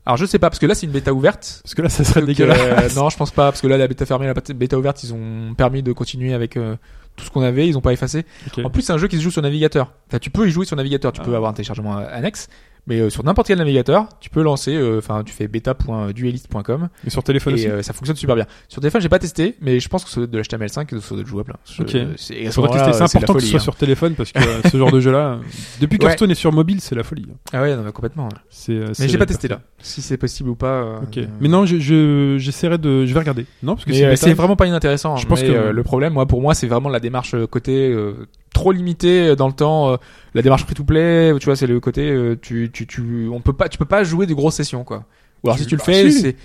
Speaker 2: Alors je sais pas parce que là c'est une bêta ouverte.
Speaker 1: Parce que là, ça serait
Speaker 2: Donc,
Speaker 1: dégueulasse.
Speaker 2: euh, non, je pense pas parce que là la bêta fermée, la bêta ouverte, ils ont permis de continuer avec euh, tout ce qu'on avait, ils ont pas effacé. En plus, c'est un jeu qui se joue sur navigateur. Enfin, tu peux y jouer sur navigateur, tu
Speaker 1: Ah.
Speaker 2: peux avoir un téléchargement annexe, mais euh, sur n'importe quel navigateur, tu peux lancer. euh, Enfin, tu fais beta.duelist.com
Speaker 1: Et sur téléphone aussi
Speaker 2: et euh, ça fonctionne super bien. Sur téléphone, j'ai pas testé, mais je pense que c'est de l'HTML5 et ça doit être jouable. hein. Je-
Speaker 1: Ok.
Speaker 2: c'est- ce
Speaker 1: important que ce soit
Speaker 2: hein.
Speaker 1: sur téléphone parce que euh, ce genre de jeu-là, depuis que
Speaker 2: Ouais.
Speaker 1: Hearthstone est sur mobile, c'est la folie.
Speaker 2: Ah ouais, non, mais complètement.
Speaker 1: C'est, euh,
Speaker 2: Mais j'ai pas testé là. Si c'est possible ou pas. euh,
Speaker 1: Ok.
Speaker 2: euh,
Speaker 1: Mais non, je, je, j'essaierai de, je vais regarder. Non, parce que
Speaker 2: Mais,
Speaker 1: c'est,
Speaker 2: euh, vraiment pas inintéressant.
Speaker 1: Je pense que-
Speaker 2: euh, le problème, moi, pour moi, c'est vraiment la démarche euh, côté euh, trop limitée dans le temps. euh, la démarche free to play, tu vois, c'est le côté euh, tu, tu, tu, on peut pas, tu peux pas jouer des grosses sessions, quoi. Ou alors si tu le fais,
Speaker 1: si.
Speaker 2: c'est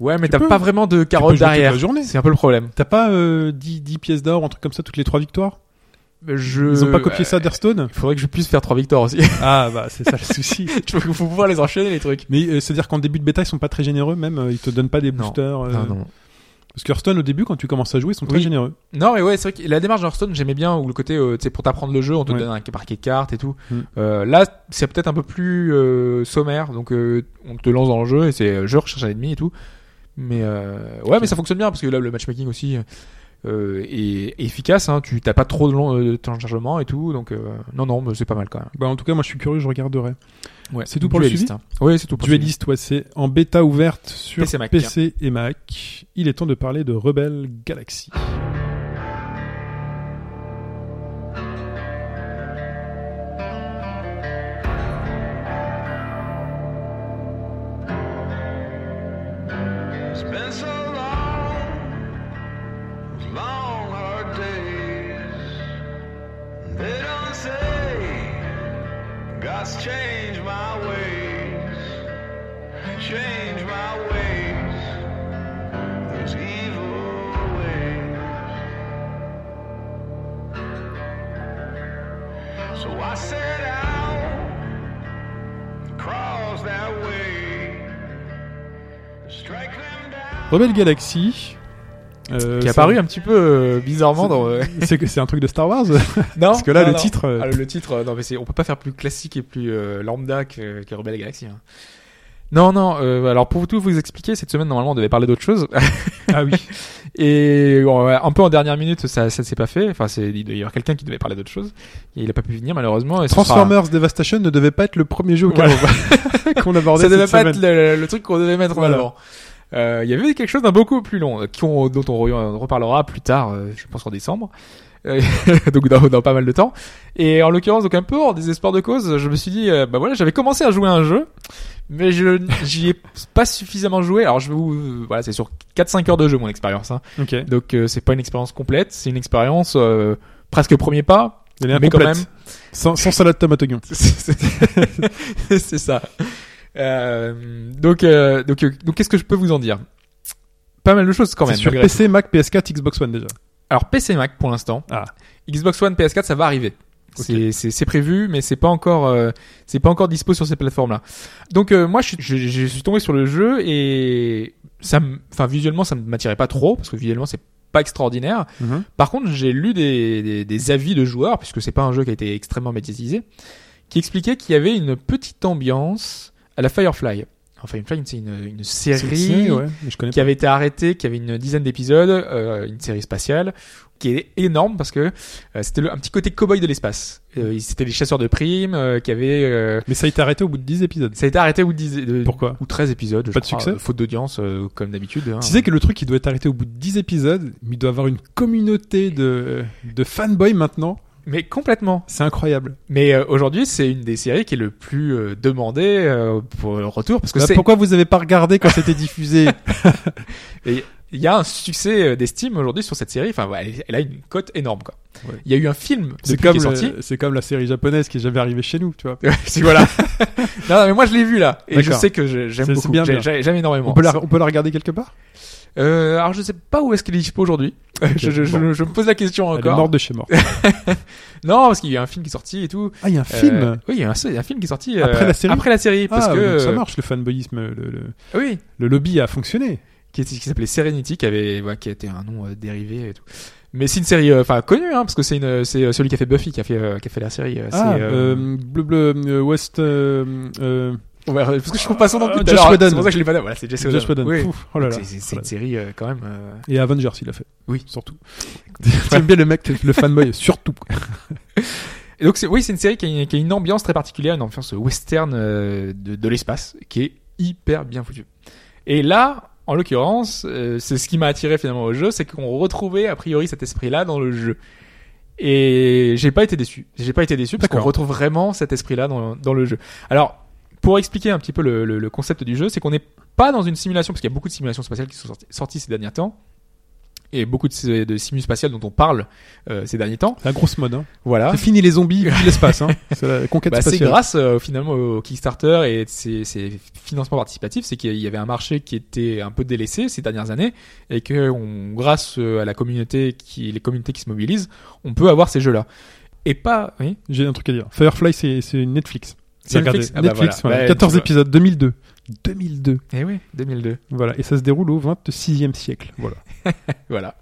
Speaker 2: ouais, mais t'as pas vraiment de carotte derrière. C'est un peu le problème.
Speaker 1: T'as pas euh, 10, 10 pièces d'or, un truc comme ça, toutes les trois victoires?
Speaker 2: Je...
Speaker 1: Ils ont pas copié ça d'Hearthstone?
Speaker 2: Il faudrait que je puisse faire trois victoires aussi.
Speaker 1: Ah bah c'est ça le souci.
Speaker 2: Il faut pouvoir les enchaîner les trucs.
Speaker 1: Mais euh, c'est-à-dire qu'en début de bêta, ils sont pas très généreux, même euh, ils te donnent pas des boosters. euh,
Speaker 2: Non, non.
Speaker 1: Parce que Hearthstone au début, quand tu commences à jouer, ils sont très
Speaker 2: Oui.
Speaker 1: généreux.
Speaker 2: Non, mais ouais, c'est vrai que la démarche d'Hearthstone, j'aimais bien, où le côté, euh, tu sais, pour t'apprendre le jeu, on te
Speaker 1: Ouais.
Speaker 2: donne un parquet de cartes et tout.
Speaker 1: Mm.
Speaker 2: Euh, là, c'est peut-être un peu plus euh, sommaire, donc on te lance dans le jeu et c'est je recherche un ennemi et tout. Mais ouais, mais ça fonctionne bien parce que là, le matchmaking aussi est, efficace. Hein, tu t'as pas trop de long de temps de chargement et tout, donc non, non, mais c'est pas mal quand même.
Speaker 1: Bah en tout cas, moi je suis curieux, je regarderai.
Speaker 2: Ouais.
Speaker 1: C'est tout pour le
Speaker 2: Duelist, hein. Oui, c'est tout pour le
Speaker 1: Duelist, ouais, c'est en bêta ouverte sur
Speaker 2: PC, Mac.
Speaker 1: PC et Mac. Il est temps de parler de Rebel Galaxy.
Speaker 4: So I set out, across that way, strike them down.
Speaker 1: Rebel Galaxy. euh,
Speaker 2: Qui est
Speaker 1: ça-
Speaker 2: apparu un petit peu euh, bizarrement dans. euh,
Speaker 1: C'est que c'est un truc de Star Wars.
Speaker 2: Non,
Speaker 1: Parce que là,
Speaker 2: non,
Speaker 1: le
Speaker 2: non.
Speaker 1: titre, euh,
Speaker 2: Ah, le titre, euh, non mais c'est, on peut pas faire plus classique et plus euh, lambda que, que Rebelle Galaxy. hein. Non, non. euh, alors pour tout vous expliquer, cette semaine normalement on devait parler d'autre chose
Speaker 1: ah oui.
Speaker 2: et bon, ouais, un peu en dernière minute ça, ça s'est pas fait. Enfin c'est il doit y avoir quelqu'un qui devait parler d'autre chose et il a pas pu venir malheureusement. Et ce sera-
Speaker 1: Transformers Devastation ne devait pas être le premier jeu auquel on va- qu'on abordait
Speaker 2: ça devait
Speaker 1: cette
Speaker 2: pas
Speaker 1: semaine.
Speaker 2: être le, le truc qu'on devait mettre en
Speaker 1: Voilà.
Speaker 2: avant. Euh, Il y avait quelque chose d'un beaucoup plus long, euh, dont on reparlera plus tard, euh, je pense en décembre. Euh, donc dans, dans pas mal de temps. Et en l'occurrence, donc un peu en désespoir de cause, je me suis dit, euh, bah voilà, j'avais commencé à jouer à un jeu, mais je j'y ai pas suffisamment joué. Alors je vous, euh, voilà, c'est sur 4-5 heures de jeu mon expérience. Hein.
Speaker 1: Ok.
Speaker 2: Donc euh, c'est pas une expérience complète, c'est une expérience euh, presque premier pas, mais quand
Speaker 1: incomplète.
Speaker 2: même.
Speaker 1: Sans, sans salade tomate oignon.
Speaker 2: c'est c'est ça. Euh, donc euh, donc donc qu'est-ce que je peux vous en dire? Pas mal de choses quand même.
Speaker 1: sur PC, Mac, PS4, Xbox One déjà.
Speaker 2: Alors PC Mac pour l'instant.
Speaker 1: Ah.
Speaker 2: Xbox One, PS4, ça va arriver. C'est c'est prévu, mais c'est pas encore euh, c'est pas encore dispo sur ces plateformes-là. Donc euh, moi, je, suis- je, je suis tombé sur le jeu et ça, enfin visuellement, ça ne m'attirait pas trop parce que visuellement, c'est pas extraordinaire.
Speaker 1: Mhm.
Speaker 2: Par contre, j'ai lu des, des, des avis de joueurs puisque c'est pas un jeu qui a été extrêmement médiatisé, qui expliquaient qu'il y avait une petite ambiance à la Firefly. Enfin, Firefly, c'est une, une série
Speaker 1: ouais, je
Speaker 2: qui avait été arrêté, qui avait une dizaine d'épisodes, euh, une série spatiale, qui est énorme parce que euh, c'était un petit côté cowboy de l'espace. Euh, c'était les chasseurs de primes euh, qui avaient... euh,
Speaker 1: Mais ça a été arrêté au bout de 10 épisodes.
Speaker 2: ça a été arrêté au bout de, 10 de-
Speaker 1: Pourquoi
Speaker 2: ou 13 épisodes, je
Speaker 1: Pas de
Speaker 2: crois,
Speaker 1: succès
Speaker 2: euh, faute d'audience, euh, comme d'habitude. hein.
Speaker 1: Tu sais que le truc, il doit être arrêté au bout de 10 épisodes, mais il doit avoir une communauté de, de fanboys maintenant.
Speaker 2: Mais complètement.
Speaker 1: C'est incroyable.
Speaker 2: Mais euh, aujourd'hui, c'est une des séries qui est le plus euh, demandée euh, pour le retour parce que
Speaker 1: Bah,
Speaker 2: c'est
Speaker 1: pourquoi vous avez pas regardé quand c'était diffusé
Speaker 2: il y a un succès euh, d'estime aujourd'hui sur cette série. Enfin, ouais, elle, elle a une cote énorme quoi.
Speaker 1: Ouais.
Speaker 2: Il y a eu un film
Speaker 1: C'est comme,
Speaker 2: qui est sorti.
Speaker 1: le- c'est comme la série japonaise qui est jamais arrivée chez nous, tu vois.
Speaker 2: si voilà. non, non, mais moi je l'ai vu là et je sais que j'aime beaucoup. J'aime énormément.
Speaker 1: On peut, la, on peut la regarder quelque part?
Speaker 2: Euh, alors je sais pas où est-ce qu'il est dispo aujourd'hui. je, je, je-
Speaker 1: bon.
Speaker 2: je me pose la question
Speaker 1: Elle est
Speaker 2: encore.
Speaker 1: morte de chez mort.
Speaker 2: Non, parce qu'il y a un film qui est sorti et tout.
Speaker 1: Ah, il y a un
Speaker 2: Euh,
Speaker 1: film
Speaker 2: Oui, il y a un, film qui est sorti euh,
Speaker 1: Après la série
Speaker 2: Après la série, parce
Speaker 1: Ah,
Speaker 2: que
Speaker 1: ça marche, le fanboyisme, le, le,
Speaker 2: oui,
Speaker 1: le lobby a fonctionné.
Speaker 2: qui, s'appelait Serenity, qui avait, ouais, qui a été un nom euh, dérivé et tout. Mais c'est une série, euh, enfin connue, hein, parce que c'est c'est euh, celui qui a fait Buffy, qui a fait, euh, qui a fait la série. euh,
Speaker 1: Ah,
Speaker 2: euh,
Speaker 1: euh, bleu, bleu, euh, West, euh, euh,
Speaker 2: ouais, parce que je trouve pas son nom depuis tout à
Speaker 1: Josh
Speaker 2: l'heure. C'est pour ça que je l'ai pas dit. Voilà, c'est Josh Whedon.
Speaker 1: Josh Whedon.
Speaker 2: Oui.
Speaker 1: Pouf, oh là là.
Speaker 2: C'est c'est
Speaker 1: là
Speaker 2: une série euh, quand même. euh,
Speaker 1: là. Et Avengers, il a fait.
Speaker 2: Oui.
Speaker 1: Surtout. J'aime bien le mec, le fanboy, surtout.
Speaker 2: Et donc c'est oui, c'est une série qui a, une, qui a une ambiance très particulière, une ambiance western euh, de, de l'espace, qui est hyper bien foutue. Et là, en l'occurrence, euh, c'est ce qui m'a attiré finalement au jeu, c'est qu'on retrouvait a priori cet esprit-là dans le jeu. Et j'ai pas été déçu. J'ai pas été déçu parce qu'on retrouve vraiment cet esprit-là dans, dans le jeu. Alors, pour expliquer un petit peu le, le- le concept du jeu, c'est qu'on n'est pas dans une simulation, parce qu'il y a beaucoup de simulations spatiales qui sont sorties, sorties ces derniers temps, et beaucoup de, de simu spatiales dont on parle euh, ces derniers temps.
Speaker 1: C'est la grosse mode, hein.
Speaker 2: Voilà.
Speaker 1: C'est fini les zombies, l'espace, hein. C'est la conquête
Speaker 2: Bah, c'est
Speaker 1: spatiale.
Speaker 2: grâce euh, finalement au Kickstarter et ses, ses financements participatifs, c'est qu'il y avait un marché qui était un peu délaissé ces dernières années et que on, grâce euh, à la communauté qui, les communautés qui se mobilisent, on peut avoir ces jeux-là. Et pas, oui.
Speaker 1: J'ai un truc à dire. Firefly, c'est, c'est Netflix.
Speaker 2: C'est. Netflix Ah bah
Speaker 1: Netflix,
Speaker 2: voilà.
Speaker 1: voilà.
Speaker 2: Ouais,
Speaker 1: 14
Speaker 2: tu vois.
Speaker 1: épisodes, 2002. 2002.
Speaker 2: Eh oui, 2002.
Speaker 1: Voilà. Et ça se déroule au 26e siècle. Voilà.
Speaker 2: Voilà.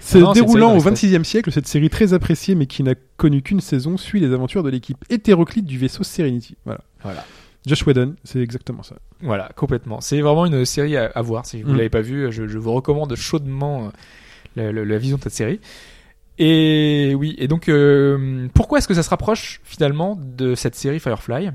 Speaker 1: Se
Speaker 2: non, une
Speaker 1: déroulant au 26e siècle, cette série très appréciée mais qui n'a connu qu'une saison suit les aventures de l'équipe hétéroclite du vaisseau Serenity. Voilà.
Speaker 2: Voilà.
Speaker 1: Josh Whedon, c'est exactement ça.
Speaker 2: Voilà, complètement. C'est vraiment une série à, à voir. Si vous
Speaker 1: Mm.
Speaker 2: l'avez pas vue, je, je vous recommande chaudement euh, la, la- la vision de cette série. Et oui, et donc euh, pourquoi est-ce que ça se rapproche finalement de cette série Firefly?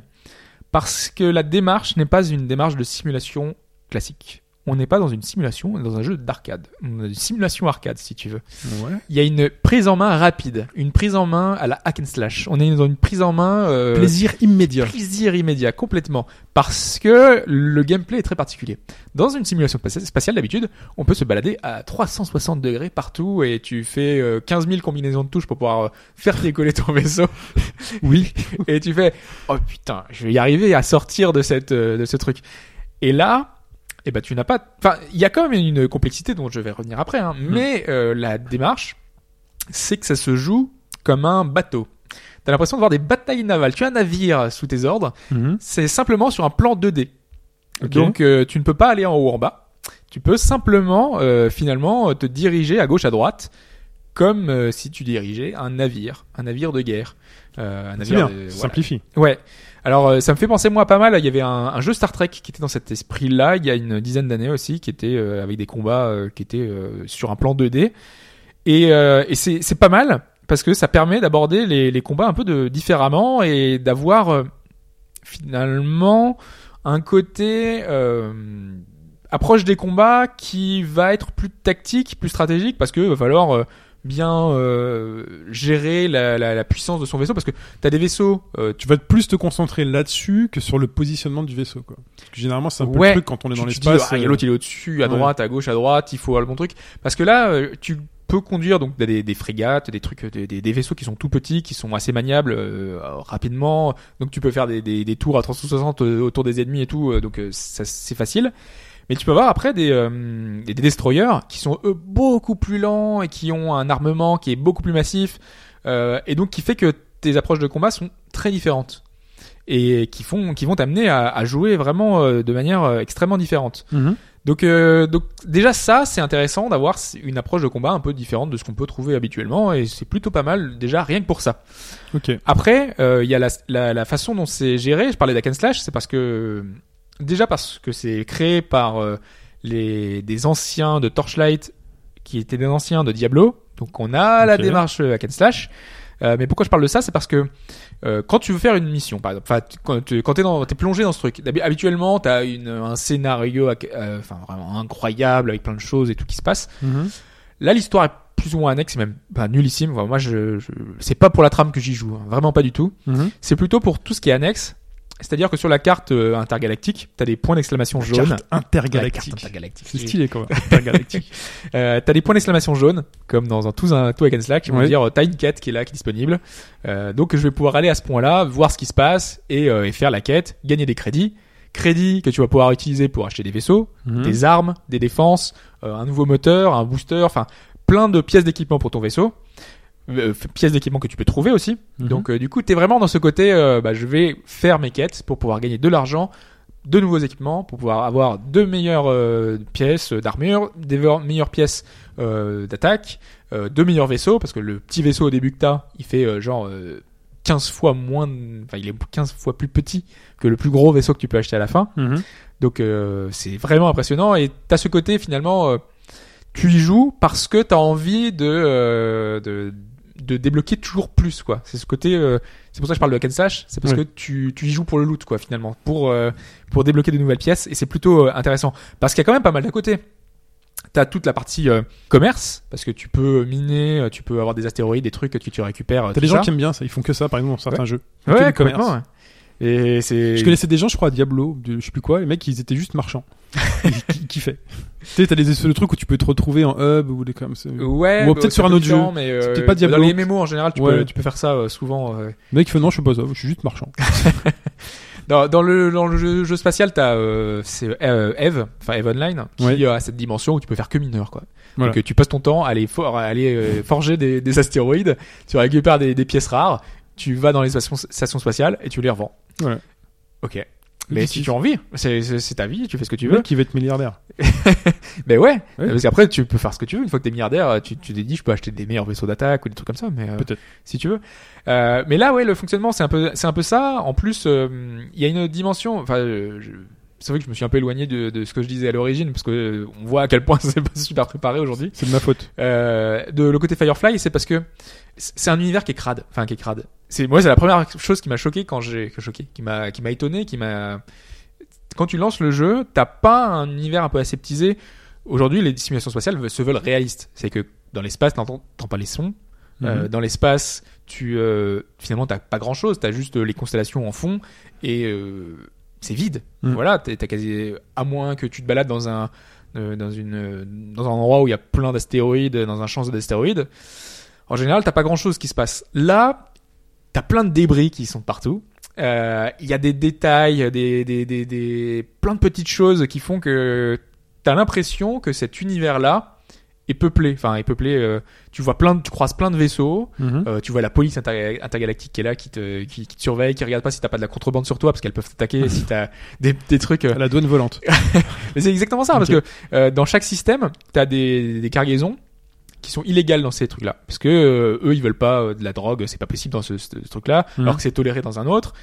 Speaker 2: Parce que la démarche n'est pas une démarche de simulation classique. On n'est pas dans une simulation, on est dans un jeu d'arcade. On a une simulation arcade, si tu veux.
Speaker 1: Ouais.
Speaker 2: Il y a une prise en main rapide, une prise en main à la hack and slash. On est dans une prise en main euh,
Speaker 1: Plaisir immédiat.
Speaker 2: plaisir immédiat, complètement. Parce que le gameplay est très particulier. Dans une simulation spati- spatiale, d'habitude, on peut se balader à 360 degrés partout et tu fais euh, 15 000 combinaisons de touches pour pouvoir euh, faire décoller ton vaisseau.
Speaker 1: Oui.
Speaker 2: et tu fais, oh putain, je vais y arriver à sortir de cette, euh, de ce truc. Et là, eh ben, tu n'as pas, enfin, il y a quand même une complexité dont je vais revenir après, hein, mais euh, la démarche, c'est que ça se joue comme un bateau. T'as l'impression de voir des batailles navales. Tu as un navire sous tes ordres,
Speaker 1: Mhm.
Speaker 2: c'est simplement sur un plan 2D.
Speaker 1: Ok.
Speaker 2: Donc euh, tu ne peux pas aller en haut en bas. Tu peux simplement euh, finalement euh, te diriger à gauche à droite comme euh, si tu dirigeais un navire, un navire de guerre. Euh, un navire
Speaker 1: bien.
Speaker 2: de- voilà.
Speaker 1: Simplifie.
Speaker 2: Ouais. Alors euh, ça me fait penser moi pas mal. Il y avait un, un jeu Star Trek qui était dans cet esprit-là il y a une dizaine d'années aussi, qui était euh, avec des combats euh, qui étaient euh, sur un plan 2D. Et, euh, et c'est pas mal parce que ça permet d'aborder les, les combats un peu de différemment et d'avoir euh, finalement un côté approche des combats qui va être plus tactique, plus stratégique parce que va falloir bien euh, gérer la, la, la puissance de son vaisseau parce que t'as des vaisseaux euh,
Speaker 1: Tu vas plus te concentrer là-dessus que sur le positionnement du vaisseau, quoi. Parce que généralement, c'est un peu
Speaker 2: Ouais.
Speaker 1: le truc quand on est
Speaker 2: tu,
Speaker 1: dans
Speaker 2: tu
Speaker 1: l'espace.
Speaker 2: ah, il y a
Speaker 1: euh,
Speaker 2: l'autre il est au-dessus à
Speaker 1: ouais.
Speaker 2: droite à gauche à droite il faut avoir le bon truc parce que là euh, tu peux conduire donc des, des frégates des trucs des, des, des vaisseaux qui sont tout petits qui sont assez maniables euh, rapidement donc tu peux faire des, des, des tours à 360 euh, autour des ennemis et tout euh, donc euh, ça c'est facile mais tu peux avoir après des, euh, des, des destroyers qui sont eux beaucoup plus lents et qui ont un armement qui est beaucoup plus massif euh, et donc qui fait que tes approches de combat sont très différentes et qui font qui vont t'amener à, à jouer vraiment euh, de manière extrêmement différente.
Speaker 1: mhm.
Speaker 2: Donc, euh, donc déjà ça c'est intéressant d'avoir une approche de combat un peu différente de ce qu'on peut trouver habituellement et c'est plutôt pas mal déjà rien que pour ça. Après euh, il y a la, la, la façon dont c'est géré. Je parlais d'hack slash, c'est parce que déjà parce que c'est créé par euh, les des anciens de Torchlight qui étaient des anciens de Diablo. Donc on a la démarche hack and slash. Euh, mais pourquoi je parle de ça, c'est parce que euh, quand tu veux faire une mission, par exemple, tu- quand tu quand dans, t'es plongé dans ce truc. Habituellement, t'as une un scénario, euh, enfin vraiment incroyable avec plein de choses et tout qui se passe.
Speaker 1: Mhm.
Speaker 2: Là, l'histoire est plus ou moins annexe, c'est même pas nullissime. Enfin, moi, je, je c'est pas pour la trame que j'y joue, hein, vraiment pas du tout.
Speaker 1: Mhm.
Speaker 2: C'est plutôt pour tout ce qui est annexe. C'est-à-dire que sur la carte euh, intergalactique, t'as des points d'exclamation La
Speaker 1: intergalactique.
Speaker 2: intergalactique.
Speaker 1: C'est stylé, quoi. Intergalactique.
Speaker 2: Euh, t'as des points d'exclamation jaunes, comme dans un tout un tout hack and slash, qui vont
Speaker 1: Ouais.
Speaker 2: dire t'as une quête qui est là, qui est disponible. Euh, donc je vais pouvoir aller à ce point-là, voir ce qui se passe et, euh, et faire la quête, gagner des crédits. Crédits que tu vas pouvoir utiliser pour acheter des vaisseaux,
Speaker 1: Mhm.
Speaker 2: des armes, des défenses, euh, un nouveau moteur, un booster, enfin plein de pièces d'équipement pour ton vaisseau. Euh, pièces d'équipement que tu peux trouver aussi.
Speaker 1: Mhm.
Speaker 2: Donc euh, du coup, t'es vraiment dans ce côté, euh, bah, je vais faire mes quêtes pour pouvoir gagner de l'argent, de nouveaux équipements, pour pouvoir avoir de meilleures pièces d'armure, des meilleures pièces d'attaque, de meilleurs vaisseaux, parce que le petit vaisseau au début que t'as, il fait genre euh, 15 fois moins, enfin il est 15 fois plus petit que le plus gros vaisseau que tu peux acheter à la fin.
Speaker 1: Mhm.
Speaker 2: Donc c'est vraiment impressionnant et t'as ce côté finalement tu y joues parce que t'as envie de, de de débloquer toujours plus quoi. C'est ce côté euh, c'est pour ça que je parle de hack and slash, c'est parce que tu tu y joues pour le loot quoi finalement, pour euh, pour débloquer de nouvelles pièces et c'est plutôt euh, intéressant parce qu'il y a quand même pas mal d'à côté. T'as toute la partie commerce parce que tu peux miner, tu peux avoir des astéroïdes, des trucs que tu, récupères.
Speaker 1: T'as des gens
Speaker 2: ça.
Speaker 1: qui aiment bien ça. Ils font que ça, par exemple, dans certains jeux.
Speaker 2: Ouais, complètement. Et c'est
Speaker 1: Je connaissais des gens, je crois, à Diablo, de, je sais plus quoi, les mecs, ils étaient juste marchands. ils qui kiffaient. Tu sais, t'as des espèces de trucs où tu peux te retrouver en hub ou des comme ça.
Speaker 2: Ouais,
Speaker 1: Ou
Speaker 2: bah,
Speaker 1: peut-être sur un autre jeu.
Speaker 2: mais euh,
Speaker 1: peut-être pas Diablo.
Speaker 2: Dans les MMO en général, tu,
Speaker 1: Ouais.
Speaker 2: peux, tu peux faire ça euh, souvent. euh.
Speaker 1: Le mec, il fait non, je fais pas ça, je suis juste marchand.
Speaker 2: Dans, dans le, dans le jeu, jeu spatial, t'as euh, c'est euh, Eve, enfin Eve Online, qui
Speaker 1: Ouais.
Speaker 2: a cette dimension où tu peux faire que mineur, quoi.
Speaker 1: Voilà.
Speaker 2: Donc tu passes ton temps à aller, for- à aller forger des, des astéroïdes, tu récupères des, des pièces rares, tu vas dans les stations, stations spatiales et tu les revends.
Speaker 1: Ouais.
Speaker 2: Ok. Mais si tu as envie, c'est ta vie, tu fais ce que tu veux.
Speaker 1: il va être milliardaire.
Speaker 2: Mais ouais, parce qu'après tu peux faire ce que tu veux. Une fois que t'es milliardaire, tu tu t'es dit je peux acheter des meilleurs vaisseaux d'attaque ou des trucs comme ça, mais euh, si tu veux. Euh, mais là ouais, le fonctionnement c'est un peu c'est un peu ça. En plus, euh, il y a une dimension. Enfin, euh, c'est vrai que je me suis un peu éloigné de, de ce que je disais à l'origine parce que euh, on voit à quel point c'est pas super préparé aujourd'hui.
Speaker 1: C'est de ma faute.
Speaker 2: Euh, de le côté Firefly, c'est parce que c'est un univers qui est crade. Enfin, qui est crade. C'est moi, c'est la première chose qui m'a choqué quand j'ai choqué, qui m'a qui m'a étonné, qui m'a quand tu lances le jeu, t'as pas un univers un peu aseptisé. Aujourd'hui, les simulations spatiales se veulent réalistes. C'est que dans l'espace, t'entends pas les sons. Euh,
Speaker 1: Mhm.
Speaker 2: dans l'espace, tu finalement t'as pas grand chose. T'as juste les constellations en fond et c'est vide.
Speaker 1: Mhm.
Speaker 2: Voilà, t'es- t'as quasi à moins que tu te balades dans un euh, dans une dans un endroit où il y a plein d'astéroïdes, dans un champ d'astéroïdes. En général, t'as pas grand chose qui se passe. Là, t'as plein de débris qui sont partout. Euh, Il y a des détails, des, des, des, des plein de petites choses qui font que t'as l'impression que cet univers-là est peuplé. Enfin, est peuplé. euh, tu vois plein, de, tu croises plein de vaisseaux.
Speaker 1: Mhm.
Speaker 2: Euh, tu vois la police inter- intergalactique qui est là, qui te, qui, qui te surveille, qui regarde pas si t'as pas de la contrebande sur toi, parce qu'elles peuvent t'attaquer si t'as des, des trucs. euh,
Speaker 1: la douane volante.
Speaker 2: mais c'est exactement ça, parce que dans chaque système, t'as des, des cargaisons qui sont illégales dans ces trucs-là, parce que eux ils veulent pas de la drogue, c'est pas possible dans ce, ce- ce truc-là,
Speaker 1: Mhm.
Speaker 2: alors que c'est toléré dans un autre.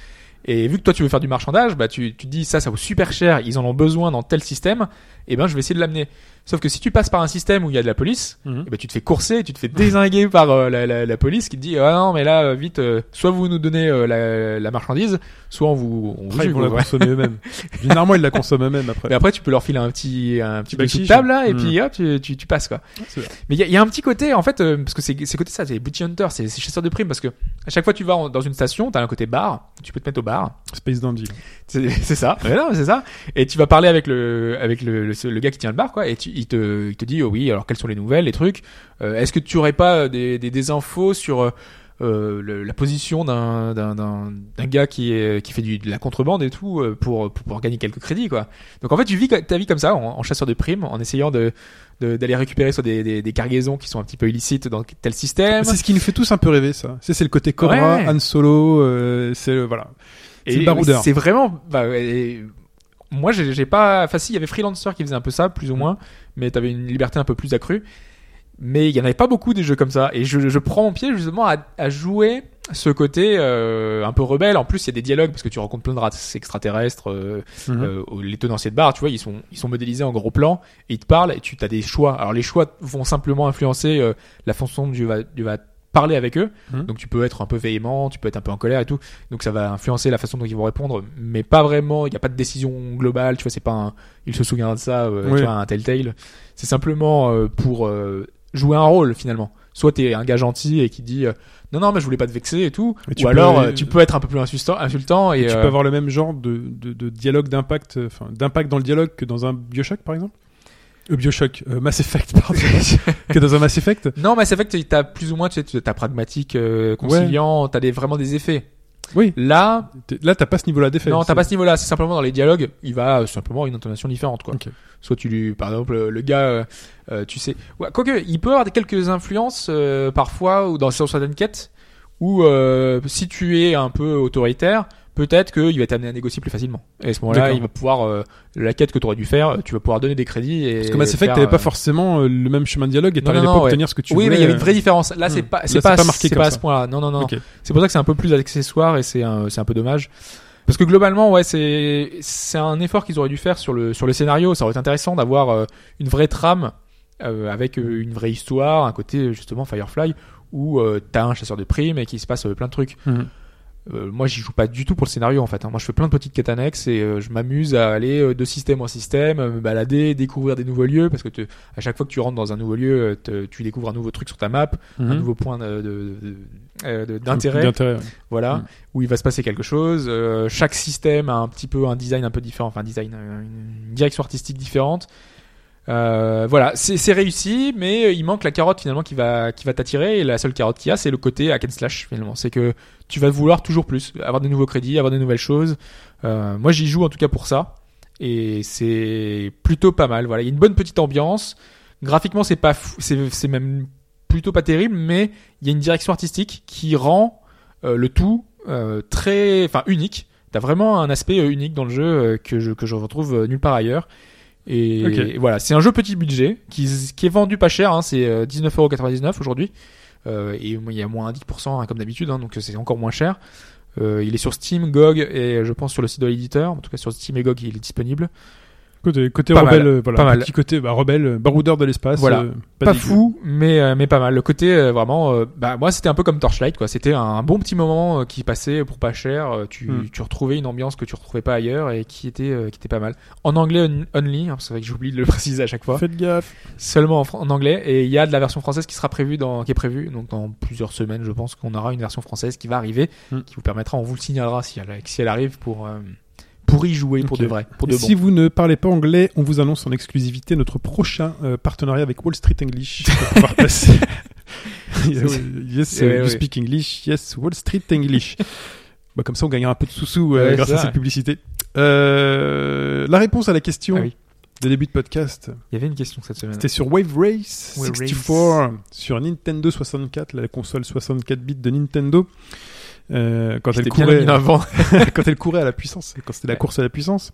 Speaker 2: Et vu que toi tu veux faire du marchandage, bah tu, tu te dis ça, ça vaut super cher, ils en ont besoin dans tel système, et ben je vais essayer de l'amener. Sauf que si tu passes par un système où il y a de la police,
Speaker 1: Mhm.
Speaker 2: eh ben, tu te fais courser, tu te fais désinguer par euh, la, la, la police qui te dit ah non mais là euh, vite euh, soit vous nous donnez euh, la, la marchandise, soit on vous on vous
Speaker 1: Après, ils
Speaker 2: tue,
Speaker 1: vont la consommer eux-mêmes. Généralement, ils la consomment eux-mêmes après.
Speaker 2: Mais après tu peux leur filer un petit un petit
Speaker 1: Bakshish.
Speaker 2: sous table là et
Speaker 1: Mm.
Speaker 2: puis hop tu, tu, tu passes quoi. Mais il y a, y a un petit côté en fait euh, parce que c'est c'est côté ça c'est bounty hunter c'est c'est chasseur de primes parce que à chaque fois que tu vas en- dans une station t'as un côté bar tu peux te mettre au bar
Speaker 1: Space Dandy.
Speaker 2: c'est ça. Ouais, c'est ça. Et tu vas parler avec le avec le, le, le gars qui tient le bar, quoi. Et tu, il te il te dit oh oui. Alors quelles sont les nouvelles, les trucs. Euh, Est-ce que tu aurais pas des, des des infos sur euh, euh, le- la position d'un d'un d'un gars qui est qui fait du, de la contrebande et tout euh, pour pour pouvoir gagner quelques crédits, quoi. Donc en fait tu vis ta vie comme ça en, en chasseur de primes, en essayant de d'aller récupérer soit des, des, des cargaisons qui sont un petit peu illicites dans tel système.
Speaker 1: C'est ce qui nous fait tous un peu rêver, ça. C'est c'est le côté Cobra,
Speaker 2: Ouais.
Speaker 1: Han Solo, euh, c'est le- voilà. C'est le baroudeur.
Speaker 2: C'est vraiment. Bah, et- moi, j'ai pas. Enfin, si, il y avait Freelancer qui faisait un peu ça, plus ou moins, mais t'avais une liberté un peu plus accrue. Mais il y en avait pas beaucoup des jeux comme ça. Et je, je prends mon pied justement à, à jouer ce côté euh, un peu rebelle. En plus, il y a des dialogues parce que tu rencontres plein de races extraterrestres. euh,
Speaker 1: Mhm.
Speaker 2: euh, les tenanciers de bar, tu vois, ils sont ils sont modélisés en gros plan et ils te parlent et tu as des choix. Alors les choix vont simplement influencer euh, la façon dont tu vas tu vas parler avec eux.
Speaker 1: Mhm.
Speaker 2: Donc tu peux être un peu véhément, tu peux être un peu en colère et tout. Donc ça va influencer la façon dont ils vont répondre, mais pas vraiment. Il n'y a pas de décision globale. Tu vois, c'est pas un. Il se souvient de ça. euh. Tu vois, un Telltale. C'est simplement euh, pour euh, jouer un rôle finalement. Soit t'es un gars gentil et qui dit euh, non non mais je voulais pas te vexer et tout.
Speaker 1: Et
Speaker 2: Ou
Speaker 1: peux-
Speaker 2: alors euh, tu peux être un peu plus insultant, insultant et
Speaker 1: tu peux avoir le même genre de, de, de dialogue d'impact, enfin d'impact dans le dialogue que dans un Bioshock par exemple? Euh, Bioshock, euh, Mass Effect, pardon, que dans un Mass Effect.
Speaker 2: Non, vrai que t'as plus ou moins, tu sais, t'as pragmatique, euh, conciliant, t'as des, vraiment des effets.
Speaker 1: Oui.
Speaker 2: Là,
Speaker 1: Là, t'as pas ce niveau-là d'effet.
Speaker 2: non, t'as pas ce niveau-là. C'est simplement dans les dialogues, il va euh, simplement une intonation différente, quoi. Soit tu lui, par exemple, euh, le gars, tu sais, ouais, quoique, il peut avoir quelques influences parfois ou dans certaines quêtes où si tu es un peu autoritaire, peut-être qu'il va t'amener à négocier plus facilement. Et à ce moment-là, il va pouvoir euh, la quête que tu aurais dû faire, tu vas pouvoir donner des crédits et
Speaker 1: Parce que Mass Effect,
Speaker 2: faire,
Speaker 1: t'avais pas
Speaker 2: euh,
Speaker 1: forcément euh, le même chemin de dialogue et t'arrivais pas à obtenir ce que tu
Speaker 2: oui,
Speaker 1: voulais.
Speaker 2: mais il y avait une
Speaker 1: euh,
Speaker 2: vraie différence. Là, c'est pas, c'est pas,
Speaker 1: pas marqué comme
Speaker 2: pas à
Speaker 1: ça.
Speaker 2: ce point-là. Non, non, non. C'est pour ça que c'est un peu plus accessoire et c'est un, c'est un peu dommage. Parce que globalement, ouais, c'est, c'est un effort qu'ils auraient dû faire sur le, sur le scénario. Ça aurait été intéressant d'avoir euh, une vraie trame, euh, avec une vraie histoire, un côté, justement, Firefly, où t'as un chasseur de primes et qu'il se passe plein de trucs.
Speaker 1: Mhm.
Speaker 2: Euh, moi, j'y joue pas du tout pour le scénario en fait. hein. Moi, je fais plein de petites quêtes annexes et euh, je m'amuse à aller euh, de système en système, euh, me balader, découvrir des nouveaux lieux parce que te- à chaque fois que tu rentres dans un nouveau lieu, euh, te- tu découvres un nouveau truc sur ta map, un
Speaker 1: Mhm.
Speaker 2: nouveau point de- de- de- euh, d'intérêt,
Speaker 1: D'intérêt, ouais.
Speaker 2: voilà,
Speaker 1: Mhm.
Speaker 2: où il va se passer quelque chose. Euh, chaque système a un petit peu un design un peu différent, enfin un design, une direction artistique différente. Euh, voilà, c'est réussi, mais il manque la carotte finalement qui va qui va t'attirer. Et la seule carotte qu'il y a, c'est le côté hack and slash finalement. C'est que tu vas vouloir toujours plus, avoir de nouveaux crédits, avoir de nouvelles choses. Euh, moi, j'y joue en tout cas pour ça, et c'est plutôt pas mal. Voilà, il y a une bonne petite ambiance. Graphiquement, c'est pas c'est même plutôt pas terrible, mais il y a une direction artistique qui rend euh, le tout euh, très, enfin unique. T'as vraiment un aspect euh, unique dans le jeu que je que je retrouve nulle part ailleurs. Et voilà, c'est un jeu petit budget qui, qui est vendu pas cher, hein, c'est euh, 19,99€ aujourd'hui. Euh, et il y a moins 10% hein, comme d'habitude, hein, donc c'est encore moins cher. Euh, il est sur Steam, GOG et je pense sur le site de l'éditeur. En tout cas sur Steam et GOG il est disponible.
Speaker 1: Côté, côté
Speaker 2: Pas
Speaker 1: rebelle,
Speaker 2: mal.
Speaker 1: euh, voilà.
Speaker 2: Pas mal.
Speaker 1: Petit côté bah, rebelle, euh, baroudeur de l'espace.
Speaker 2: Voilà.
Speaker 1: euh,
Speaker 2: Pas, fou, mais euh, mais pas mal. Le côté euh, vraiment, euh, bah moi c'était un peu comme Torchlight quoi. C'était un bon petit moment qui passait pour pas cher. Tu
Speaker 1: Hmm.
Speaker 2: tu retrouvais une ambiance que tu retrouvais pas ailleurs et qui était euh, qui était pas mal. En anglais on- only, hein, c'est vrai que j'oublie de le préciser à chaque fois.
Speaker 1: Faites gaffe.
Speaker 2: Seulement en, anglais et il y a de la version française qui sera prévue dans qui est prévue donc dans plusieurs semaines je pense qu'on aura une version française qui va arriver
Speaker 1: Hmm.
Speaker 2: qui vous permettra on vous le signalera si elle si elle arrive pour euh, pour y jouer pour de vrai pour
Speaker 1: si vous ne parlez pas anglais, on vous annonce en exclusivité notre prochain euh, partenariat avec Wall Street English. pouvoir passer. yes, yes,
Speaker 2: Ouais,
Speaker 1: uh, you
Speaker 2: ouais.
Speaker 1: speak English. Yes, Wall Street English. bah, comme ça, on gagnera un peu de sous-sous euh,
Speaker 2: Ouais,
Speaker 1: grâce
Speaker 2: ça,
Speaker 1: à cette publicité. Euh, la réponse à la question
Speaker 2: Ah oui.
Speaker 1: de début de podcast,
Speaker 2: Il y avait une question cette semaine.
Speaker 1: c'était sur Wave Race
Speaker 2: Wave
Speaker 1: 64 sur Nintendo 64, la console 64 bits de Nintendo. Euh, quand elle courait,
Speaker 2: avant.
Speaker 1: quand elle courait à la puissance, quand c'était la course à la puissance.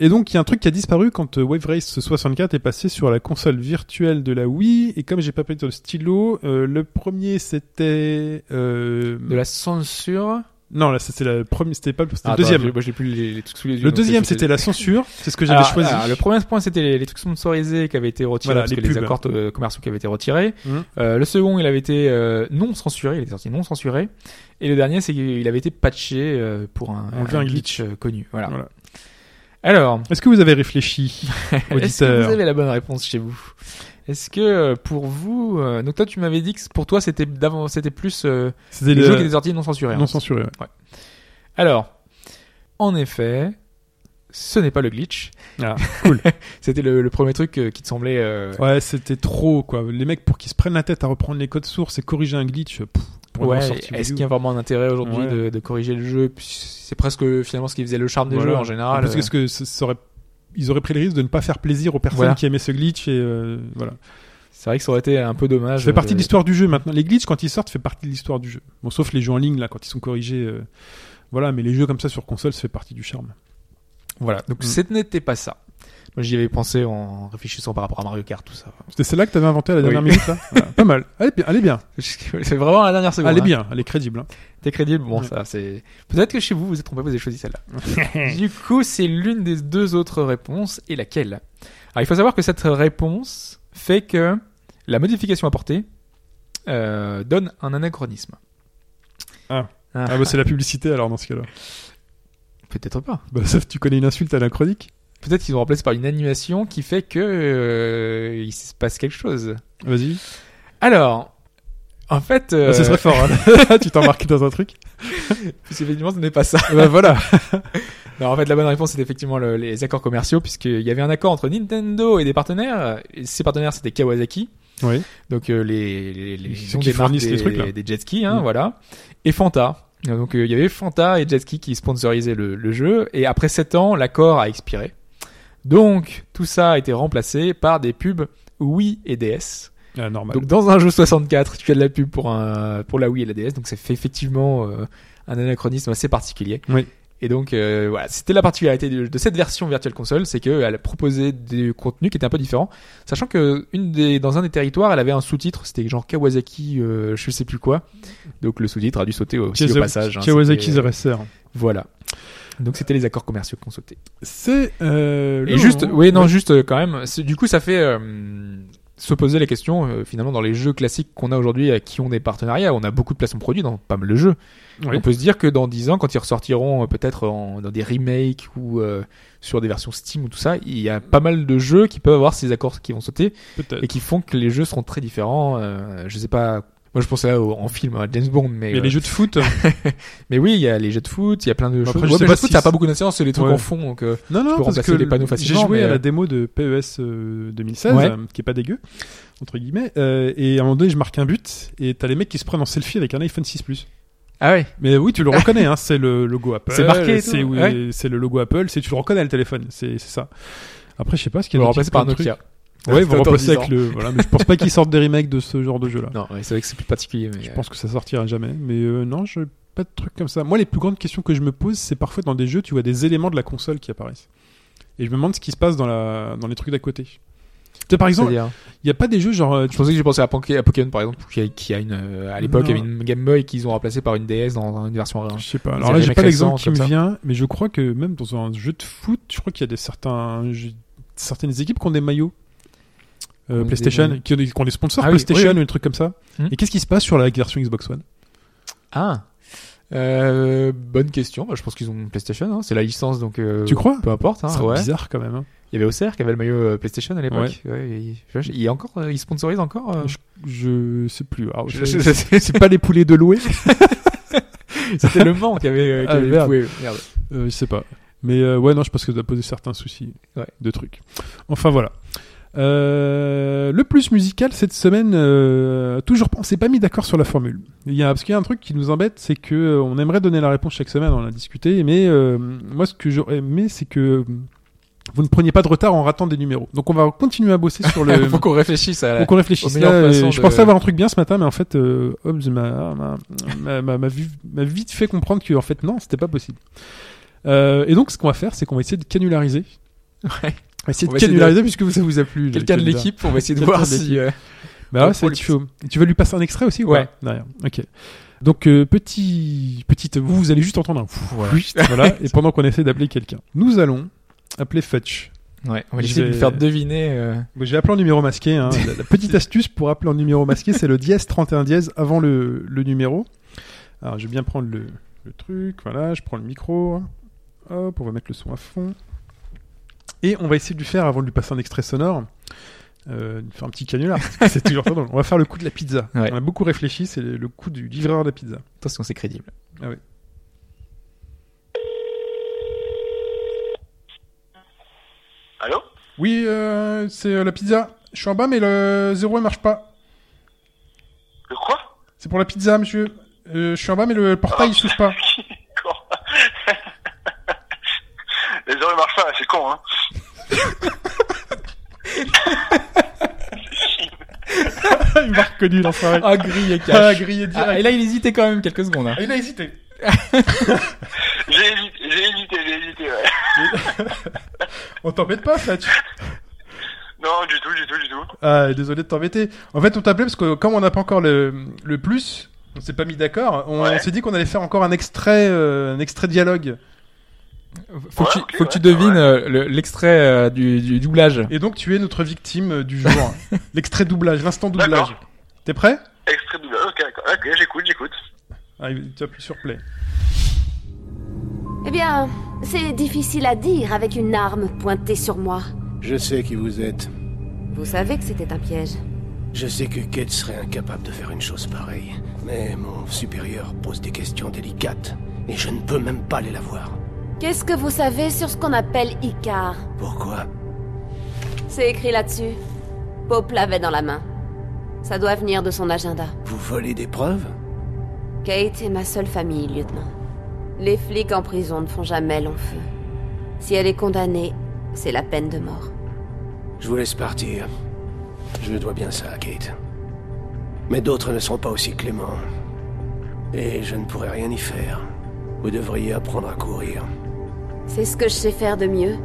Speaker 1: Et donc il y a un truc qui a disparu quand euh, Wave Race 64 est passé sur la console virtuelle de la Wii. Et comme j'ai pas pris le stylo, euh, le premier c'était euh,
Speaker 2: de la censure.
Speaker 1: Non, là, ça, c'est la première, c'était pas, c'était
Speaker 2: Ah,
Speaker 1: le deuxième.
Speaker 2: j'ai- Moi, j'ai plus les, les trucs sous les yeux.
Speaker 1: Le deuxième, c'était la censure. C'est ce que j'avais
Speaker 2: Alors,
Speaker 1: choisi.
Speaker 2: alors, le premier point, c'était les, les trucs sponsorisés qui avaient été retirés
Speaker 1: Voilà,
Speaker 2: parce
Speaker 1: les
Speaker 2: que les accords euh, commerciaux qui avaient été retirés.
Speaker 1: Mhm.
Speaker 2: Euh, le second, il avait été euh, non censuré, il était sorti non censuré. Et le dernier, c'est qu'il avait été patché pour un,
Speaker 1: Enlever un glitch.
Speaker 2: euh, connu. Voilà.
Speaker 1: Voilà.
Speaker 2: Alors,
Speaker 1: Est-ce que vous avez réfléchi,
Speaker 2: est-ce que
Speaker 1: auditeur
Speaker 2: vous avez la bonne réponse chez vous? Est-ce que euh, pour vous, euh, donc toi, tu m'avais dit que pour toi, c'était d'avant, c'était plus euh,
Speaker 1: C'était
Speaker 2: le
Speaker 1: le
Speaker 2: jeu qui était sorti non censuré. hein.
Speaker 1: non censuré. ouais.
Speaker 2: Alors, en effet, ce n'est pas le glitch.
Speaker 1: Ah, cool.
Speaker 2: C'était le, le premier truc qui te semblait. euh,
Speaker 1: Ouais, c'était trop quoi. Les mecs pour qu'ils se prennent la tête à reprendre les codes sources et corriger un glitch. pff,
Speaker 2: Ouais, est-ce qu'il y a vraiment un intérêt aujourd'hui
Speaker 1: Ouais.
Speaker 2: de, de corriger le jeu? C'est presque finalement ce qui faisait le charme des
Speaker 1: Voilà.
Speaker 2: jeux en général.
Speaker 1: Parce que, parce que ça aurait- ils auraient pris le risque de ne pas faire plaisir aux personnes
Speaker 2: Voilà.
Speaker 1: qui aimaient ce glitch et euh, voilà.
Speaker 2: C'est vrai que ça aurait été un peu dommage.
Speaker 1: Ça fait partie
Speaker 2: de-
Speaker 1: de l'histoire du jeu maintenant. Les glitches quand ils sortent fait partie de l'histoire du jeu. Bon, sauf les jeux en ligne là quand ils sont corrigés. euh, Voilà, mais les jeux comme ça sur console, ça fait partie du charme.
Speaker 2: Voilà, donc
Speaker 1: Mm.
Speaker 2: ce n'était pas ça. Moi j'y avais pensé en réfléchissant par rapport à Mario Kart, tout ça.
Speaker 1: C'était celle-là que t'avais inventé à la
Speaker 2: Oui.
Speaker 1: dernière minute là Pas mal. Elle est bien. Elle est bien.
Speaker 2: C'est vraiment à la dernière seconde.
Speaker 1: Elle est
Speaker 2: hein.
Speaker 1: bien. Elle est crédible. hein.
Speaker 2: T'es crédible Bon,
Speaker 1: Ouais.
Speaker 2: ça c'est. Peut-être que chez vous vous êtes trompé, vous avez choisi celle-là. du coup, c'est l'une des deux autres réponses. Et laquelle? Alors il faut savoir que cette réponse fait que la modification apportée euh, donne un anachronisme.
Speaker 1: Ah. Ah bah c'est la publicité alors dans ce cas-là.
Speaker 2: Peut-être pas.
Speaker 1: Bah tu connais une insulte anachronique
Speaker 2: Peut-être qu'ils ont remplacé par une animation qui fait que euh, il se passe quelque chose.
Speaker 1: Vas-y.
Speaker 2: Alors, en fait, euh,
Speaker 1: Ah, ce serait fort. Hein. tu t'es embarqué dans un truc
Speaker 2: puisque effectivement, ce n'est pas ça.
Speaker 1: Bah voilà.
Speaker 2: Non, en fait, la bonne réponse c'est effectivement le- les accords commerciaux, puisqu'il y avait un accord entre Nintendo et des partenaires. Et ces partenaires, c'était Kawasaki,
Speaker 1: Oui.
Speaker 2: donc euh, les les, les,
Speaker 1: Ceux
Speaker 2: ils ont des
Speaker 1: fournissent
Speaker 2: des,
Speaker 1: les trucs, là.
Speaker 2: des jet skis, hein,
Speaker 1: Mm.
Speaker 2: voilà, et Fanta. Donc euh, il y avait Fanta et jet ski qui sponsorisaient le, le jeu, et après 7 ans, l'accord a expiré. Donc tout ça a été remplacé par des pubs Wii et DS.
Speaker 1: Ah, normal.
Speaker 2: Donc dans un jeu 64, tu as de la pub pour un pour la Wii et la DS, donc ça fait effectivement euh, un anachronisme assez particulier.
Speaker 1: Oui.
Speaker 2: Et donc euh, voilà, c'était la particularité de, de cette version Virtual Console, c'est qu'elle proposait des contenus qui étaient un peu différents, sachant que une des dans un des territoires, elle avait un sous-titre, c'était genre Kawasaki, euh, je sais plus quoi. Donc le sous-titre a dû sauter aussi au passage. hein,
Speaker 1: Kawasaki
Speaker 2: c'était-
Speaker 1: RSR.
Speaker 2: Voilà. Donc c'était les accords commerciaux qu'on sautait.
Speaker 1: C'est euh,
Speaker 2: Et juste, oui, non,
Speaker 1: Ouais.
Speaker 2: juste euh, quand même. Du coup, ça fait euh, se poser la question euh, finalement dans les jeux classiques qu'on a aujourd'hui, à qui ont des partenariats. On a beaucoup de placements produits dans pas mal de jeux.
Speaker 1: Oui.
Speaker 2: On peut se dire que dans 10 ans, quand ils ressortiront euh, peut-être dans des remakes ou euh, sur des versions Steam ou tout ça, il y a pas mal de jeux qui peuvent avoir ces accords qui vont sauter et qui font que les jeux seront très différents. Euh, je sais pas. Moi, je pensais là au- en film à James Bond, mais
Speaker 1: Mais
Speaker 2: euh,
Speaker 1: les jeux de foot.
Speaker 2: mais oui, il y a les jeux de foot, il y a plein de
Speaker 1: Après,
Speaker 2: choses.
Speaker 1: je
Speaker 2: Ouais, mais
Speaker 1: pas
Speaker 2: les jeux de foot,
Speaker 1: si
Speaker 2: ça a pas beaucoup d'incidence, c'est les trucs
Speaker 1: Ouais.
Speaker 2: en fond. Donc, euh,
Speaker 1: Non, non,
Speaker 2: peux
Speaker 1: parce que
Speaker 2: les panneaux
Speaker 1: j'ai
Speaker 2: facilement,
Speaker 1: joué
Speaker 2: mais,
Speaker 1: à
Speaker 2: euh,
Speaker 1: la démo de PES euh, 2016,
Speaker 2: Ouais.
Speaker 1: euh, qui est pas dégueu, entre guillemets, euh, et à un moment donné, je marque un but, et t'as les mecs qui se prennent en selfie avec un iPhone 6 Plus.
Speaker 2: Ah ouais.
Speaker 1: Mais oui, tu le reconnais, hein, c'est le logo Apple.
Speaker 2: C'est marqué
Speaker 1: C'est oui,
Speaker 2: ouais.
Speaker 1: c'est le logo Apple, c'est tu le reconnais le téléphone, c'est ça. Après, je sais pas ce qu'il
Speaker 2: On
Speaker 1: y
Speaker 2: va
Speaker 1: a
Speaker 2: le remplacer par Nokia.
Speaker 1: Ouais, ils vont remplacer
Speaker 2: 10
Speaker 1: avec le. Voilà, mais je pense pas qu'ils sortent des remakes de ce genre de jeu-là.
Speaker 2: Non, ouais, c'est vrai que c'est plus particulier. Mais
Speaker 1: Je pense que ça sortira jamais. Mais euh, non, je pas de trucs comme ça. Moi, les plus grandes questions que je me pose, c'est parfois dans des jeux, tu vois des éléments de la console qui apparaissent. Et je me demande ce qui se passe dans, la... dans les trucs d'à côté. Tu sais, par exemple, il y a pas des jeux genre. euh,
Speaker 2: Je pensais que j'ai pensé à, Poké- à Pokémon par exemple, qui a, qui a une euh, à l'époque il y avait une Game Boy qu'ils ont remplacé par une DS dans une version
Speaker 1: Je sais pas. Alors là, j'ai pas l'exemple qui me
Speaker 2: ça.
Speaker 1: vient, mais je crois que même dans un jeu de foot, je crois qu'il y a des certains certaines équipes qui ont des maillots. Euh,
Speaker 2: des
Speaker 1: PlayStation, qui ont des, qui ont des sponsors
Speaker 2: Ah
Speaker 1: PlayStation
Speaker 2: oui, oui.
Speaker 1: ou des trucs comme ça.
Speaker 2: Hmm.
Speaker 1: Et qu'est-ce qui se passe sur la version Xbox One?
Speaker 2: Ah. Euh, bonne question. Bah, je pense qu'ils ont une PlayStation. Hein. C'est la licence donc. euh,
Speaker 1: Tu crois?
Speaker 2: Peu importe. Hein,
Speaker 1: C'est
Speaker 2: ouais.
Speaker 1: bizarre quand même. hein.
Speaker 2: Il y avait Auxerre qui avait le maillot euh, PlayStation à l'époque. Ouais. il, pas, il a encore, il sponsorise encore. euh,
Speaker 1: Je, je sais plus.
Speaker 2: Je-
Speaker 1: c'est pas les poulets de louer
Speaker 2: C'était le Mans qui avait. euh, qui
Speaker 1: Ah,
Speaker 2: avait
Speaker 1: merde.
Speaker 2: joué. Merde.
Speaker 1: Euh, je sais pas. Mais euh, ouais, non, je pense que ça doit poser certains soucis
Speaker 2: Ouais.
Speaker 1: de trucs. Enfin voilà. Euh, le plus musical cette semaine, euh, toujours pas, on s'est pas mis d'accord sur la formule. Il y a parce qu'il y a un truc qui nous embête, c'est que euh, on aimerait donner la réponse chaque semaine, on a discuté, mais euh, moi ce que j'aurais aimé, c'est que vous ne preniez pas de retard en ratant des numéros. Donc on va continuer à bosser sur le.
Speaker 2: Faut qu'on réfléchisse à. la-
Speaker 1: Faut qu'on réfléchisse. Là, je
Speaker 2: de-
Speaker 1: pensais avoir un truc bien ce matin, mais en fait, euh, Hobbes m'a vite fait comprendre que en fait non, c'était pas possible. Euh, et donc, ce qu'on va faire, c'est qu'on va essayer de canulariser.
Speaker 2: Ouais.
Speaker 1: Essayer
Speaker 2: On
Speaker 1: de canulariser puisque ça vous a plu.
Speaker 2: Quelqu'un de l'équipe, on va essayer de voir
Speaker 1: de
Speaker 2: si. euh,
Speaker 1: Bah ouais, c'est. Et Tu veux lui passer un extrait aussi ou
Speaker 2: Ouais.
Speaker 1: pas Derrière. Ok. Donc euh, petit, petite, vous, vous allez juste entendre un
Speaker 2: Voilà.
Speaker 1: voilà. Et pendant qu'on essaie d'appeler quelqu'un, nous allons appeler Fetch.
Speaker 2: Ouais, on va essayer de lui faire deviner. euh,
Speaker 1: J'ai appelé en numéro masqué. Hein. la, la petite astuce pour appeler en numéro masqué, c'est le dièse 31 dièse avant le, le numéro. Alors, je vais bien prendre le, le truc. Voilà, je prends le micro. Hop, on va mettre le son à fond. Et on va essayer de lui faire, avant de lui passer un extrait sonore, euh, faire un petit canular. c'est toujours pas drôle. On va faire le coup de la pizza.
Speaker 2: Ouais.
Speaker 1: On a beaucoup réfléchi, c'est le, coup du livreur de la pizza.
Speaker 2: Attention, c'est crédible.
Speaker 4: Allô?
Speaker 1: Oui, euh, c'est euh, la pizza. Je suis en bas, mais le zéro ne marche pas.
Speaker 4: Le quoi?
Speaker 1: C'est pour la pizza, monsieur. Euh, je suis en bas, mais le portail ne s'ouvre pas.
Speaker 4: Les heures ne marchent pas, c'est con, hein.
Speaker 1: Il m'a reconnu, l'enfoiré.
Speaker 2: Ah, grillé
Speaker 1: Ah,
Speaker 2: cash.
Speaker 1: grillé direct.
Speaker 2: Ah, et là, il hésitait quand même quelques secondes. hein.
Speaker 1: Ah, il a hésité.
Speaker 4: J'ai hésité, j'ai hésité, j'ai hésité, ouais.
Speaker 1: On t'embête pas, Fletch
Speaker 4: Non, du tout, du tout, du tout.
Speaker 1: Ah, désolé de t'embêter. En fait, on t'appelait parce que comme on n'a pas encore le, le plus, on s'est pas mis d'accord. On,
Speaker 4: Ouais.
Speaker 1: on s'est dit qu'on allait faire encore un extrait, euh, un extrait dialogue.
Speaker 2: Faut que tu,
Speaker 4: ok,
Speaker 2: faut que tu
Speaker 4: ouais,
Speaker 2: devines
Speaker 4: ouais.
Speaker 2: euh, le- l'extrait euh, du, du doublage.
Speaker 1: Et donc, tu es notre victime euh, du jour. L'extrait doublage, l'instant doublage. T'es prêt?
Speaker 4: Extrait double. Ok, d'accord. Ok, j'écoute, j'écoute.
Speaker 1: ah, Tu appuies sur play.
Speaker 5: Eh bien, c'est difficile à dire avec une arme pointée sur moi.
Speaker 6: Je sais qui vous êtes.
Speaker 5: Vous savez que c'était un piège.
Speaker 6: Je sais que Kate serait incapable de faire une chose pareille. Mais mon supérieur pose des questions délicates. Et je ne peux même pas les la voir.
Speaker 5: Qu'est-ce que vous savez sur ce qu'on appelle Icar?
Speaker 6: Pourquoi?
Speaker 5: C'est écrit là-dessus. Pope l'avait dans la main. Ça doit venir de son agenda.
Speaker 6: Vous volez des preuves?
Speaker 5: Kate est ma seule famille, lieutenant. Les flics en prison ne font jamais long feu. Si elle est condamnée, c'est la peine de mort.
Speaker 6: Je vous laisse partir. Je dois bien ça à Kate. Mais d'autres ne sont pas aussi cléments. Et je ne pourrai rien y faire. Vous devriez apprendre à courir.
Speaker 5: C'est ce que je sais faire de mieux.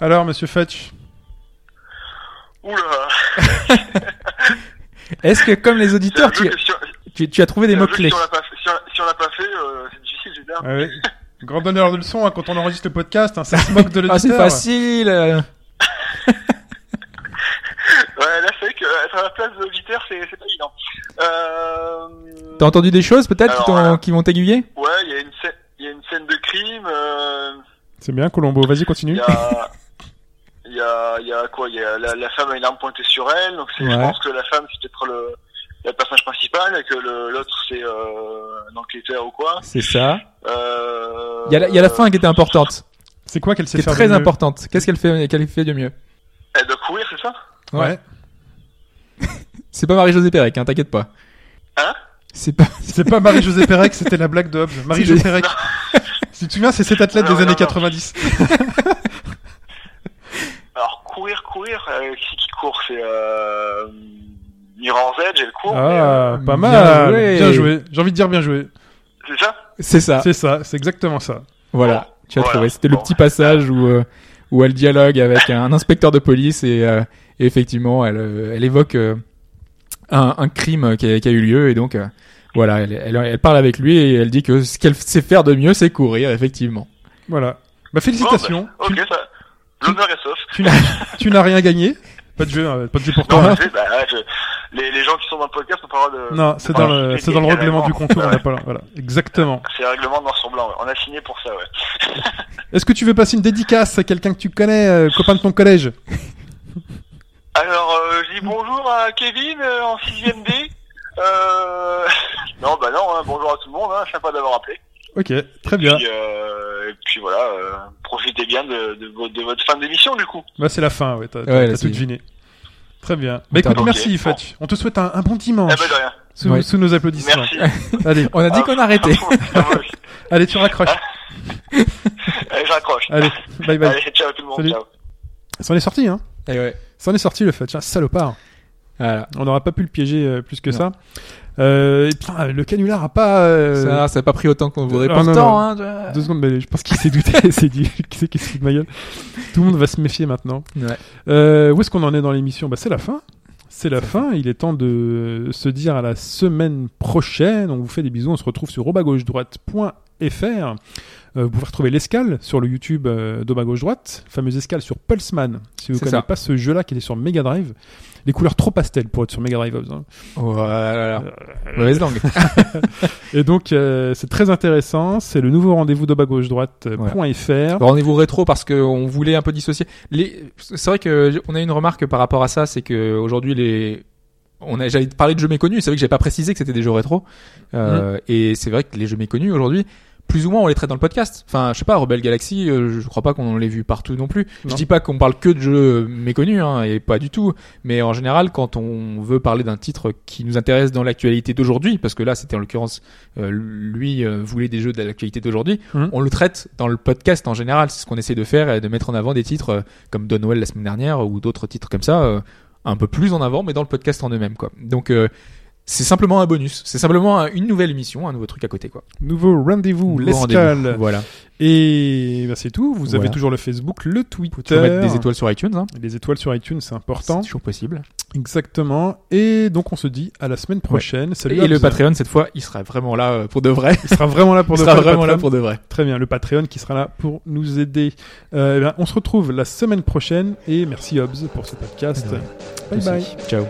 Speaker 1: Alors, monsieur Fetch
Speaker 4: Oula
Speaker 2: Est-ce que, comme les auditeurs, tu,
Speaker 4: que si on-
Speaker 2: tu, tu as trouvé des mots-clés
Speaker 4: Si on l'a pas fait, si on- si on l'a pas fait, euh, c'est difficile, dire.
Speaker 1: Ah oui. Grand donneur de leçons hein, quand on enregistre le podcast, hein, ça se moque de l'auditeur.
Speaker 2: Ah, c'est facile euh.
Speaker 4: Ouais, là, c'est vrai qu'être à la place de l'auditeur, c'est c'est pas évident. Euh...
Speaker 2: T'as entendu des choses, peut-être, qui, qui vont t'aiguiller?
Speaker 4: Ouais, il y a une scène, il y a une scène de crime, euh...
Speaker 1: C'est bien, Colombo. Vas-y,
Speaker 4: Il
Speaker 1: continue.
Speaker 4: y a, il y a, il y a quoi? Il y a la, la femme a une arme pointée sur elle, donc c'est, je
Speaker 2: Ouais.
Speaker 4: pense que la femme c'est peut-être le, le personnage principal et que le, l'autre c'est euh, un enquêteur ou quoi.
Speaker 2: C'est ça.
Speaker 4: Euh,
Speaker 2: Il y, a la- il y a la fin qui était importante,
Speaker 1: C'est quoi qu'elle sait
Speaker 2: qui est
Speaker 1: faire
Speaker 2: très importante. Qu'est-ce qu'elle fait, qu'elle fait de mieux?
Speaker 4: Elle doit courir, c'est ça?
Speaker 1: Ouais.
Speaker 2: C'est pas Marie-Josée Pérec, hein, t'inquiète pas.
Speaker 4: Hein?
Speaker 2: C'est pas.
Speaker 1: C'est pas Marie-Josée Pérec, c'était la blague de Hobbes. Marie-Josée Pérec. Si tu te souviens, c'est cet athlète
Speaker 4: Non,
Speaker 1: des années
Speaker 4: non, non.
Speaker 1: 90.
Speaker 4: Alors courir, courir, euh, qui qui court C'est euh, Mirror's Edge, elle court. mais,
Speaker 1: Ah,
Speaker 4: euh,
Speaker 1: pas
Speaker 2: bien
Speaker 1: mal.
Speaker 2: joué.
Speaker 1: Bien joué. J'ai envie de dire bien joué.
Speaker 4: c'est ça?
Speaker 2: C'est ça.
Speaker 1: C'est ça, c'est exactement ça.
Speaker 2: Voilà. Tu as
Speaker 4: Voilà.
Speaker 2: trouvé. C'était le
Speaker 4: Bon.
Speaker 2: petit passage où euh, où elle dialogue avec un inspecteur de police et, euh, et effectivement, elle euh, elle évoque euh, un, un crime qui a, qui a eu lieu et donc euh, voilà, elle, elle, elle parle avec lui et elle dit que ce qu'elle sait faire de mieux, c'est courir, effectivement.
Speaker 1: Voilà. Bah félicitations.
Speaker 4: Bon, bah, ok, ça. L'honneur est sauf.
Speaker 1: Tu, tu n'as- tu n'as rien gagné. Pas de jeu, euh, pas de jeu pour
Speaker 4: Non,
Speaker 1: toi.
Speaker 4: je sais, bah, je- les, les gens qui sont dans le podcast n'ont pas le droit de.
Speaker 1: Non, c'est dans le, c'est dans le règlement du contour. On n'a pas, le- voilà, exactement.
Speaker 4: C'est le règlement noir sur blanc, ouais. on a signé pour ça, ouais.
Speaker 1: Est-ce que tu veux passer une dédicace à quelqu'un que tu connais, euh, copain de ton collège?
Speaker 4: Alors, euh, je dis bonjour à Kevin euh, en 6ème D. Euh... Non, bah non, hein, bonjour à tout le monde, hein, sympa d'avoir appelé.
Speaker 1: Ok, très bien.
Speaker 4: Puis, euh, et puis voilà, euh, profitez bien de, de, de votre fin d'émission du coup.
Speaker 1: Bah c'est la fin, ouais. T'as, t'as-
Speaker 2: Ouais,
Speaker 1: tout deviné. Très bien. Bah écoute, merci
Speaker 4: bon.
Speaker 1: Fatch. On te souhaite un, un bon
Speaker 4: Eh
Speaker 1: dimanche
Speaker 4: ben de rien.
Speaker 1: sous,
Speaker 2: Ouais.
Speaker 1: sous nos applaudissements.
Speaker 4: Merci.
Speaker 1: Allez,
Speaker 2: On a dit
Speaker 4: Ah,
Speaker 2: qu'on arrêtait.
Speaker 4: Ah,
Speaker 1: allez, tu raccroches.
Speaker 4: Allez, je raccroche.
Speaker 1: Allez, bye bye.
Speaker 4: Allez, ciao tout le monde.
Speaker 1: Salut.
Speaker 4: Ciao.
Speaker 1: Ça en est sorti, hein.
Speaker 2: Et ouais.
Speaker 1: Ça en est sorti le Fatch. hein, salopard.
Speaker 2: Voilà.
Speaker 1: On n'aura pas pu le piéger euh, plus que
Speaker 2: Non.
Speaker 1: ça. Euh, et putain, le canular a pas. euh,
Speaker 2: Ça, ça a pas pris autant qu'on voudrait.
Speaker 1: Ah,
Speaker 2: Pourtant,
Speaker 1: non.
Speaker 2: hein.
Speaker 1: Deux secondes, mais je pense qu'il s'est douté. Il s'est dit, c'est qui se de ma gueule? Tout le monde va se méfier maintenant.
Speaker 2: Ouais.
Speaker 1: Euh, où est-ce qu'on en est dans l'émission? Bah, C'est la fin. C'est la fin. Il est temps de se dire à la semaine prochaine. On vous fait des bisous. On se retrouve sur robagauche-droite.fr. Euh, vous pouvez retrouver l'escale sur le YouTube euh, d'Oba Gauche Droite, fameuse escale sur Pulseman. Si vous ne connaissez
Speaker 2: ça.
Speaker 1: pas ce jeu-là qui était sur Mega Drive, les couleurs trop pastel pour être sur Mega Drive. hein.
Speaker 2: Voilà. Mauvaise langue.
Speaker 1: Et donc euh, c'est très intéressant. C'est le nouveau rendez-vous d'Oba Gauche Droite.fr.
Speaker 2: Rendez-vous rétro parce qu'on voulait un peu dissocier. Les... C'est vrai que on a une remarque par rapport à ça, c'est que aujourd'hui les on a j'allais parler de jeux méconnus, c'est vrai que j'ai pas précisé que c'était des jeux rétro. Euh,
Speaker 1: Mm.
Speaker 2: Et c'est vrai que les jeux méconnus aujourd'hui, plus ou moins on les traite dans le podcast. Enfin, je sais pas, Rebel Galaxy, euh, je crois pas qu'on l'ait vu partout non plus. Je
Speaker 1: Non.
Speaker 2: dis pas qu'on parle que de jeux méconnus, hein, et pas du tout. Mais en général, quand on veut parler d'un titre qui nous intéresse dans l'actualité d'aujourd'hui, parce que là c'était en l'occurrence euh, lui euh, voulait des jeux de l'actualité d'aujourd'hui,
Speaker 1: Mhm.
Speaker 2: on le traite dans le podcast en général. C'est ce qu'on essaie de faire, et de mettre en avant des titres euh, comme Donwell la semaine dernière ou d'autres titres comme ça, euh, un peu plus en avant, mais dans le podcast en eux-mêmes, quoi. Donc euh, c'est simplement un bonus, c'est simplement un- une nouvelle émission, un nouveau truc à côté, quoi.
Speaker 1: Nouveau rendez-vous, l'escale.
Speaker 2: rendez-vous. Voilà.
Speaker 1: Et bah, c'est tout. Vous avez toujours le Facebook, le Twitter.
Speaker 2: Mettre des étoiles sur iTunes, hein.
Speaker 1: Les étoiles sur iTunes, c'est important.
Speaker 2: C'est toujours possible.
Speaker 1: Exactement. Et donc on se dit à la semaine prochaine. Salut.
Speaker 2: et le. Patreon cette fois, il sera vraiment là euh, pour de vrai.
Speaker 1: Il sera vraiment là pour
Speaker 2: il
Speaker 1: de
Speaker 2: sera
Speaker 1: vrai, le
Speaker 2: vraiment là pour de vrai.
Speaker 1: Très bien, le Patreon qui sera là pour nous aider. Euh, eh bien, on se retrouve la semaine prochaine et merci Hobbs pour ce podcast. Bye bye.
Speaker 2: Ciao.